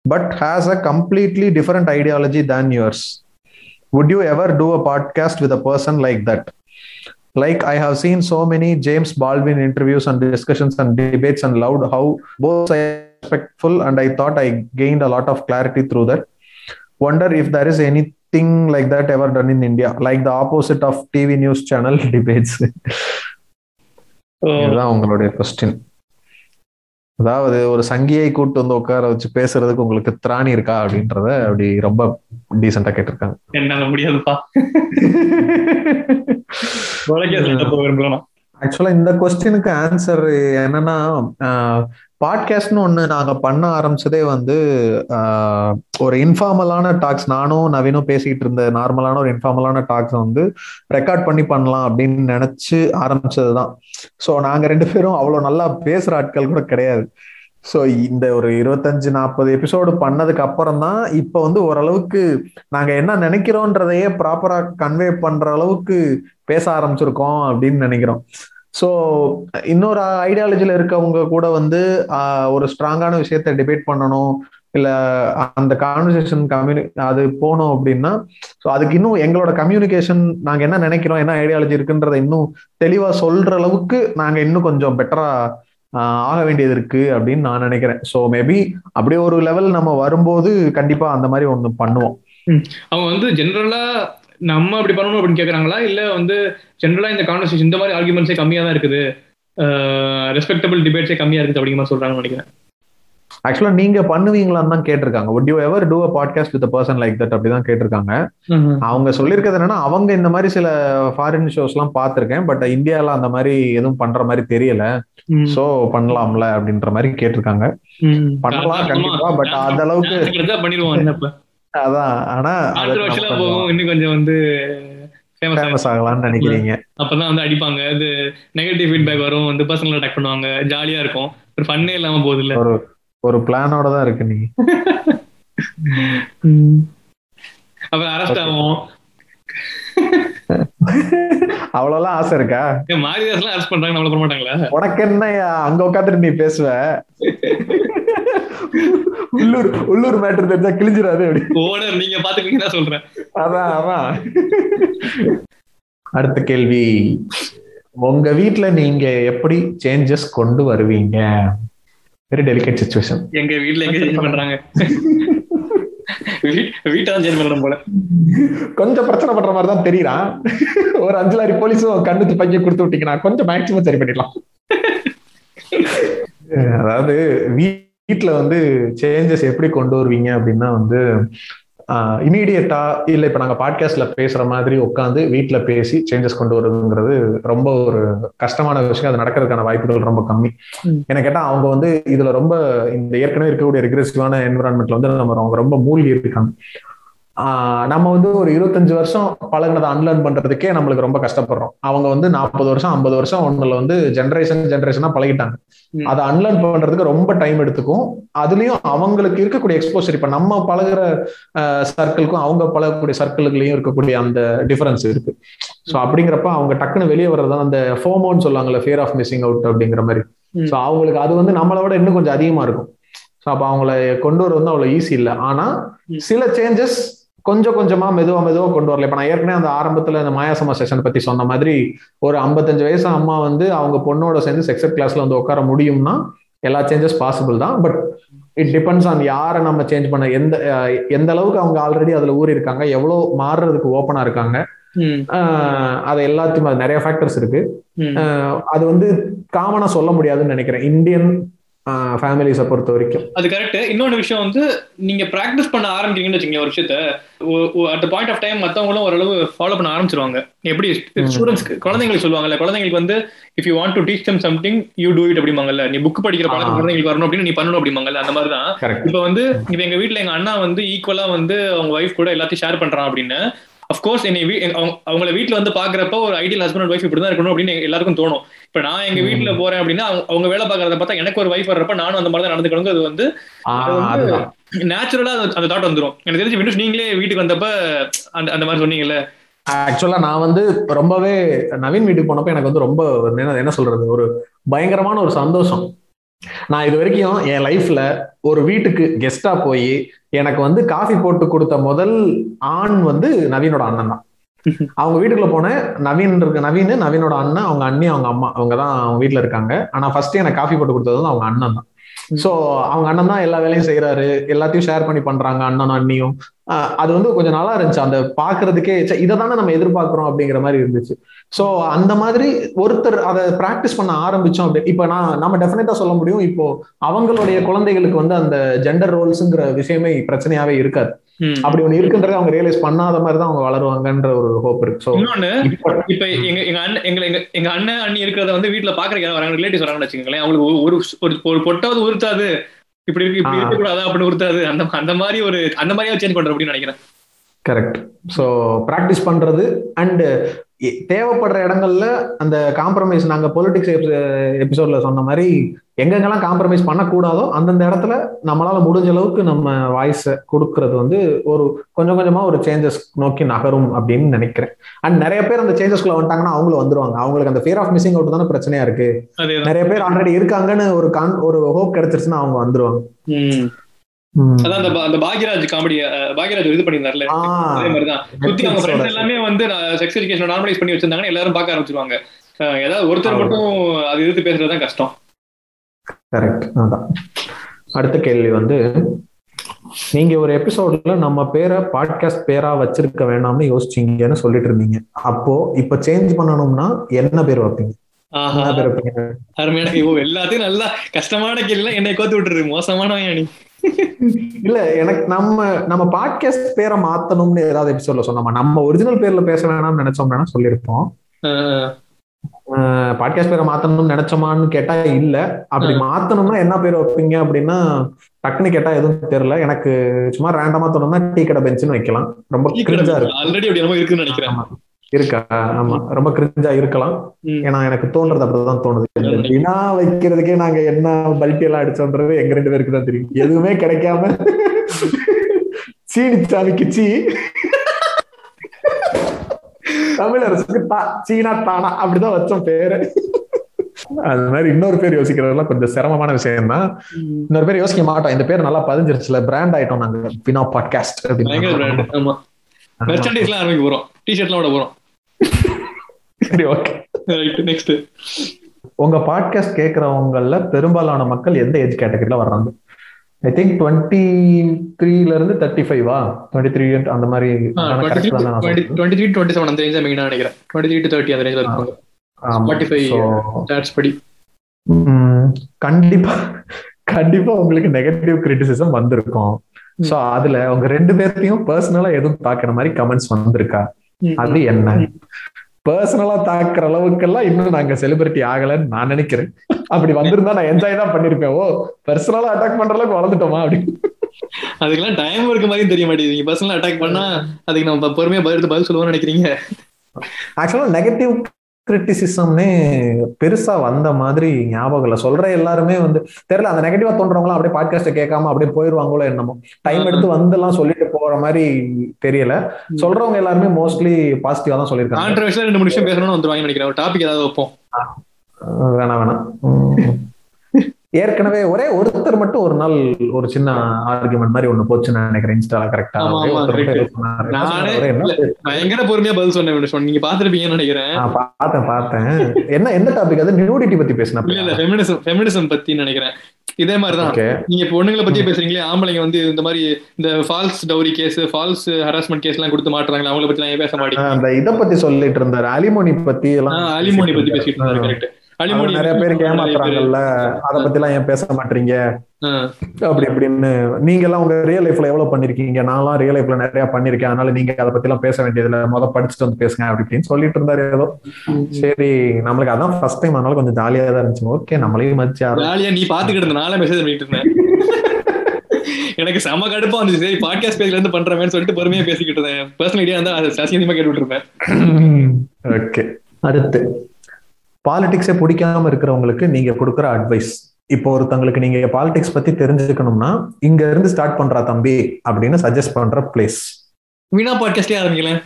but has a completely different ideology than yours would you ever do a podcast with a person like that like i have seen so many james baldwin interviews and discussions and debates and loved how both are respectful and i thought i gained a lot of clarity through that wonder if there is anything like that ever done in india like the opposite of tv news channel debates இதுதான் உங்களுடைய கொஸ்டின் அதாவது ஒரு சங்கியை கூட்டு வந்து உட்கார வச்சு பேசுறதுக்கு உங்களுக்கு திராணி இருக்கா அப்படின்றத அப்படி ரொம்ப டீசெண்டா கேட்டிருக்காங்க என்னால முடியாதுப்பா ஆக்சுவலா இந்த கொஸ்டினுக்கு ஆன்சர் என்னன்னா பாட்காஸ்ட்னு ஒன்று நாங்கள் பண்ண ஆரம்பிச்சதே வந்து ஒரு இன்ஃபார்மலான டாக்ஸ் நானும் நவீனும் பேசிக்கிட்டு இருந்த நார்மலான ஒரு இன்ஃபார்மலான டாக்ஸ் வந்து ரெக்கார்ட் பண்ணி பண்ணலாம் அப்படின்னு நினச்சி ஆரம்பிச்சது தான் ஸோ நாங்கள் ரெண்டு பேரும் அவ்வளோ நல்லா பேசுகிற ஆட்கள் கூட கிடையாது. ஸோ இந்த ஒரு இருபத்தஞ்சு நாற்பது எபிசோடு பண்ணதுக்கு அப்புறம் தான் இப்போ வந்து ஓரளவுக்கு நாங்கள் என்ன நினைக்கிறோன்றதையே ப்ராப்பராக கன்வே பண்ணுற அளவுக்கு பேச ஆரம்பிச்சிருக்கோம் அப்படின்னு நினைக்கிறோம். ஸோ இன்னொரு ஐடியாலஜியில் இருக்கவங்க கூட வந்து ஒரு ஸ்ட்ராங்கான விஷயத்த டிபேட் பண்ணணும். இல்லை அந்த கான்வர்சேஷன் கம்யூனி அது போனோம் அப்படின்னா ஸோ அதுக்கு இன்னும் எங்களோட கம்யூனிகேஷன் நாங்கள் என்ன நினைக்கிறோம் என்ன ஐடியாலஜி இருக்குன்றதை இன்னும் தெளிவாக சொல்ற அளவுக்கு நாங்கள் இன்னும் கொஞ்சம் பெட்டரா ஆக வேண்டியது இருக்கு அப்படின்னு நான் நினைக்கிறேன். ஸோ மேபி அப்படியே ஒரு லெவல் நம்ம வரும்போது கண்டிப்பா அந்த மாதிரி ஒன்று பண்ணுவோம். அவங்க வந்து ஜென்ரலாக நம்ம அப்படி பண்ணணும் அப்படின்னு கேட்குறாங்களா இல்ல வந்து ஜென்ரலா இந்த கான்வர்சேஷன் இந்த மாதிரி ஆர்குமெண்ட்ஸே கம்மியா தான் இருக்குது. ரெஸ்பெக்டபிள் டிபேட்ஸே கம்மியா இருக்குது அப்படிங்கிற மாதிரி சொல்றாங்கன்னு நினைக்கிறேன். ஆக்சுவலா நீங்க பண்ணுவீங்களான்னு தான் கேட்டிருக்காங்க. Would you ever do a podcast with a person like that? அப்படிதான் கேட்டிருக்காங்க. அவங்க சொல்லியிருக்கிறது என்னன்னா அவங்க இந்த மாதிரி சில ஃபாரின் ஷோஸ் எல்லாம் பார்த்திருக்கேன். பட் இந்தியால அந்த மாதிரி எதுவும் பண்ற மாதிரி தெரியல. சோ பண்ணலாம்ல அப்படின்ற மாதிரி கேட்டிருக்காங்க. பண்ணலாம் கண்டிப்பா. பட் அந்த அளவுக்கு அதான் ஆனா கான்ட்ரவர்ஷியலா போகும் இன்னும் கொஞ்சம் வந்து ஃபேமஸ் ஆகலாம்னு நினைக்கிறீங்க. அப்பதான் வந்து அடிப்பாங்க. இது நெகட்டிவ் ஃபீட்பேக் வரும். வந்து பர்சனல் அட்டாக் பண்ணுவாங்க. ஜாலியா இருக்கும். ஒரு ஃபன்னே இல்லாம போகுது இல்ல ஒரு ஒரு பிளானோட தான் இருக்கு நீ. அப்புறம் அரெஸ்ட் ஆகும் அவ்வளவுலாம் ஆசை இருக்கா? மாரிதாஸ் அரெஸ்ட் பண்றாங்க. நம்மள போட மாட்டாங்களா? உனக்கு என்ன அங்க உட்காந்துட்டு நீ பேசுவ. உள்ளூர் உள்ளூர் மேட்டர் தெரிஞ்சா கிழிஞ்சிடாது அப்படி. ஓனர் நீங்க பாத்துக்கீங்க சொல்றேன். அதான் அதான். அடுத்த கேள்வி. உங்க வீட்ல நீங்க எப்படி சேஞ்சஸ் கொண்டு வருவீங்க? வெரி டெலிகேட் சுச்சுவேஷன் எங்க வீட்ல எங்க சேஞ்ச் பண்றாங்க? வீட்டை சேஞ்ச் பண்றோம் போல. கொஞ்சம் பிரச்சனை பண்ற மாதிரி தான் தெரியறான் ஒரு அஞ்சு லாரி போலீஸும் கண்ணு துப்பாக்கி கொடுத்து விட்டீங்கன்னா கொஞ்சம் மேக்சிமம் சரி பண்ணிடலாம். அதாவது வீட்டுல வந்து சேஞ்சஸ் எப்படி கொண்டு வருவீங்க அப்படின்னா வந்து இமீடியட்டா இல்ல இப்ப நாங்க பாட்காஸ்ட்ல பேசுற மாதிரி உட்காந்து வீட்டுல பேசி சேஞ்சஸ் கொண்டு வருதுங்கிறது ரொம்ப ஒரு கஷ்டமான விஷயம். அது நடக்கிறதுக்கான வாய்ப்புகள் ரொம்ப கம்மி. என்ன கேட்டா அவங்க வந்து இதுல ரொம்ப இந்த ஏற்கனவே இருக்கக்கூடிய ரெக்ரெசிவான என்விரான்மெண்ட்ல வந்து நம்ம அவங்க ரொம்ப மூழ்கி இருக்காங்க. நம்ம வந்து ஒரு இருபத்தஞ்சு வருஷம் பழகினதை அன்லேர்ன் பண்றதுக்கே நம்மளுக்கு ரொம்ப கஷ்டப்படுறோம். அவங்க வந்து நாற்பது வருஷம் ஐம்பது வருஷம் ஒண்ணுல வந்து ஜென்ரேஷன் ஜென்ரேஷனா பழகிட்டாங்க. அதை அன்லேர்ன் பண்றதுக்கு ரொம்ப டைம் எடுத்துக்கும். அதுலயும் அவங்களுக்கு இருக்கக்கூடிய எக்ஸ்போசர் இப்ப நம்ம பழகுற சர்க்கிளுக்கும் அவங்க பழகக்கூடிய சர்க்கிளுக்குலயும் இருக்கக்கூடிய அந்த டிஃபரன்ஸ் இருக்கு. ஸோ அப்படிங்கிறப்ப அவங்க டக்குன்னு வெளியே வர்றதுதான் அந்த ஃபோமோன்னு சொல்லுவாங்கல்ல ஃபியர் ஆஃப் மிஸ்ஸிங் அவுட் அப்படிங்கிற மாதிரி. ஸோ அவங்களுக்கு அது வந்து நம்மளை விட இன்னும் கொஞ்சம் அதிகமா இருக்கும். ஸோ அப்போ அவங்கள கொண்டு வர வந்து அவ்வளோ ஈஸி இல்லை. ஆனா சில சேஞ்சஸ் கொஞ்சம் கொஞ்சமா மெதுவா மெதுவா கொண்டு வரல. இப்ப நான் ஏற்கனவே அந்த ஆரம்பத்துல இந்த மாயாசமா செஷன் பத்தி சொன்ன மாதிரி ஒரு ஐம்பத்தஞ்சு வயசு அம்மா வந்து அவங்க பொண்ணோட சேர்ந்து செக்ஸட் கிளாஸ்ல வந்து உட்கார முடியும்னா எல்லா சேஞ்சஸ் பாசிபிள் தான். பட் இட் டிபெண்ட்ஸ் ஆன் யாரை நம்ம சேஞ்ச் பண்ண எந்த எந்த அளவுக்கு அவங்க ஆல்ரெடி அதுல ஊறி இருக்காங்க எவ்வளவு மாறுறதுக்கு ஓப்பனா இருக்காங்க. அது எல்லாத்தையும் அது நிறைய ஃபேக்டர்ஸ் இருக்கு. அது வந்து காமனா சொல்ல முடியாதுன்னு நினைக்கிறேன். இந்தியன் ஃபேமிலிஸை பொறுத்த வரைக்கும். அது கரெக்ட் இன்னொன்று விஷயம் வந்து நீங்க ப்ராக்டிஸ் பண்ண ஆரம்பிக்கிறீங்கன்னு வச்சுங்க ஒரு விஷயத்த. அட் பாயிண்ட் ஆஃப் டைம் மற்றவங்களும் ஓரளவு ஃபாலோ பண்ண ஆரம்பிச்சிருவாங்க. எப்படி ஸ்டூடெண்ட்ஸ் குழந்தைங்களுக்கு சொல்லுவாங்கல்ல குழந்தைங்களுக்கு வந்து if you want to teach them something you do it அப்படிமாங்கல்ல நீ புக் படிக்கிற பழக்கம் குழந்தைங்களுக்கு வரணும் அப்படின்னு நீ பண்ணணும் அப்படிமாங்கல்ல அந்த மாதிரி தான் இப்போ வந்து இப்போ எங்க வீட்டில் எங்க அண்ணா வந்து ஈக்குவலா வந்து அவங்க ஒய்ஃப் கூட எல்லாத்தையும் ஷேர் பண்றான் அப்படின்னு அஃப்கோர்ஸ் என்னை அவங்கள வீட்டுல வந்து பாக்குறப்ப ஒரு ஐடியல் ஹஸ்பண்ட் ஒய்ஃப் இப்படிதான் இருக்கணும் அப்படின்னு எல்லாருக்கும் தோணும். இப்ப நான் எங்க வீட்டுல போறேன் அப்படின்னா அவங்க வேலை பாக்குறத பார்த்தா எனக்கு ஒரு ஒய்ஃப் வர்றப்ப நானும் அந்த மாதிரி தான் நடந்துக்கணும் அது வந்து நேச்சுரலா அந்த தாட் வந்துடும் எனக்கு தெரிஞ்சு விண்டோஸ் நீங்களே வீட்டுக்கு வந்தப்ப அந்த அந்த மாதிரி சொன்னீங்கல்ல? ஆக்சுவலா நான் வந்து ரொம்பவே நவீன் வீட்டுக்கு போனப்ப எனக்கு வந்து ரொம்ப என்ன சொல்றது? ஒரு பயங்கரமான ஒரு சந்தோஷம். நான் இது வரைக்கும் என் லைஃப்ல ஒரு வீட்டுக்கு கெஸ்டா போய் எனக்கு வந்து காஃபி போட்டு கொடுத்த முதல் ஆண் வந்து நவீனோட அண்ணன் தான். அவங்க வீட்டுக்குள்ள போனேன். நவீன் இருக்கு நவீன் நவீனோட அண்ணன் அவங்க அண்ணி அவங்க அம்மா அவங்க தான் அவங்க வீட்டுல இருக்காங்க. ஆனா ஃபர்ஸ்ட் எனக்கு காஃபி போட்டு கொடுத்தது வந்து அவங்க அண்ணன் தான். சோ அவங்க அண்ணன் தான் எல்லா வேலையும் செய்யறாரு எல்லாத்தையும் ஷேர் பண்ணி பண்றாங்க அண்ணனும் அண்ணியும். அது வந்து கொஞ்சம் நல்லா இருந்துச்சு. அந்த பாக்குறதுக்கே இதை தானே நம்ம எதிர்பார்க்கிறோம் அப்படிங்கிற மாதிரி இருந்துச்சு. சோ அந்த மாதிரி ஒருத்தர் அதை பிராக்டிஸ் பண்ண ஆரம்பிச்சோம் அப்படி. இப்ப நான் நம்ம டெஃபினட்டா சொல்ல முடியும். இப்போ அவங்களுடைய குழந்தைகளுக்கு வந்து அந்த ஜெண்டர் ரோல்ஸ்ங்கிற விஷயமே பிரச்சனையாவே இருக்காது. அப்படி ஒண்ணு இருக்குன்றத அவங்க ரியலைஸ் பண்ணாத மாதிரி தான் அவங்க வளருவாங்கன்ற ஒரு ஹோப் இருக்கு. சோ இன்னொன்னு இப்ப எங்க எங்க அண்ணன் எங்க எங்க அண்ணன் அண்ணி இருக்கிறத வந்து வீட்டுல பாக்குறீங்க வராங்க ரிலேட்டிவ்ஸ் வராங்கன்னு வச்சுக்கோங்களேன். அவங்களுக்கு ஒரு ஒரு பொட்டாவது உறுத்தாது. இப்படி இருக்கு இப்படி இருக்கக்கூடாது அப்படின்னு உறுத்தாது. அந்த அந்த மாதிரி ஒரு அந்த மாதிரியா சேஞ்ச் பண்ற அப்படின்னு நினைக்கிறேன். கரெக்ட் ஸோ ப்ராக்டிஸ் பண்றது அண்ட் தேவைப்படுற இடங்கள்ல அந்த காம்ப்ரமைஸ் நாங்க பொலிட்டிக்ஸ் எபிசோட்ல சொன்ன மாதிரி எங்கெங்கெல்லாம் காம்ப்ரமைஸ் பண்ணக்கூடாதோ அந்தந்த இடத்துல நம்மளால முடிஞ்ச அளவுக்கு நம்ம வாய்ஸை கொடுக்கறது வந்து ஒரு கொஞ்சம் கொஞ்சமா ஒரு சேஞ்சஸ் நோக்கி நகரும் அப்படின்னு நினைக்கிறேன். அண்ட் நிறைய பேர் அந்த சேஞ்சஸ்குள்ள வந்துட்டாங்கன்னா அவங்களும் வந்துருவாங்க. அவங்களுக்கு அந்த ஃபியர் ஆஃப் மிஸ்ஸிங் அவுட் தானே பிரச்சனையா இருக்கு. நிறைய பேர் ஆல்ரெடி இருக்காங்கன்னு ஒரு கான் ஒரு ஹோப் கிடைச்சிருச்சுன்னா அவங்க வந்துருவாங்க. அதான் அந்த அந்த பாக்யராஜ் காமெடி பாக்யராஜ் இது பண்ணியிருந்தாருல? அதே மாதிரிதான் சுத்தி அவங்க ஃப்ரெண்ட்ஸ் எல்லாமே வந்து செக்ஸ் எஜுகேஷன் நார்மலைஸ் பண்ணி வச்சிருந்தாங்கன்னா எல்லாரும் பார்க்க ஆரம்பிச்சிருவாங்க. ஏதாவது ஒருத்தர் மட்டும் அது எதிர்த்து பேசுறதுதான் கஷ்டம். கரெக்ட் அதான். அடுத்த கேள்வி வந்து நீங்க ஒரு எபிசோட்ல நம்ம பேரை பாட்காஸ்ட் பேரா வச்சிருக்க வேணாம்னு யோசிச்சீங்கன்னு சொல்லிட்டு இருந்தீங்க. அப்போ இப்ப சேஞ்ச் பண்ணணும்னா என்ன பேர் வைப்பீங்க? எல்லாத்தையும் நல்லா கஷ்டமான கேள்வி என்னை கோத்து விட்டுரு மோசமானவன் நீ இல்ல எனக்கு நம்ம நம்ம பாட்காஸ்ட் பேரை மாத்தணும்னு ஏதாவது எபிசோட்ல சொன்னோமா? நம்ம ஒரிஜினல் பேர்ல பேச வேணாம்னு நினைச்சோம்னா சொல்லியிருப்போம். பாட்காஸ்ட் பேரை மாத்தணும்னு நினைச்சோமான்னு கேட்டா இல்ல. அப்படி மாத்தணும்னா என்ன பேர் வைப்பீங்க அப்படின்னா டக்குன்னு கேட்டா எதுவும் தெரியல. எனக்கு சும்மா ரேண்டமா தோணும்னா டீ கடை பெஞ்சுன்னு வைக்கலாம். ரொம்ப ஆல்ரெடி அப்படி நம்ம இருக்குன்னு நினைக்கிறேன். இருக்கா? ஆமா. ரொம்ப கிரிஞ்சா இருக்கலாம். ஏன்னா எனக்கு தோன்றது அப்படிதான் தோணுது. வினா வைக்கிறதுக்கே நாங்க என்ன பல்ட்டி எல்லாம் அடிச்சோன்றது எங்க ரெண்டு பேருக்கு தான் தெரியும். எதுவுமே கிடைக்காம சீனி சாமிக்கு சீ தமிழரசுக்கு தா சீனா தானா அப்படிதான் வச்சோம் பேரு. அது மாதிரி இன்னொரு பேர் யோசிக்கிறதெல்லாம் கொஞ்சம் சிரமமான விஷயம் தான் இன்னொரு பேர் யோசிக்க மாட்டோம். இந்த பேர் நல்லா பதிஞ்சிருச்சுல பிராண்ட் ஆயிட்டோம் நாங்க. வினா பாட்காஸ்ட் ஆரம்பிக்க போறோம். டிஷர்ட்லாம் விட போறோம். சரி ஓகே ரைட் நெக்ஸ்ட் உங்க பாட்காஸ்ட் கேட்கறவங்கள பெரும்பாலான மக்கள் எந்த ஏஜ் கேட்டகரியில வர்றாங்க? ஐ திங்க் டுவெண்ட்டி த்ரீல இருந்து தேர்ட்டி ஃபைவா டுவெண்ட்டி த்ரீ அந்த மாதிரி டுவெண்ட்டி த்ரீ டுவெண்ட்டி செவன் அந்த ரேஞ்ச் தான் மெயினா நினைக்கிறேன். டுவெண்ட்டி த்ரீ டு தேர்ட்டி அந்த ரேஞ்சில் இருப்பாங்க. ஸ்பாட்டிஃபை சாட்ஸ் படி. கண்டிப்பா கண்டிப்பா உங்களுக்கு நெகட்டிவ் கிரிட்டிசிசம் வந்திருக்கும். சோ அதுல உங்க ரெண்டு பேர்த்தையும் பர்சனலா எதுவும் தாக்குற மாதிரி கமெண்ட்ஸ் வந்திருக்கா? அது என்ன? பர்சனலா தாக்குற அளவுக்கெல்லாம் இன்னும் நாங்க செலிபிரிட்டி ஆகலன்னு நான் நினைக்கிறேன். அப்படி வந்திருந்தா நான் என்ஜாய் தான் பண்ணிருப்பேன். ஓ பர்சனலா அட்டாக் பண்ற அளவுக்கு வளர்ந்துட்டோமா அப்படி. அதுக்கெல்லாம் டைம் இருக்க மாதிரி தெரிய மாட்டேங்குது. பர்சனல் அட்டாக் பண்ணா அதுக்கு நம்ம பொறுமையா பதில் பதில் சொல்லுவோம்னு நினைக்கிறீங்க. ஆக்சுவலா நெகட்டிவ் கிரிட்டிசிசம்னே பெருசா வந்த மாதிரி ஞாபகம் இல்ல சொல்ற எல்லாருமே வந்து தெரியல அந்த நெகட்டிவா தோன்றவங்களாம் அப்படியே பாட்காஸ்ட கேட்காம அப்படியே போயிருவாங்களோ என்னமோ. டைம் எடுத்து வந்து எல்லாம் சொல்லிட்டு போற மாதிரி தெரியல. சொல்றவங்க எல்லாருமே மோஸ்ட்லி பாசிட்டிவா தான் சொல்லியிருக்காங்க. ரெண்டு விஷயம் பேசணும்னு வந்து வாங்கி நினைக்கிறேன் டாபிக் ஏதாவது வைப்போம். வேணாம் வேணாம். ஏற்கனவே ஒரே ஒருத்தர் மட்டும் ஒரு நாள் ஒரு சின்ன ஆர்குமெண்ட் மாதிரி ஒண்ணு போச்சுன்னு நினைக்கிறேன். இன்ஸ்டால கரெக்டா பயங்கர பொறுமையா பதில் சொன்னேன். நீங்க பாத்துருப்பீங்கன்னு நினைக்கிறேன். பார்த்தேன் பார்த்தேன். என்ன என்ன டாபிக் அது? நியூடிட்டி பத்தி இல்ல பேசினா ஃபெமினிசம் ஃபெமினிசம் பத்தி நினைக்கிறேன். இதே மாதிரிதான். நீங்க பொண்ணுங்களை பத்தியே பேசுறீங்களே ஆம்பளைங்க வந்து இந்த மாதிரி இந்த false dowry case false harassment case எல்லாம் கொடுத்து மாட்டுறாங்களா அவங்கள பத்தி எல்லாம் பேச மாட்டீங்க இத பத்தி சொல்லிட்டு இருந்தாரு. அலிமோனி பத்தி எல்லாம் அலிமோனி பத்தி பேசிட்டு இருந்தாரு கரெக்ட் நிறைய பேருக்கு ஏமாத்துறாங்கல்ல அத பத்தி எல்லாம் ஏன் பேச மாட்டீங்க? அப்படி இப்படின்னு நீங்க எல்லாம் உங்க ரியல் லைஃப்ல எவ்வளவு பண்ணிருக்கீங்க? நான்லாம் ரியல் லைஃப்ல நிறைய பண்ணிருக்கேன். அதனால நீங்க அதை பத்தி எல்லாம் பேச வேண்டியதுல முத படிச்சுட்டு வந்து பேசுங்க அப்படி இப்படின்னு சொல்லிட்டு இருந்தாரு ஏதோ. சரி நம்மளுக்கு அதான் ஃபர்ஸ்ட் டைம் அதனால கொஞ்சம் ஜாலியா தான் இருந்துச்சு. ஓகே நம்மளையும் மதிச்சு. ஜாலியா நீ பாத்துக்கிட்டு இருந்த நாளே மெசேஜ் பண்ணிட்டு இருந்தேன். எனக்கு செம கடுப்பா வந்துச்சு. சரி பாட்காஸ்ட் பேஜ்ல இருந்து பண்றேன்னு சொல்லிட்டு பொறுமையா பேசிக்கிட்டு இருந்தேன். பர்சனல் ஐடியா இருந்தா அதை சசியமா கேட்டு இருப்பேன் ஓகே அடுத்து. பாலிடிக்ஸே பிடிக்காம இருக்கிறவங்களுக்கு நீங்க கொடுக்குற அட்வைஸ் இப்போ ஒருத்தங்களுக்கு நீங்க பாலிடிக்ஸ் பத்தி தெரிஞ்சுக்கணும்னா இங்க இருந்து ஸ்டார்ட் பண்றா தம்பி அப்படின்னு சஜஸ்ட் பண்ற பிளேஸ் வீணா பாட்காஸ்டே ஆரம்பிக்கல.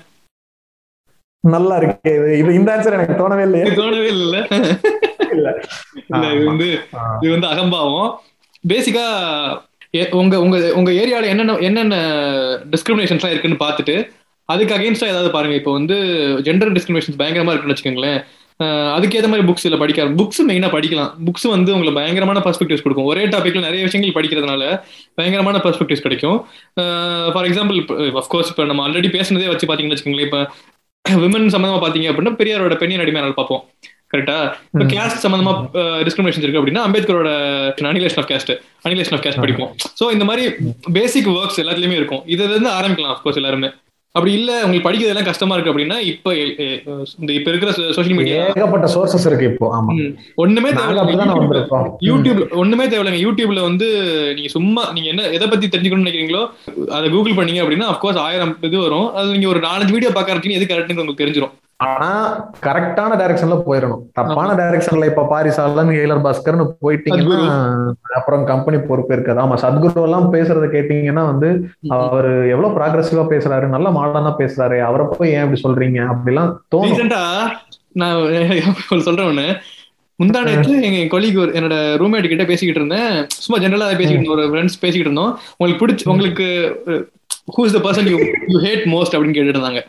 நல்லா இருக்கு. இது- இந்த ஆன்சர் எனக்கு தோணவே இல்லையே. தோணவே இல்ல. இல்ல. இது வந்து. இது வந்து அகம்பாவம். பேசிக்கா உங்க உங்க உங்க ஏரியால என்னென்ன என்னென்ன டிஸ்கிரிமினேஷன்ஸ்லாம் இருக்குன்னு பார்த்துட்டு அதுக்கு அகேன்ஸ்டா ஏதாவது பாருங்க. இப்போ வந்து ஜெண்டர் டிஸ்கிரிமினேஷன்ஸ் பயங்கரமா இருக்குன்னு வச்சுக்கோங்களேன். அதுக்கேற்ற மாதிரி புக்ஸ் இல்ல படிக்க புக்ஸ் மெயினா படிக்கலாம். புக்ஸ் வந்து உங்களுக்கு பயங்கரமான பர்ஸ்பெக்டிவ்ஸ் கொடுக்கும். ஒரே டாபிக்ல நிறைய விஷயங்கள் படிக்கிறதுனால பயங்கரமான பர்ஸ்பெக்டிவ்ஸ் கிடைக்கும். ஃபார் எக்ஸாம்பிள் அஃப்கோர்ஸ் இப்போ நம்ம ஆல்ரெடி பேசுனதே வச்சு பாத்தீங்கன்னு வச்சுக்கோங்களேன். இப்போ விமன் சம்பந்தமா பாத்தீங்க அப்படின்னா பெரியாரோட பெண்ணின் அடிமையானால் பார்ப்போம். கரெக்டா இப்போ. கேஸ்ட் சம்பந்தமா டிஸ்கிரிமினேஷன் இருக்கு அப்படின்னா அம்பேத்கரோட annihilation of caste annihilation of caste படிப்போம். சோ இந்த மாதிரி பேசிக் ஒர்க்ஸ் எல்லாத்துலயுமே இருக்கும். இதுல இருந்து ஆரம்பிக்கலாம் அஃப்கோர்ஸ் எல்லாருமே. அப்படி இல்ல உங்களுக்கு படிக்கிறது எல்லாம் கஷ்டமா இருக்கு அப்படின்னா இப்ப இந்த இப்ப இருக்கிற சோஷியல் மீடியா ஏகப்பட்ட சோர்சஸ் இருக்கு இப்போ ஆமா. ஒண்ணுமே நாங்க அப்படிதான் தேவை வந்திருக்கோம் யூடியூப்ல ஒண்ணுமே தேவையில்லைங்க. யூடியூப்ல வந்து நீங்க சும்மா நீங்க என்ன எதை பத்தி தெரிஞ்சுக்கணும்னு நினைக்கிறீங்களோ அதை கூகுள் பண்ணீங்க அப்படின்னா அஃப்கோர்ஸ் ஆயிரம் இது வரும். அது நீங்க ஒரு நாலஞ்சு வீடியோ பாக்கறதுக்கு எது கரெக்ட்னு உங்களுக்கு தெரிஞ்சிடும் ஆனா கரெக்டான டைரக்ஷன்ல போயிடணும் தப்பான டைரக்ஷன்ல இப்ப பாரிசாலன் ஹெய்லர் பாஸ்கர்னு போயிட்டீங்கன்னா அப்புறம் கம்பெனி பொறுப்பு இருக்காது. ஆமா சத்குரு எல்லாம் பேசுறத கேட்டீங்கன்னா வந்து அவரு எவ்வளவு ப்ராக்ரஸிவா பேசுறாரு நல்ல மாடர்னா பேசுறாரு அவரை போய் ஏன் இப்படி சொல்றீங்க? அப்படிலாம் தோணும். நான் சொல்றேன் ஒண்ணு. முந்தா நேரத்து எங்க கொலிக்கு ஒரு என்னோட ரூம்மேட் கிட்ட பேசிக்கிட்டு இருந்தேன். சும்மா ஜெனரலா பேசிக்கிட்டு ஒரு ஃப்ரெண்ட்ஸ் பேசிக்கிட்டு இருந்தோம். உங்களுக்கு பிடிச்ச உங்களுக்கு who is the person you you hate most அப்படின்னு கேட்டுட்டு இருந்தாங்க.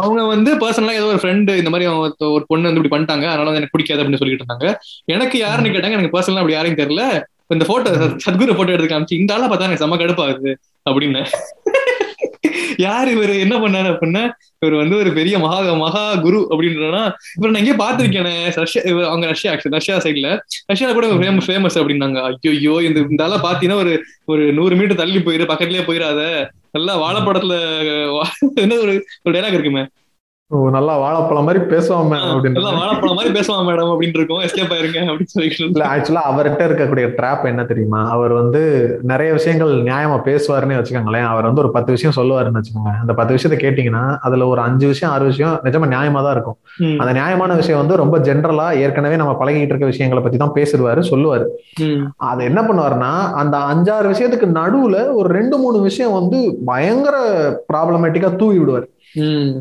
அவங்க வந்து பர்சனலா ஏதோ ஒரு ஃப்ரெண்டு இந்த மாதிரி அவங்க ஒரு பொண்ணு வந்து இப்படி பண்ணிட்டாங்க. அதனால வந்து எனக்கு பிடிக்காது அப்படின்னு சொல்லிட்டு இருந்தாங்க. எனக்கு யாருன்னு கேட்டாங்க எனக்கு பர்சனலா அப்படி யாரையும் தெரியல. இந்த போட்டோ சத்குரு போட்டோ எடுத்து காமிச்சு இந்த ஆளா பார்த்தா எனக்கு செம்ம கடுப்பாகுது அப்படின்னு. யார் இவர்? என்ன பண்ணாரு அப்படின்னா இவர் வந்து ஒரு பெரிய மகா மகா குரு அப்படின்றனா இவர் நான் எங்கேயே பார்த்துருக்கேனே ரஷ்யா அவங்க ரஷ்யா ஆக்சுவலி ரஷ்யா சைட்ல ரஷ்யால கூட ஃபேமஸ் ஃபேமஸ் அப்படின்னாங்க. ஐயோ இந்த இந்த ஆளா பாத்தீங்கன்னா ஒரு ஒரு நூறு மீட்டர் தள்ளி போயிரு பக்கத்துலயே போயிடாத நல்லா வாழைப்படத்துல என்ன ஒரு ஒரு டைலாக் இருக்குமே? நல்லா வாழைப்பழம் மாதிரி பேசுவாங்க நல்லா வாழைப்பழம் மாதிரி பேசுவான் மேடம் அப்படின்னு இருக்கும். எஸ்கேப் ஆயிருங்க அப்படின்னு சொல்லி இல்ல ஆக்சுவலா அவர்கிட்ட இருக்கக்கூடிய ட்ராப் என்ன தெரியுமா? அவர் வந்து நிறைய விஷயங்கள் நியாயமா பேசுவாருன்னு வச்சுக்கோங்களேன். அவர் வந்து ஒரு பத்து விஷயம் சொல்லுவாருன்னு வச்சுக்கோங்க அந்த பத்து விஷயத்த கேட்டீங்கன்னா அதுல ஒரு அஞ்சு விஷயம் ஆறு விஷயம் நிஜமா நியாயமா தான் இருக்கும். அந்த நியாயமான விஷயம் வந்து ரொம்ப ஜென்ரலா ஏற்கனவே நம்ம பழகிட்டு இருக்க விஷயங்களை பத்தி தான் பேசுவாரு சொல்லுவாரு. அது என்ன பண்ணுவாருன்னா அந்த அஞ்சாறு விஷயத்துக்கு நடுவுல ஒரு ரெண்டு மூணு விஷயம் வந்து பயங்கர ப்ராப்ளமேட்டிக்கா தூவி விடுவார்.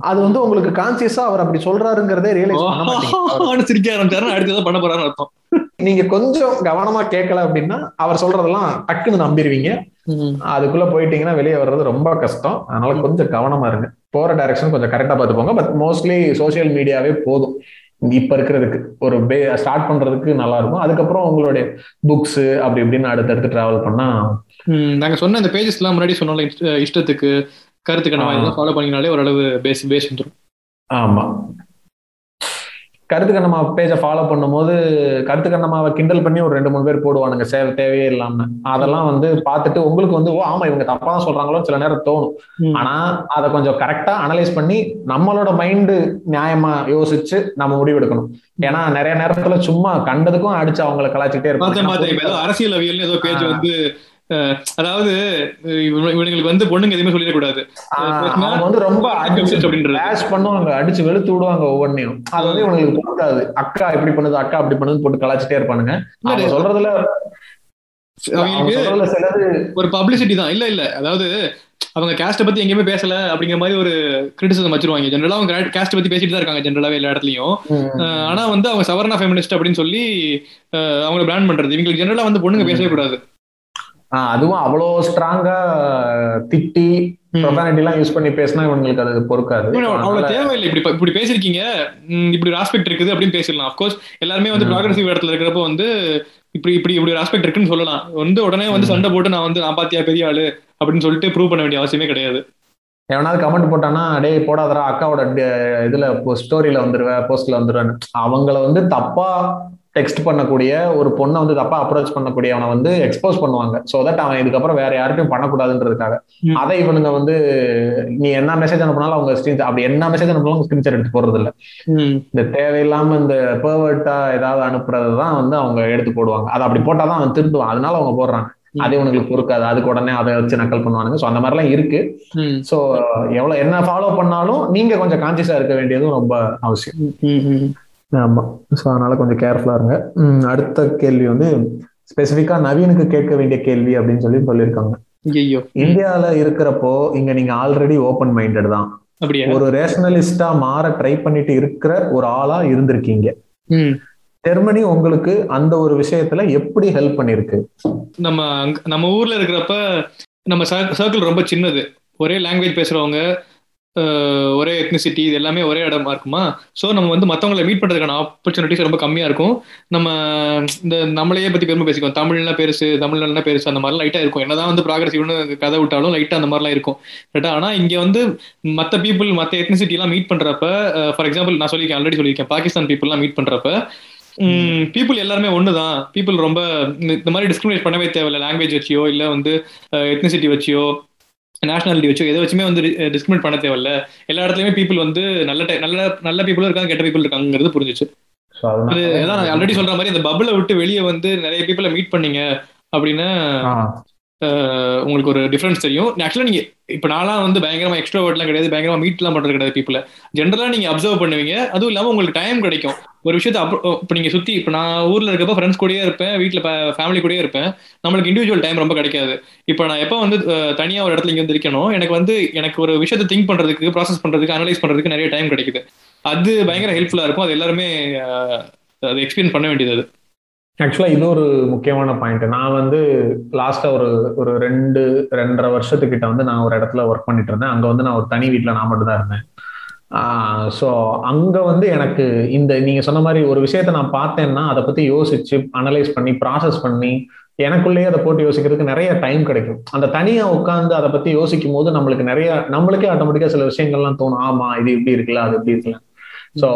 அது வந்து உங்களுக்கு கான்சியஸா அவர் அப்படி சொல்றாருங்கிறதே ரியலைஸ் பண்ண மாட்டீங்க சிரிக்க ஆரம்பிச்சாரு அடுத்ததான் பண்ண போறாரு அர்த்தம். நீங்க கொஞ்சம் கவனமா கேட்கல அப்படின்னா அவர் சொல்றதெல்லாம் டக்குன்னு நம்பிடுவீங்க. அதுக்குள்ள போயிட்டீங்கன்னா வெளியே வர்றது ரொம்ப கஷ்டம். அதனால கொஞ்சம் கவனமா இருங்க. போற டைரக்ஷன் கொஞ்சம் கரெக்டா பார்த்து போங்க. பட் மோஸ்ட்லி சோசியல் மீடியாவே போதும். இப்ப இருக்கிறதுக்கு ஒரு பே ஸ்டார்ட் பண்றதுக்கு நல்லா இருக்கும். அதுக்கப்புறம் உங்களுடைய புக்ஸ் அப்படி இப்படின்னு அடுத்தடுத்து டிராவல் பண்ணா நாங்க சொன்ன இந்த பேஜஸ் எல்லாம் முன்னாடி சொன்னோம்ல இஷ்டத்துக்கு கருத்துக்கு நம்ம ஃபாலோ பண்ணினாலே ஓரளவு பேஸ் பேஸ் வந்துடும் ஆமா. கருத்து கண்ணம்மா பேஜை ஃபாலோ பண்ணும்போது கருத்து கண்ணம்மாவை கிண்டல் பண்ணி ஒரு ரெண்டு மூணு பேர் போடுவானுங்க. சேவை தேவையே இல்லாம. அதெல்லாம் வந்து பார்த்துட்டு உங்களுக்கு வந்து ஓ ஆமா இவங்க தப்பா தான் சொல்றாங்களோ சில நேரம் தோணும். ஆனா அதை கொஞ்சம் கரெக்டா அனலைஸ் பண்ணி நம்மளோட மைண்டு நியாயமா யோசிச்சு நம்ம முடிவெடுக்கணும் ஏன்னா நிறைய நேரத்துல சும்மா கண்டதுக்கும் அடிச்சு அவங்களை கலாச்சிட்டே இருப்பாங்க. அரசியல் ஏதோ பேஜ் வந்து அதாவது இவங்களுக்கு வந்து பொண்ணுங்க எதுவுமே சொல்லிடக்கூடாது. வந்து ரொம்ப பண்ணுவாங்க அடிச்சு வெளுத்து விடுவாங்க ஒவ்வொன்னையும். அது வந்து இவங்களுக்கு பொறுக்காது அக்கா இப்படி பண்ணுது அக்கா அப்படி பண்ணுது போட்டு கலாச்சிட்டே இருப்பானுங்க. அவங்க சொல்றதுல ஒரு பப்ளிசிட்டி தான். இல்ல இல்ல. அதாவது அவங்க கேஸ்ட பத்தி எங்கேயுமே பேசல அப்படிங்கிற மாதிரி ஒரு கிரிட்டிசிசம் வச்சிருவாங்க. ஜென்ரலா அவங்க கேஸ்ட் பத்தி பேசிட்டு தான் இருக்காங்க ஜென்ரலாவே எல்லா இடத்துலயும். ஆனா வந்து அவங்க சவர்ணா ஃபெமினிஸ்ட் அப்படின்னு சொல்லி அவங்களை பிராண்ட் பண்றது. இவங்களுக்கு ஜென்ரலா வந்து பொண்ணுங்க பேசவே கூடாது. அதுவும் அவ்வளோ ஸ்ட்ராங்கா திட்டி ப்ரொஃபானிட்டி எல்லாம் யூஸ் பண்ணி பேசினா இவங்களுக்கு அது பொறுக்காது. அவ்வளவு தேவையில்லை. இப்படி இப்படி பேசிருக்கீங்க. இப்படி ஒரு ஆஸ்பெக்ட் இருக்குது அப்படின்னு பேசிடலாம். அப்கோர்ஸ் எல்லாருமே வந்து ப்ராக்ரஸிவ் இடத்துல இருக்கிறப்ப வந்து இப்படி இப்படி இப்படி ஒரு ஆஸ்பெக்ட் இருக்குன்னு சொல்லலாம். வந்து உடனே வந்து சண்டை போட்டு நான் வந்து நான் பாத்தியா பெரிய ஆளு அப்படின்னு சொல்லிட்டு ப்ரூவ் பண்ண வேண்டிய அவசியமே கிடையாது. எவனாவது கமெண்ட் போட்டானா டே போடாதரா அக்காவோட இதுல ஸ்டோரியில வந்துருவேன் போஸ்ட்ல வந்துருவேன் அவங்கள வந்து தப்பா டெக்ஸ்ட் பண்ணக்கூடிய ஒரு பொண்ணை வந்து தப்பா அப்ரோச் பண்ணக்கூடிய அவனை வந்து எக்ஸ்போஸ் பண்ணுவாங்க. சோ தட் அவன் இதுக்கப்புறம் வேற யார்ட்டையும் பண்ணக்கூடாதுன்றதுக்காக. அதை இவனுங்க வந்து நீ என்ன மெசேஜ் அனுப்பினாலும் அவங்க ஸ்கிரீன் அப்படி என்ன மெசேஜ் அனுப்பினாலும் ஸ்கிரீன்ஷாட் எடுத்து போறது இல்ல இந்த தேவையில்லாம இந்த பேர்வர்ட்டா ஏதாவது அனுப்புறது தான் வந்து அவங்க எடுத்து போடுவாங்க. அதை அப்படி போட்டாதான் அவன் திருந்துவான். அதனால அவங்க போடுறாங்க. அது உனக்கு பொறுக்காது. அதுக்கு உடனே அதை வச்சு நக்கல் பண்ணுவானுங்க. சோ அந்த மாதிரிலாம் இருக்கு. சோ எவ்வளவு என்ன ஃபாலோ பண்ணாலும் நீங்க கொஞ்சம் கான்சியஸா இருக்க வேண்டியதும் ரொம்ப அவசியம். ஆமா. ஸோ அதனால கொஞ்சம் கேர்ஃபுல்லா இருங்க. அடுத்த கேள்வி வந்து ஸ்பெசிஃபிக்கா நவீனுக்கு கேட்க வேண்டிய கேள்வி அப்படின்னு சொல்லி சொல்லியிருக்காங்க. இந்தியால இருக்கிறப்போ இங்க நீங்க ஆல்ரெடி ஓப்பன் மைண்டட் தான் ஒரு ரேஷனலிஸ்டா மாற ட்ரை பண்ணிட்டு இருக்கிற ஒரு ஆளா இருந்திருக்கீங்க. ஜெர்மனி உங்களுக்கு அந்த ஒரு விஷயத்துல எப்படி ஹெல்ப் பண்ணிருக்கு? நம்ம நம்ம ஊர்ல இருக்கிறப்ப நம்ம சர்க்கிள் ரொம்ப சின்னது. ஒரே லாங்குவேஜ் பேசுறவங்க ஒரே எத்னிசிட்டி இது எல்லாமே ஒரே இடமா இருக்குமா? ஸோ நம்ம வந்து மற்றவங்களை மீட் பண்ணுறதுக்கான ஆப்பர்ச்சுனிட்டிஸ் ரொம்ப கம்மியாக இருக்கும். நம்ம இந்த நம்மளையே பற்றி பெருமை பேசிக்குவோம். தமிழ்லாம் பெருசு தமிழ்லாம் பெருசு அந்த மாதிரிலாம் லைட்டாக இருக்கும். என்னதான் வந்து ப்ராக்ரஸிவ்னு கதை விட்டாலும் லைட்டாக அந்த மாதிரிலாம் இருக்கும். ரைட்டா ஆனால் இங்கே வந்து மற்ற பீப்புள் மற்ற எத்னிசிட்டிலாம் மீட் பண்ணுறப்ப ஃபார் எக்ஸாம்பிள் நான் சொல்லியிருக்கேன் ஆல்ரெடி சொல்லியிருக்கேன். பாகிஸ்தான் பீப்புளெலாம் மீட் பண்ணுறப்ப பீப்புள் எல்லாருமே ஒன்று தான் பீப்புள் ரொம்ப இந்த மாதிரி டிஸ்கிரிமினேட் பண்ணவே தேவையில்ல. லாங்குவேஜ் வச்சியோ இல்லை வந்து எத்னிசிட்டி வச்சியோ நேஷனாலிட்டி வச்சோ எதை வச்சுமே வந்து டிஸ்கிரிமினேட் பண்ண தேவையில்ல. எல்லா இடத்துலயுமே பீப்புள் வந்து நல்ல நல்ல நல்ல பீப்புளும் இருக்காங்க கெட்ட பீப்புள் இருக்காங்கிறது புரிஞ்சிச்சு. அது ஆல்ரெடி சொல்ற மாதிரி இந்த பபுளை விட்டு வெளியே வந்து நிறைய பீப்புளை மீட் பண்ணீங்க அப்படின்னா உங்களுக்கு ஒரு டிஃபரன்ஸ் தெரியும். ஆக்சுவலாக நீங்கள் இப்போ நான்லாம் வந்து பயங்கரமா எக்ஸ்ட்ரோவர்ட்லாம் கிடையாது. பயங்கரமாக மீட்லாம் பண்ணுறது கிடையாது பீப்புள ஜென்ரலாக நீங்கள் அப்சர்வ் பண்ணுவீங்க. அதுவும் இல்லாமல் உங்களுக்கு டைம் கிடைக்கும். ஒரு விஷயத்த இப்போ நீங்கள் சுற்றி இப்போ நான் ஊரில் இருக்கப்போ ஃப்ரெண்ட்ஸ் கூடயே இருப்பேன். வீட்டில் ஃபேமிலி கூடயே இருப்பேன். நம்மளுக்கு இண்டிவிஜுவல் டைம் ரொம்ப கிடைக்காது. இப்போ நான் எப்போ வந்து தனியாக ஒரு இடத்துல இங்கே வந்து இருக்கணும் எனக்கு வந்து எனக்கு ஒரு விஷயத்தை திங்க் பண்ணுறதுக்கு ப்ராசஸ் பண்ணுறதுக்கு அனலைஸ் பண்ணுறதுக்கு நிறைய டைம் கிடைக்குது. அது பயங்கர ஹெல்ப்ஃபுல்லாக இருக்கும். அது எல்லாருமே அது எக்ஸ்பீரியன்ஸ் பண்ண வேண்டியது அது. ஆக்சுவலாக இது ஒரு முக்கியமான பாயிண்ட் நான் வந்து லாஸ்ட்டாக ஒரு ஒரு ரெண்டு ரெண்டரை வருஷத்துக்கிட்ட வந்து நான் ஒரு இடத்துல ஒர்க் பண்ணிட்டு இருந்தேன். அங்கே வந்து நான் ஒரு தனி வீட்டில் நான் மட்டும் தான் இருந்தேன் ஸோ அங்கே வந்து எனக்கு இந்த நீங்கள் சொன்ன மாதிரி ஒரு விஷயத்த நான் பார்த்தேன்னா அதை பற்றி யோசிச்சு அனலைஸ் பண்ணி ப்ராசஸ் பண்ணி எனக்குள்ளேயே அதை போட்டு யோசிக்கிறதுக்கு நிறைய டைம் கிடைக்கும். அந்த தனியாக உட்காந்து அதை பற்றி யோசிக்கும் போது நம்மளுக்கு நிறைய நம்மளுக்கே ஆட்டோமேட்டிக்காக சில விஷயங்கள்லாம் தோணும். ஆமாம் இது இப்படி இருக்குல்ல அது இப்படி இருக்குல்ல. சோ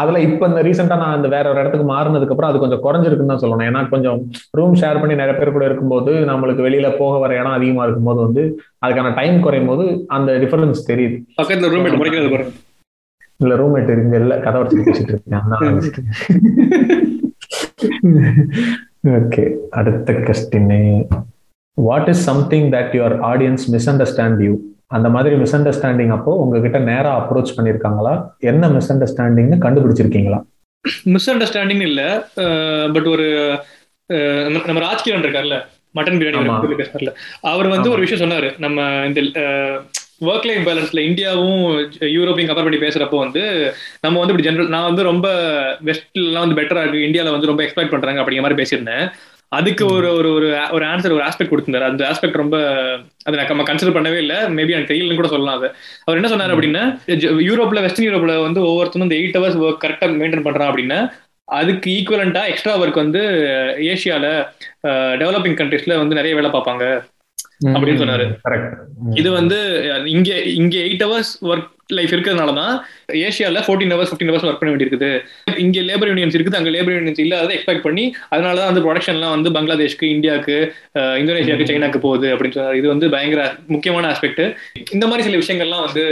அதுல இப்ப இந்த ரீசெண்டா நான் இந்த வேற ஒரு இடத்துக்கு மாறினதுக்கு அப்புறம் அது கொஞ்சம் குறைஞ்சிருக்குன்னு தான் சொல்லணும். ஏன்னா கொஞ்சம் ரூம் ஷேர் பண்ணி நிறைய பேர் கூட இருக்கும்போது நம்மளுக்கு வெளியில போக வர இடம் அதிகமா இருக்கும்போது வந்து அதுக்கான டைம் குறையும் போது அந்த டிஃபரன்ஸ் தெரியுது. இல்ல ரூம்மேட் இங்க இல்ல. கதை வச்சு பேசிட்டு இருக்கேன். ஓகே அடுத்த question what is something that your audience misunderstand you அந்த மாதிரி மிஸ் அண்டர்ஸ்டாண்டிங் அப்போ உங்ககிட்ட நேரா அப்ரோச் பண்ணிருக்காங்களா? என்ன மிஸ் அண்டர்ஸ்டாண்டிங்னு கண்டுபிடிச்சிருக்கீங்களா? மிஸ் அண்டர்ஸ்டாண்டிங் இல்ல பட் ஒரு நம்ம ராஜ்கிரண் இருக்கார்ல மட்டன் பிரியாணி பேசுறாருல அவர் வந்து ஒரு விஷயம் சொன்னாரு. நம்ம இந்த ஒர்க் லைஃப் பேலன்ஸ்ல இந்தியாவும் யூரோப்பையும் கம்பேர் பண்ணி பேசுறப்போ வந்து நம்ம வந்து இப்படி ஜென்ரல் நான் வந்து ரொம்ப வெஸ்ட்லாம் வந்து பெட்டரா இருக்கு. இந்தியாவில் வந்து ரொம்ப எக்ஸ்பெக்ட் பண்றாங்க அப்படிங்கிற மாதிரி பேசியிருந்தேன். அதுக்கு ஒரு ஒரு ஒரு ஒரு ஆன்சர் ஒரு ஆஸ்பெக்ட் கொடுத்திருந்தாரு. அந்த ஆஸ்பெக்ட் ரொம்ப அதை நம்ம கன்சிடர் பண்ணவே இல்லை. மேபி எனக்கு தெரியலன்னு கூட சொல்லலாம் அது. அவர் என்ன சொன்னார் அப்படின்னா யூரோப்ல வெஸ்டர்ன் யூரோப்ல வந்து ஒவ்வொருத்தரும் இந்த எயிட் ஹவர்ஸ் ஒர்க் கரெக்டா மெயின்டைன் பண்றான் அப்படின்னா அதுக்கு ஈக்குவலண்டா எக்ஸ்ட்ரா ஒர்க் வந்து ஏஷியால டெவலப்பிங் கண்ட்ரீஸ்ல வந்து நிறைய வேலை பார்ப்பாங்க. அப்படின்னு சொன்னாரு. இது வந்து இங்க இங்க எயிட் ஹவர்ஸ் ஒர்க் லைஃப் இருக்கிறதுனாலதான் ஏஷியால fourteen hours fifteen hours work பண்ண வேண்டியிருக்குது. இங்க லேபர் யூனியன்ஸ் இருக்குது அங்க லேபர் யூனியன்ஸ் இல்லாத எக்ஸ்பெக்ட் பண்ணி அதனாலதான் வந்து ப்ரொடக்ஷன்லாம் வந்து பங்களாதேஷ்க்கு இந்தியாவுக்கு இந்தோனேஷியாவுக்கு சைனாக்கு போகுது அப்படின்னு சொன்னாரு. இது வந்து பயங்கர முக்கியமான ஆஸ்பெக்ட் இந்த மாதிரி சில விஷயங்கள்லாம் வந்து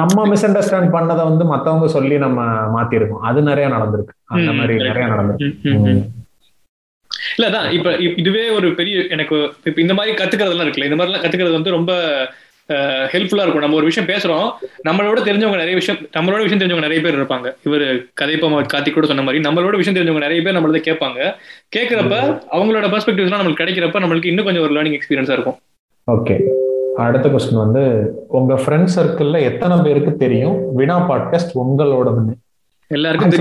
நம்ம மிஸ் அண்டர்ஸ்டாண்ட் பண்ணதை வந்து மத்தவங்க சொல்லி நம்ம மாத்திருக்கோம் அது நிறைய நடந்திருக்கு. அந்த மாதிரி நிறைய நடந்திருக்கு. இல்ல அதான் இப்ப இதுவே ஒரு பெரிய எனக்கு இப்ப இந்த மாதிரி கத்துக்கிறதுலாம் இருக்குல்ல இந்த மாதிரிலாம் கத்துக்கிறது வந்து ரொம்ப ஹெல்ப்ஃபுல்லா இருக்கும். நம்ம ஒரு விஷயம் பேசுறோம் நம்மளோட தெரிஞ்சவங்க நிறைய விஷயம் நம்மளோட விஷயம் தெரிஞ்சவங்க நிறைய பேர் இருப்பாங்க. இவர் கதைப்பா கார்த்தி கூட சொன்ன மாதிரி நம்மளோட விஷயம் தெரிஞ்சவங்க நிறைய பேர் நம்மளத கேட்பாங்க. கேட்கிறப்ப அவங்களோட பெர்ஸ்பெக்டிவ்ஸ்லாம் நம்மளுக்கு கிடைக்கிறப்ப நம்மளுக்கு இன்னும் கொஞ்சம் ஒரு லேர்னிங் எக்ஸ்பீரியன்ஸா இருக்கும். ஓகே அடுத்த கொஸ்டின் வந்து உங்க ஃப்ரெண்ட் சர்க்கிள்ல எத்தனை பேருக்கு தெரியும்? வினா பாட்காஸ்ட் உங்களோடதுன்னு. எல்லாருக்கும்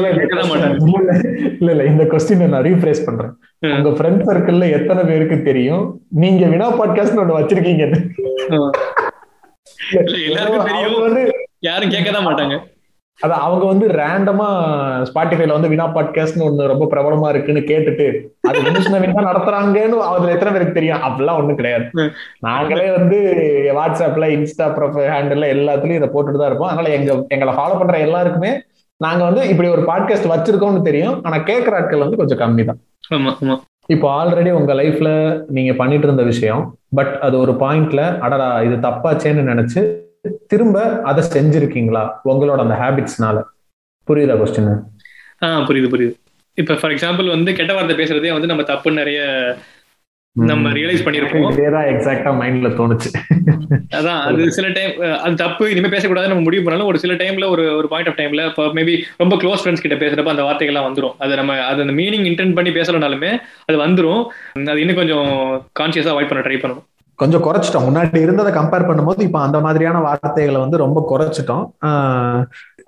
இல்ல இல்ல இந்த கொஸ்டின் நான் ரீஃப்ரேஸ் பண்றேன். உங்க ஃப்ரெண்ட் சர்க்கிள்ல எத்தனை பேருக்கு தெரியும்? நீங்க வினா பாட்காஸ்ட் ஒண்ணு வச்சிருக்கீங்க. எல்லாருக்கும் தெரியும். வந்து யாரும் கேட்கதான் மாட்டாங்க. அது அவங்க வந்து ரேண்டமா ஸ்பாட்டிஃபைல வந்து வினா பாட்காஸ்ட்னு ஒண்ணு ரொம்ப பிரபலமா இருக்குன்னு கேட்டுட்டு அது வினுஷ்ணவின் நடத்துறாங்கன்னு அதுல எத்தனை பேருக்கு தெரியும்? அப்படிலாம் ஒண்ணும் கிடையாது. நாங்களே வந்து வாட்ஸ்அப்ல இன்ஸ்டா ப்ரொஃபைல் ஹேண்டில் எல்லாத்துலயும் இதை போட்டுட்டு தான் இருப்போம். அதனால எங்க எங்களை ஃபாலோ பண்ற எல்லாருக்குமே நாங்க வந்து இப்படி ஒரு பாட்காஸ்ட் வச்சிருக்கோம்னு தெரியும். ஆனா கேட்கற ஆட்கள் வந்து கொஞ்சம் கம்மி தான் இப்போ ஆல்ரெடி உங்க லைஃப்ல நீங்க பண்ணிட்டு இருந்த விஷயம் பட் அது ஒரு பாயிண்ட்ல அடடா இது தப்பாச்சேன்னு நினைச்சு திரும்ப அதை செஞ்சிருக்கீங்களா? உங்களோட அந்த ஹேபிட்ஸ்னால புரியுதா கொஸ்டின் ஆஹ் புரியுது புரியுது. இப்ப ஃபார் எக்ஸாம்பிள் வந்து கெட்ட வார்த்தை பேசுறதே வந்து நம்ம தப்பு நிறைய நம்ம ரியலைஸ் பண்ணிருப்போம் இதேதான் எக்ஸாக்டா மைண்ட்ல தோணுச்சு. அதான் அது சில டைம் அது தப்பு இனிமே பேசக்கூடாது நம்ம முடிவு பண்ணாலும் ஒரு சில டைம்ல ஒரு ஒரு பாயிண்ட் ஆஃப் டைம்ல மேபி ரொம்ப க்ளோஸ் ஃப்ரெண்ட்ஸ் கிட்ட பேசுறப்ப அந்த வார்த்தைகள்லாம் வந்துரும். அது நம்ம அது அந்த மீனிங் இன்டென்ட் பண்ணி பேசலனாலுமே அது வந்துரும். அது இன்னும் கொஞ்சம் கான்சியஸா அவாய்ட் பண்ண ட்ரை பண்ணணும். கொஞ்சம் குறைச்சிட்டோம். முன்னாடி இருந்ததை கம்பேர் பண்ணும்போது இப்போ அந்த மாதிரியான வார்த்தைகளை வந்து ரொம்ப குறைச்சிட்டோம்.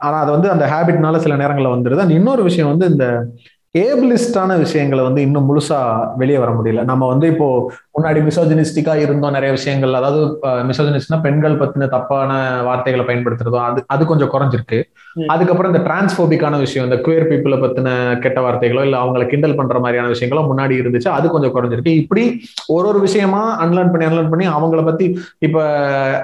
ஆனா அது வந்து அந்த ஹேபிட்னால சில நேரங்களில் வந்துருது. அண்ட் இன்னொரு விஷயம் வந்து இந்த ஏபிளிஸ்டான விஷயங்களை வந்து இன்னும் முழுசா வெளியே வர முடியல. நம்ம வந்து இப்போ முன்னாடி மிசோஜினிஸ்டிக்கா இருந்தோம் நிறைய விஷயங்கள். அதாவது மிசோஜினிஸ்ட்னா பெண்கள் பத்தின தப்பான வார்த்தைகளை பயன்படுத்துறதோ அது அது கொஞ்சம் குறைஞ்சிருக்கு. அதுக்கப்புறம் இந்த டிரான்ஸ்போபிக்கான விஷயம் இந்த குயர் பீப்புளை பத்தின கெட்ட வார்த்தைகளோ இல்ல அவங்களை கிண்டல் பண்ற மாதிரியான விஷயங்களோ முன்னாடி இருந்துச்சு. அது கொஞ்சம் குறைஞ்சிருக்கு. இப்படி ஒரு ஒரு விஷயமா அன்லேர்ன் பண்ணி அன்லேர்ன் பண்ணி அவங்கள பத்தி இப்ப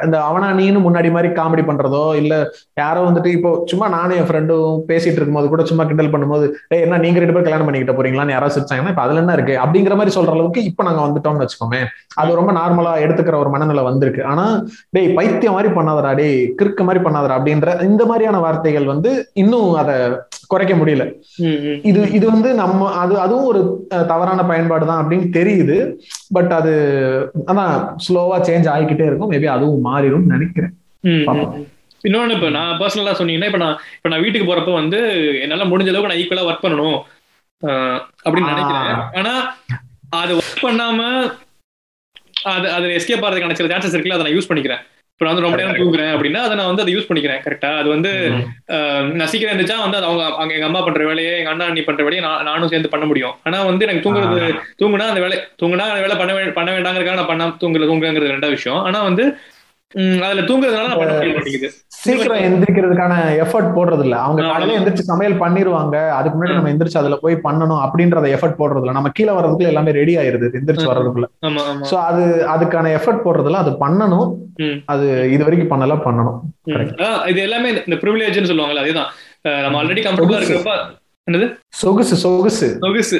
இந்த அவனா நீன்னு முன்னாடி மாதிரி காமெடி பண்றதோ இல்ல யாரோ வந்துட்டு இப்போ சும்மா நானும் என் ஃப்ரெண்டும் பேசிட்டு இருக்கும்போது கூட சும்மா கிண்டல் பண்ணும்போது ஏ என்ன நீங்க ரெண்டு பேரும் கல்யாணம் பண்ணிக்கிட்ட போறீங்களான்னு யாராவது சிரிச்சாங்கன்னா இப்ப அதுல என்ன இருக்கு? அப்படிங்கிற மாதிரி சொல்ற அளவுக்கு இப்ப நாங்க வந்துட்டோம்னு வச்சுக்கோமே அது ரொம்ப நார்மலா எடுத்துக்கிற ஒரு மனநிலை வந்திருக்கு. ஆனா டேய் பைத்தியம் மாதிரி பண்ணாதடா டேய் கிறுக்கு மாதிரி பண்ணாதடா அப்படின்ற இந்த மாதிரியான வார்த்தைகள் வந்து இன்னும் அதை குறைக்க முடியல. இது இது வந்து நம்ம அது அதுவும் ஒரு தவறான பயன்பாடு தான் அப்படின்னு தெரியுது. பட் அது அதான் ஸ்லோவா சேஞ்ச் ஆகிக்கிட்டே இருக்கும். மேபி அதுவும் மாறிடும் நினைக்கிறேன். இன்னொன்னு இப்ப நான் பர்சனலா சொன்னீங்கன்னா இப்ப நான் இப்ப நான் வீட்டுக்கு போறப்ப வந்து என்னால முடிஞ்ச அளவுக்கு நான் ஈக்குவலா ஒர்க் பண்ணணும். அப்படின்னு நினைக்கிறேன். ஆனா அது ஒர்க் பண்ணாம அது அது எஸ்கேப் ஆகிறதுக்கான சில சான்சஸ் இருக்குல்ல அதை நான் யூஸ் பண்ணிக்கிறேன். இப்போ நான் வந்து ரொம்ப நேரம் தூங்குறேன் அப்படின்னா அதை நான் வந்து அதை யூஸ் பண்ணிக்கிறேன் கரெக்டா அது வந்து நான் சீக்கிரம் இருந்துச்சா வந்து அவங்க அவங்க எங்க அம்மா பண்ற வேலையை எங்க அண்ணா அண்ணி பண்ற வேலையை நான் நானும் சேர்ந்து பண்ண முடியும். ஆனா வந்து எனக்கு தூங்குறது தூங்குனா அந்த வேலை தூங்குனா அந்த வேலை பண்ண பண்ண வேண்டாங்கிறதுக்காக நான் பண்ண தூங்குற தூங்குங்கிறது ரெண்டாவது விஷயம். ஆனா வந்து அதுல தூங்குறதுனால சீக்கிரம் எந்திரிக்கிறதுக்கான எஃபர்ட் போடுறது இல்ல அவங்க காலையில எந்திரிச்சு சமையல் பண்ணிருவாங்க. அதுக்கு முன்னாடி நம்ம எந்திரிச்சு அதுல போய் பண்ணணும் அப்படின்றத எஃபர்ட் போடுறது இல்ல நம்ம கீழே வர்றதுக்குள்ள எல்லாமே ரெடி ஆயிருது எந்திரிச்சு வர்றதுக்குள்ள. சோ அது அதுக்கான எஃபர்ட் போடுறதுல அது பண்ணணும். அது இது வரைக்கும் பண்ணல பண்ணணும். இது எல்லாமே இந்த ப்ரிவிலேஜ்னு சொல்லுவாங்கல்ல அதேதான். நம்ம ஆல்ரெடி கம்ஃபர்டபுளா இருக்கிறப்ப என்னது? சொகுசு சொகுசு. சொகுசு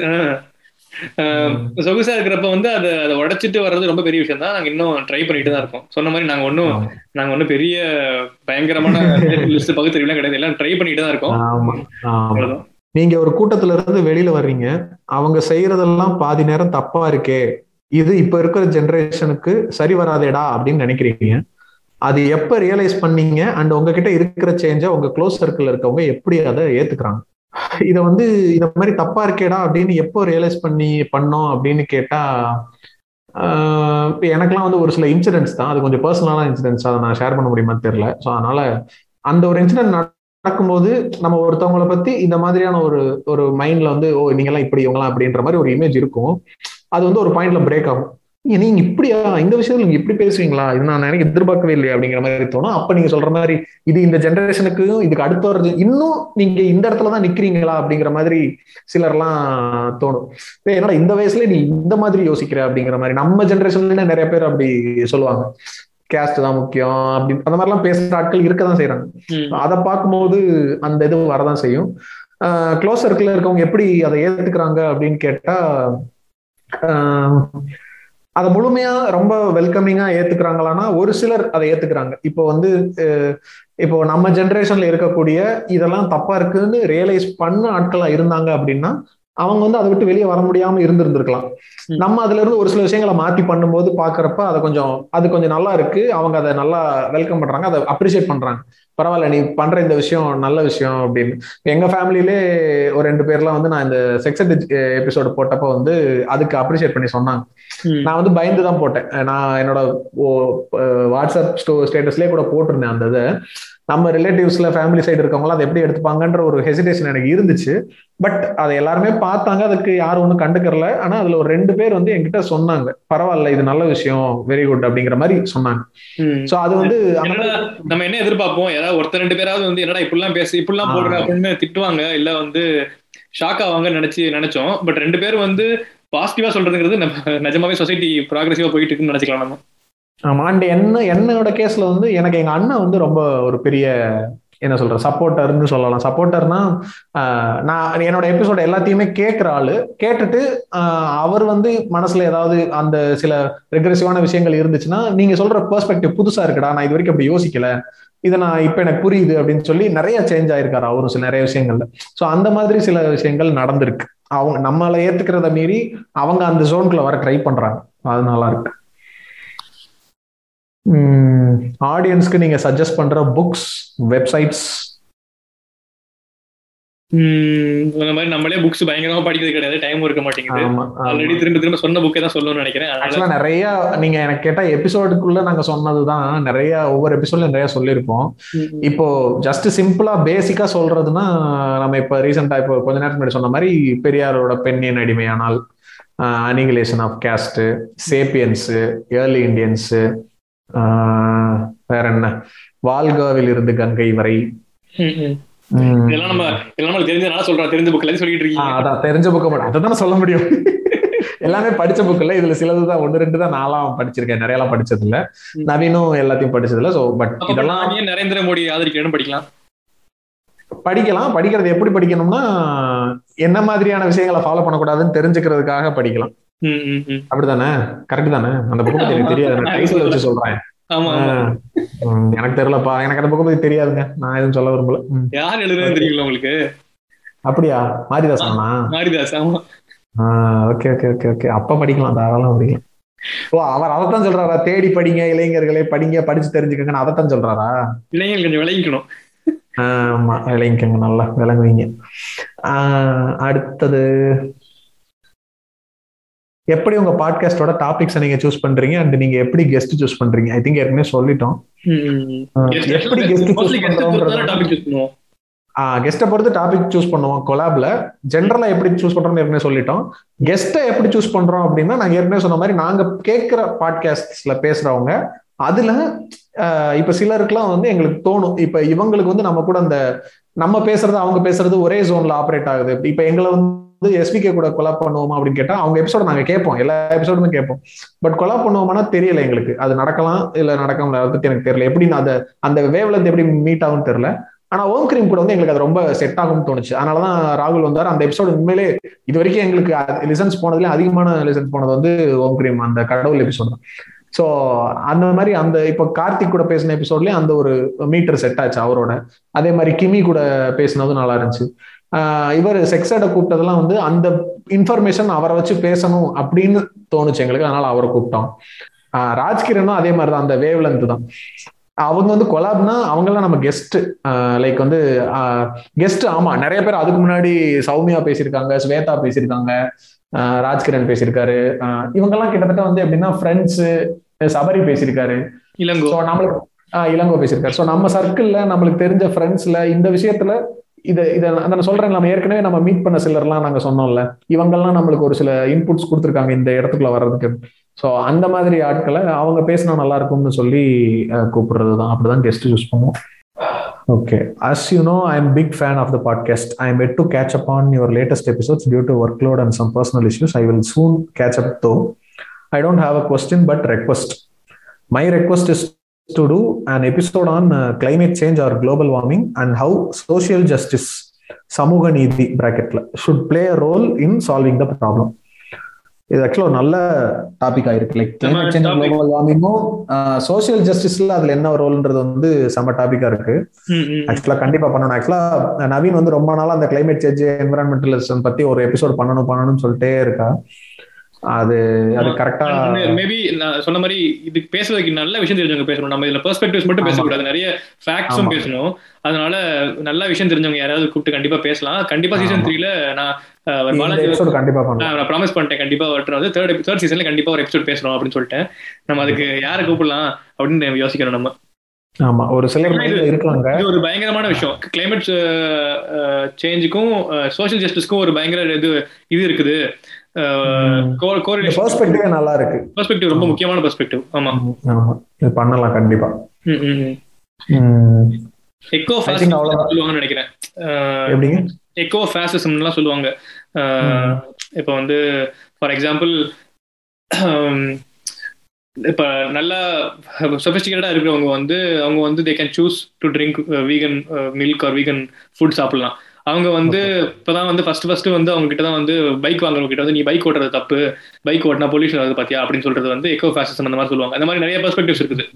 சொகுசா இருக்கிறப்ப வந்து அதை அதை உடைச்சிட்டு வர்றது ரொம்ப பெரிய விஷயம் தான் நாங்க இன்னும் ட்ரை பண்ணிட்டு தான் இருக்கோம். சொன்ன மாதிரி நாங்க ஒன்னும் நாங்க ஒன்னும் பெரிய பயங்கரமான லிஸ்ட் பகுத்தறிவுலாம் கிடையாது. எல்லாம் ட்ரை பண்ணிட்டு தான் இருக்கோம். நீங்க ஒரு கூட்டத்துல இருந்து வெளியில வர்றீங்க. அவங்க செய்யறதெல்லாம் பாதி நேரம் தப்பா இருக்கே. இது இப்ப இருக்கிற ஜெனரேஷனுக்கு சரி வராதேடா அப்படின்னு நினைக்கிறீங்க. அது எப்ப ரியலைஸ் பண்ணீங்க? அண்ட் உங்ககிட்ட இருக்கிற சேஞ்ச உங்க க்ளோஸ் சர்க்கிள் இருக்கவங்க எப்படி அதை ஏத்துக்கிறாங்க? இத வந்து இந்த மாதிரி தப்பா இருக்கேடா அப்படின்னு எப்போ ரியலைஸ் பண்ணி பண்ணோம் அப்படின்னு கேட்டா எனக்குலாம் வந்து ஒரு சில இன்சிடென்ட்ஸ் தான். அது கொஞ்சம் பர்சனலான இன்சிடென்ட்ஸ் அதை நான் ஷேர் பண்ண முடியுமான்னு தெரியல. ஸோ அதனால அந்த ஒரு இன்சிடென்ட் நடக்கும்போது நம்ம ஒருத்தவங்களை பத்தி இந்த மாதிரியான ஒரு ஒரு மைண்ட்ல வந்து ஓ நீங்கெல்லாம் இப்படி இவங்களாம் அப்படின்ற மாதிரி ஒரு இமேஜ் இருக்கும். அது வந்து ஒரு பாயிண்ட்ல பிரேக் ஆகும். நீங்க இப்படியா? இந்த விஷயத்துல நீங்க இப்படி பேசுவீங்களா இது நான் எனக்கு எதிர்பார்க்கவே இல்லையா அப்படிங்கிற மாதிரி தோணும். அப்ப நீங்க சொல்ற மாதிரி இது இந்த ஜென்ரேஷனுக்கு இதுக்கு அடுத்து வர்றது இன்னும் நீங்க இந்த இடத்துலதான் நிக்கிறீங்களா? அப்படிங்கிற மாதிரி சிலர்லாம் தோணும். என்னடா இந்த வயசுல நீ இந்த மாதிரி யோசிக்கிற? அப்படிங்கிற மாதிரி. நம்ம ஜென்ரேஷன்ல நிறைய பேர் அப்படி சொல்லுவாங்க. கேஸ்ட் தான் முக்கியம் அப்படி அந்த மாதிரிலாம் பேசுற ஆட்கள் இருக்கதான் செய்யறாங்க அதை பார்க்கும்போது அந்த இது வரதான் செய்யும். க்ளோஸ் சர்க்கிள் இருக்கவங்க எப்படி அதை ஏத்துக்கிறாங்க அப்படின்னு கேட்டா அதை முழுமையா ரொம்ப வெல்கமிங்கா ஏத்துக்கிறாங்களான்னா ஒரு சிலர் அதை ஏத்துக்கிறாங்க. இப்போ வந்து இப்போ நம்ம ஜென்ரேஷன்ல இருக்கக்கூடிய இதெல்லாம் தப்பா இருக்குன்னு ரியலைஸ் பண்ண ஆட்களா இருந்தாங்க அப்படின்னா அவங்க வந்து அதை விட்டு வெளியே வர முடியாம இருந்திருந்திருக்கலாம். நம்ம அதுல இருந்து ஒரு சில விஷயங்களை மாத்தி பண்ணும்போது பாக்குறப்ப அதை கொஞ்சம் அது கொஞ்சம் நல்லா இருக்கு. அவங்க அதை நல்லா வெல்கம் பண்றாங்க அதை அப்ரிசியேட் பண்றாங்க. பரவாயில்ல நீ பண்ற இந்த விஷயம் நல்ல விஷயம் அப்படின்னு. எங்க ஃபேமிலியிலே ஒரு ரெண்டு பேர்லாம் வந்து நான் இந்த செக்ஸ் எபிசோடு போட்டப்ப வந்து அதுக்கு அப்ரிசியேட் பண்ணி சொன்னாங்க. நான் வந்து பயந்து தான் போட்டேன். நான் என்னோட வாட்ஸ்அப் ஸ்டோ ஸ்டேட்டஸ்லயே கூட போட்டிருந்தேன் அந்த இதை. நம்ம ரிலேட்டிவ்ஸ்ல ஃபேமிலி சைடு இருக்கவங்களாம் அதை எப்படி எடுத்துப்பாங்கன்ற ஒரு ஹெசிடேஷன் எனக்கு இருந்துச்சு. பட் அதை எல்லாருமே பார்த்தாங்க. அதுக்கு யாரும் ஒன்றும் கண்டுக்கறல. ஆனா அதுல ஒரு ரெண்டு பேர் வந்து என்கிட்ட சொன்னாங்க. பரவாயில்ல இது நல்ல விஷயம். வெரி குட் அப்படிங்கிற மாதிரி சொன்னாங்க. சோ அது வந்து நம்ம என்ன எதிர்பார்ப்போம்? யாராவது ஒருத்தர் ரெண்டு பேராவது வந்து என்னடா இப்படிலாம் பேசு இப்படிலாம் போடுற அப்படின்னு திட்டுவாங்க. இல்ல வந்து ஷாக் ஆவாங்க நினைச்சு நினைச்சோம். பட் ரெண்டு பேரும் வந்து பாசிட்டிவா சொல்றதுங்கிறது நம்ம நிஜமாவே சொசைட்டி ப்ராக்ரஸிவா போயிட்டு இருக்குன்னு நினைச்சுக்கலாம் நம்ம. ஆமா. அண்ட் என்ன என்னோட கேஸ்ல வந்து எனக்கு எங்க அண்ணன் வந்து ரொம்ப ஒரு பெரிய என்ன சொல்ற சப்போர்ட்டர்னு சொல்லலாம். சப்போர்ட்டர்னா நான் என்னோட எபிசோட எல்லாத்தையுமே கேட்கிற ஆளு. கேட்டுட்டு அவர் வந்து மனசுல ஏதாவது அந்த சில ரெக்ரெசிவான விஷயங்கள் இருந்துச்சுன்னா நீங்க சொல்ற பெர்ஸ்பெக்டிவ் புதுசா இருக்குடா. நான் இது வரைக்கும் அப்படி யோசிக்கல. இதை நான் இப்ப எனக்கு புரியுது அப்படின்னு சொல்லி நிறைய சேஞ்ச் ஆயிருக்காரு அவரும் சில நிறைய விஷயங்கள்ல. சோ அந்த மாதிரி சில விஷயங்கள் நடந்திருக்கு. அவங்க நம்மளை ஏத்துக்கிறத மீறி அவங்க அந்த ஜோனுக்குள்ள வர ட்ரை பண்றாங்க. அது நல்லா இருக்கு. ஆடியன்ஸ்க்கு நீங்க சஜஸ்ட் பண்ற புக்ஸ் வெப்சைட்ஸ் இந்த மாதிரி நம்மளே புக்ஸ் பயங்கரமா படிக்கிறது கிடையாது. டைம் இருக்க மாட்டேங்குது. ஆல்ரெடி திரும்ப திரும்ப சொன்ன புக்கே தான் சொல்லணும்னு நினைக்கிறேன். ஆக்சுவலா நிறைய நீங்க எனக்கு கேட்டா எபிசோடுக்குள்ள நாங்க சொன்னதுதான். நிறைய ஒவ்வொரு எபிசோட்ல நிறைய சொல்லியிருப்போம். இப்போ ஜஸ்ட் சிம்பிளா பேசிக்கா சொல்றதுன்னா நம்ம இப்ப ரீசெண்டா இப்போ கொஞ்ச நேரத்துக்கு முன்னாடி சொன்ன மாதிரி பெரியாரோட பெண்ணின் அடிமையானால் annihilation of caste sapiens early Indians வேற என்ன? வால்காவில் இருந்து கங்கை வரை. இதெல்லாம் நம்ம இதெல்லாம் தெரிஞ்சனால சொல்றோம் தெரிஞ்ச புக்ல சொல்லிட்டு இருக்கீங்க? அதான். தெரிஞ்ச புக்க மட்டும். அதை சொல்ல முடியும். எல்லாமே படிச்ச புக் இல்ல. இதுல சிலது தான். ஒன்னு ரெண்டு தான் நாலாம் படிச்சிருக்கேன். நிறைய எல்லாம் படிச்சது இல்ல நவீனும் எல்லாத்தையும் படிச்சது இல்ல சோ பட் இதெல்லாம் நரேந்திர மோடி ஆதரிக்கணும் படிக்கலாம். படிக்கலாம். படிக்கிறது எப்படி படிக்கணும்னா என்ன மாதிரியான விஷயங்களை ஃபாலோ பண்ணக்கூடாதுன்னு தெரிஞ்சுக்கிறதுக்காக படிக்கலாம். அப்படிதானே? கரெக்ட் தானே? அந்த புக் பத்தி எனக்கு தெரியாது. நான் டைட்டில் வச்சு சொல்றேன். எனக்கு தெரியலப்பா. எனக்கு அந்த புக் பத்தி தெரியாதுங்க. நான் எதுவும் சொல்ல விரும்பல. யார் எழுதுறது தெரியல உங்களுக்கு? அப்படியா? மாரிதாஸ் மாரிதாஸ் ஆமா. Okay okay okay okay. அப்ப படிக்கலாம். தாராளம் படிக்கலாம். ஓ அவர் அதைத்தான் சொல்றாரா? தேடி படிங்க இளைஞர்களே படிங்க படிச்சு தெரிஞ்சுக்கங்கன்னு அதைத்தான் சொல்றாரா? இளைஞர்கள் கொஞ்சம் விளங்கிக்கணும். ஆமா. விளங்கிக்கங்க நல்லா விளங்குவீங்க. அடுத்தது எப்படி உங்க பாட்காஸ்டோட டாபிக்ஸ் நீங்க சூஸ் பண்றீங்க? அண்ட் நீங்க எப்படி கெஸ்ட் சூஸ் பண்றீங்க? ஐ திங்க் ஏற்கனவே சொல்லிட்டோம். எப்படி கெஸ்ட் சூஸ் பண்றோம் கெஸ்ட்டை பொறுத்து டாபிக் சூஸ் பண்ணுவோம். கொலாப்ல ஜென்ரலா எப்படி சூஸ் பண்றோம்னு ஏற்கனவே சொல்லிட்டோம். கெஸ்ட்டை எப்படி சூஸ் பண்றோம் அப்படின்னா நாங்க ஏற்கனவே சொன்ன மாதிரி நாங்க கேட்கிற பாட்காஸ்ட்ல பேசுறவங்க அதுல இப்ப சிலருக்குலாம் வந்து எங்களுக்கு தோணும். இப்ப இவங்களுக்கு வந்து நம்ம கூட அந்த நம்ம பேசுறது அவங்க பேசுறது ஒரே ஜோன்ல ஆப்ரேட் ஆகுது. இப்ப எங்களை வந்து எஸ்பிகே கூட கொலா பண்ணுவோமா அப்படின்னு கேட்டா அவங்க எபிசோட நாங்க கேட்போம். எல்லா எபிசோடுமே கேட்போம். பட் கொலா பண்ணுவோம்னா தெரியல எங்களுக்கு. அது நடக்கலாம் இல்ல நடக்கலாம் அதை பத்தி எனக்கு தெரியல. எப்படி நான் அந்த அந்த வேவ்ல எப்படி மீட் ஆகும்னு தெரியல. ஆனா ஓம் கிரீம் கூட வந்து எங்களுக்கு அது ரொம்ப செட் ஆகும்னு தோணுச்சு. அதனாலதான் ராகுல் வந்தார். அந்த எபிசோடு உண்மையிலே இது வரைக்கும் எங்களுக்கு லிசன்ஸ் போனதுல அதிகமான லிசன்ஸ் போனது வந்து ஓம் கிரீம் அந்த கடவுள் எபிசோடு தான். ஸோ அந்த மாதிரி அந்த இப்போ கார்த்திக் கூட பேசின எபிசோட்லயே அந்த ஒரு மீட்டர் செட் ஆச்சு அவரோட. அதே மாதிரி கிமி கூட பேசினதும் நல்லா இருந்துச்சு. இவர் செக்ஸட கூப்பிட்டதெல்லாம் வந்து அந்த இன்ஃபர்மேஷன் அவரை வச்சு பேசணும் அப்படின்னு தோணுச்சு எங்களுக்கு. அதனால அவரை கூப்பிட்டோம். ராஜ்கிரனும் அதே மாதிரி தான் அந்த வேவ் லென்த் தான். அவங்க வந்து கொலாப்னா அவங்கெல்லாம் நம்ம கெஸ்ட் லைக் வந்து கெஸ்ட் ஆமா நிறைய பேர் அதுக்கு முன்னாடி சௌமியா பேசியிருக்காங்க ஸ்வேதா பேசியிருக்காங்க ராஜ்கிரண் பேசியிருக்காரு. இவங்கெல்லாம் கிட்டத்தட்ட வந்து எப்படின்னா ஃப்ரெண்ட்ஸ் சபரி பேசியிருக்காரு. இளங்கோ. நம்மளுக்கு இளங்கோ பேசியிருக்காரு. ஸோ நம்ம சர்க்கிள்ல நம்மளுக்கு தெரிஞ்ச ஃப்ரெண்ட்ஸ்ல இந்த விஷயத்துல இதை இதை நான் சொல்றேன். நம்ம ஏற்கனவே நம்ம மீட் பண்ண சிலர்லாம் நாங்க சொன்னோம்ல. இவங்கெல்லாம் நம்மளுக்கு ஒரு சில இன்புட்ஸ் கொடுத்துருக்காங்க இந்த இடத்துக்குள்ள வர்றதுக்கு. ஸோ அந்த மாதிரி ஆட்களை அவங்க பேசினா நல்லா இருக்கும்னு சொல்லி கூப்பிடுறது தான் அப்படிதான் கெஸ்ட் யூஸ் பண்ணுவோம். Okay as you know I am big fan of the podcast I am yet to catch up on your latest episodes due to work load and some personal issues I will soon catch up though I don't have a question but request my request is to do an episode on uh, climate change or global warming and how social justice சமூக நீதி பிராக்கெட்ல should play a role in solving the problem இது ஆக்சுவலா ஒரு நல்ல டாபிக் ஆயிருக்கு. லைக் கிளைமேட் சேஞ்ச் குளோபல் வார்மிங்கும் சோசியல் ஜஸ்டிஸ்ல அதுல என்ன ரோல்ன்றது வந்து செம்ம டாபிக்கா இருக்கு. ஆக்சுவலா கண்டிப்பா பண்ணணும். ஆக்சுவலா நவீன் வந்து ரொம்ப நாளா அந்த கிளைமேட் சேஞ்ச் என்விரான்மெண்டலிசம் பத்தி ஒரு எபிசோட் பண்ணணும் பண்ணணும்னு சொல்லிட்டே இருக்கா. அது அது கரெக்டா மேபி நான் சொன்ன மாதிரி இது பேசுறதுக்கு நல்ல விஷயம் தெரிஞ்சவங்க பேசணும். நம்ம இதுல பெர்ஸ்பெக்டிவ்ஸ் மட்டும் பேசக்கூடாது. நிறைய ஃபேக்ட்ஸும் பேசணும். அதனால நல்ல விஷயம் தெரிஞ்சவங்க யாராவது கூப்பிட்டு கண்டிப்பா பேசலாம். கண்டிப்பா சீசன் த்ரீல நான் கண்டிப்பா நான் ப்ராமிஸ் பண்ணிட்டேன். கண்டிப்பா வந்து தேர்ட் தேர்ட் சீசன்ல கண்டிப்பா ஒரு எபிசோட் பேசணும் அப்படின்னு சொல்லிட்டேன். நம்ம அதுக்கு யாரை கூப்பிடலாம் அப்படின்னு யோசிக்கணும் நம்ம. ஆமா. ஒரு சிலர் இருக்காங்க இது ஒரு பயங்கரமான விஷயம். கிளைமேட் சேஞ்சுக்கும் சோசியல் ஜஸ்டிஸ்க்கும் ஒரு பயங்கர இது இது இருக்குது. பெர்ஸ்பெக்டிவ் நல்லா இருக்கு பெர்ஸ்பெக்டிவ் ரொம்ப முக்கியமான பெர்ஸ்பெக்டிவ் ஆமா. ஆமா. இது பண்ணலாம் கண்டிப்பா. எக்கோ சொல்லுவாங்கன்னு நினைக்கிறேன். எப்படிங்க? எக்கோ ஃபாசிசம்லாம் சொல்லுவாங்க. இப்போ வந்து ஃபார் எக்ஸாம்பிள் இப்ப நல்லா சொபிஸ்டிகேட்டடா இருக்கிறவங்க வந்து அவங்க வந்து they can choose to drink vegan milk or vegan food சாப்பிடலாம். அவங்க வந்து இப்பதான் வந்து ஃபர்ஸ்ட் ஃபர்ஸ்ட் வந்து அவங்க கிட்ட தான் வந்து பைக் வாங்குறவங்க கிட்ட வந்து நீ பைக் ஓட்டுறது தப்பு. பைக் ஓட்டினா பொல்யூஷன் வருது பாத்தியா? அப்படின்னு சொல்றது வந்து எக்கோ ஃபேசிசம் அந்த மாதிரி சொல்லுவாங்க. அந்த மாதிரி நிறைய பெர்ஸ்பெக்டிவ்ஸ் இருக்குது.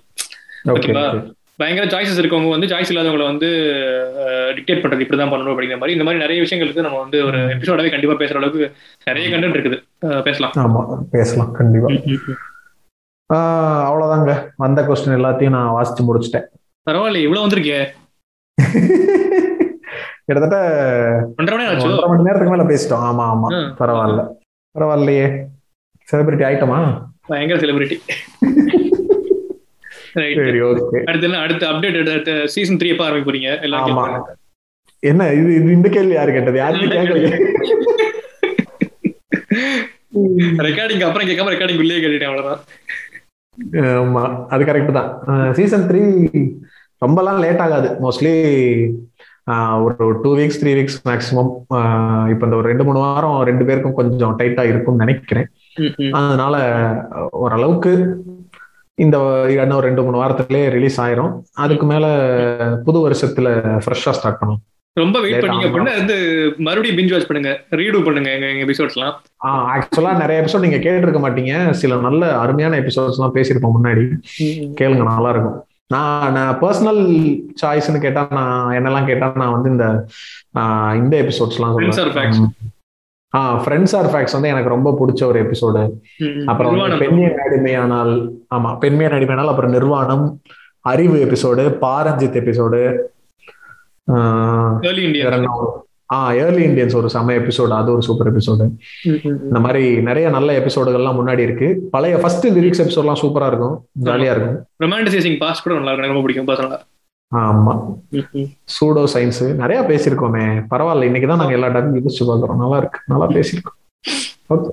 ஓகேவா? பயங்கர சாய்ஸஸ் இருக்கவங்க வந்து சாய்ஸ் இல்லாதவங்களை வந்து டிக்டேட் பண்றது இப்படிதான் பண்ணணும் அப்படிங்கிற மாதிரி இந்த மாதிரி நிறைய விஷயங்களுக்கு நம்ம வந்து ஒரு எபிசோடாவே கண்டிப்பா பேசுற அளவுக்கு நிறைய கண்டென்ட் இருக்குது. பேசலாம். ஆமா பேசலாம் கண்டிப்பா. அவ்வளவுதாங்க. வந்த கொஸ்டின் எல்லாத்தையும் நான் வாசிச்சு முடிச்சிட்டேன். பரவாயில்ல இவ்வளவு வந்திருக்கே. கிட்டத்தட்ட ஒன்றரை மணி நேரத்துக்கு மேல பேசிட்டோம். ஆமா ஆமா. பரவாயில்ல. பரவாயில்லையே. செலிபிரிட்டி ஆயிட்டமா? பயங்கர செலிபிரிட்டி சரி ஓகே அடுத்து அடுத்த அப்டேட் அடுத்த சீசன் த்ரீ எப்ப ஆரம்பிக்க போறீங்க? ஆமா. என்ன இது இது இந்த கேள்வி யாரு கேட்டது? யாருமே கேட்கல ரெக்கார்டிங் அப்புறம் கேட்காம ரெக்கார்டிங் உள்ளே கேட்டுட்டேன் அவ்வளவுதான். ஆமா அது கரெக்ட் தான். சீசன் த்ரீ ரொம்பலாம் லேட் ஆகாது. மோஸ்ட்லி ஒரு two weeks three weeks maximum இப்போ இந்த ஒரு ரெண்டு மூணு வாரம் ரெண்டு பேருக்கும் கொஞ்சம் டைட்டா இருக்கும்னு நினைக்கிறேன். அதனால ஓரளவுக்கு இந்த இன்னும் ரெண்டு மூணு வாரத்திலேயே ரிலீஸ் ஆயிரும். அதுக்கு மேல புது வருஷத்துல ஃப்ரெஷ்ஷா ஸ்டார்ட் பண்ணும் ரொம்ப வெயிட் பண்ணீங்க அப்படின்னா வந்து மறுபடியும் பிஞ்ச் வாட்ச் பண்ணுங்க. ரீடு பண்ணுங்க எங்க எங்க எபிசோட்ஸ்லாம் ஆக்சுவலா நிறைய எபிசோட் நீங்க கேட்டிருக்க மாட்டீங்க. சில நல்ல அருமையான எபிசோட்ஸ் எல்லாம் பேசியிருப்போம் முன்னாடி. கேளுங்க நல்லா இருக்கும். நான் நான் பர்சனல் சாய்ஸ்னு கேட்டா நான் என்னெல்லாம் கேட்டா நான் வந்து இந்த இந்த எபிசோட்ஸ்லாம் சொல்லுவேன். ஆ ஃப்ரெண்ட்ஸ் ஆர் ஃபேக்ஸ் வந்து எனக்கு ரொம்ப பிடிச்ச ஒரு எபிசோடு அப்புறம் பெண்ணியன் அடிமையானால் ஆமா பெண்ணியன் அடிமையானால் அப்புறம் நிர்வாணம் அறிவு எபிசோடு பாரஞ்சித் எபிசோடு ஆ ஏர்லி இண்டியன்ஸ் ஒரு செம எபிசோடு அது ஒரு சூப்பர் எபிசோடு இந்த மாதிரி நிறைய நல்ல எபிசோடுகள்லாம் முன்னாடி இருக்கு. பழைய ஃபர்ஸ்ட் லிரிக்ஸ் எபிசோட்லாம் சூப்பரா இருக்கும். ஜாலியா இருக்கும். ரொமான்டிசைசிங் பாஸ்ட் கூட நல்லா இருக்கும். ரொம்ப பிடிக்கும் பர்சனலா ஆமா. சூடோ சயின்ஸ் நிறைய பேசியிருக்கோமே. பரவாயில்ல இன்னைக்குதான் நாங்க எல்லா டாக்கும் யோசிச்சு பாக்குறோம் நல்லா இருக்கு. நல்லா பேசியிருக்கோம். ஓகே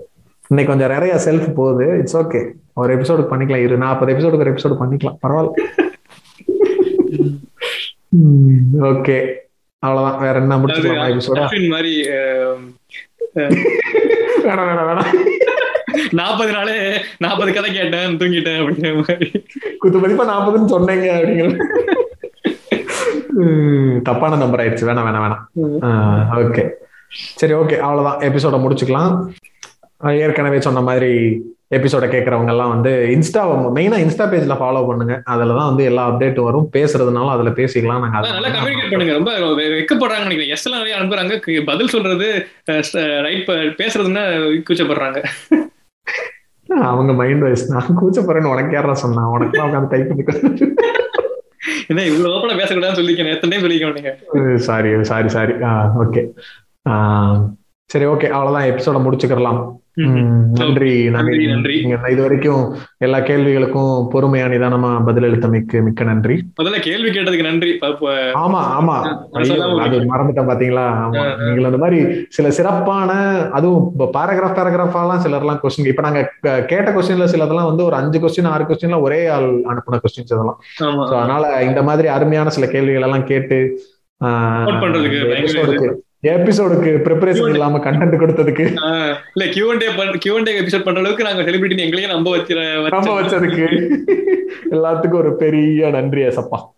இன்னைக்கு கொஞ்சம் நிறைய செல்ஃப் போகுது. இட்ஸ் ஓகே ஒரு எபிசோடு பண்ணிக்கலாம். இரு நாற்பது எபிசோடுக்கு ஒரு எபிசோடு பண்ணிக்கலாம். பரவாயில்ல. ஓகே அவ்வளவுதான். வேற என்ன முடிச்சுக்கலாமா எபிசோட மாதிரி வேணாம் வேணாம் வேணாம். நாற்பது நாளே நாற்பது கதை கேட்டேன் தூங்கிட்டேன் அப்படிங்கிற மாதிரி. குத்து மதிப்பா நாற்பதுன்னு சொன்னீங்க அப்படிங்கிற தப்பான நம்பர் ஆயிடுச்சு. வேணாம் வேணாம் வேணாம். ஓகே சரி ஓகே அவ்வளவுதான். எபிசோட முடிச்சுக்கலாம். ஏற்கனவே சொன்ன மாதிரி எபிசோட கேட்கறவங்க எல்லாம் வந்து இன்ஸ்டா மெயினா இன்ஸ்டா பேஜ்ல ஃபாலோ பண்ணுங்க. அதுல தான் வந்து எல்லா அப்டேட்டும் வரும். பேசுறதுனாலும் அதுல பேசிக்கலாம் நாங்க அதான் நல்லா கம்யூனிகேட் பண்ணுங்க. ரொம்ப வெக்கப்படுறாங்க நினைக்கிறேன். எஸ் எல்லாம் நிறைய அனுப்புறாங்க. பதில் சொல்றது ரைட் பேசுறதுன்னா கூச்சப்படுறாங்க. அவங்க மைண்ட் வைஸ் நான் கூச்சப்படுறேன்னு உனக்கு யாரா சொன்னா? உனக்கு உட்காந்து டைப் பண்ணி என்ன இவ்வளவு ஓப்பனா பேசக்கூடாதுன்னு சொல்லிக்கணும் எத்தனை டைம் சொல்லிக்க மாட்டீங்க சாரி சாரி சாரி ஓகே சரி ஓகே அவ்வளவுதான். எபிசோட முடிச்சுக்கலாம் நன்றி நன்றி நன்றி, இது வரைக்கும் எல்லா கேள்விகளுக்கும் பொறுமையா நிதானமா பதிலளித்தமைக்கு மிக்க நன்றி. முதல்ல கேள்வி கேட்டதுக்கு நன்றி. ஆமா ஆமா. அது மறந்துட்டேன் பாத்தீங்களா? ஆமா. நீங்கள் அந்த மாதிரி சில சிறப்பான அதுவும் பேராகிராஃப் பேராகிராஃபாலாம் சிலர்லாம் கொஸ்டின் இப்ப நாங்க கேட்ட கொஸ்டின்ல சிலதெல்லாம் வந்து ஒரு அஞ்சு கொஸ்டின் ஆறு கொஸ்டின்ல ஒரே ஆள் அனுப்புன கொஸ்டின்ஸ் So, அதனால இந்த மாதிரி அருமையான சில கேள்விகள் எல்லாம் கேட்டு பண்றதுக்கு எபிசோடுக்கு ப்ரிப்பரேஷன் இல்லாம கண்டென்ட் கொடுத்ததுக்கு. இல்ல கியூஎன்டே கியூஎன்டே எபிசோட் பண்ற அளவுக்கு நாங்க செலிபிரிட்டி எங்களையே நம்ப வச்சிர நம்ம வச்சதுக்கு. எல்லாத்துக்கும் ஒரு பெரிய நன்றி ஏசப்பா.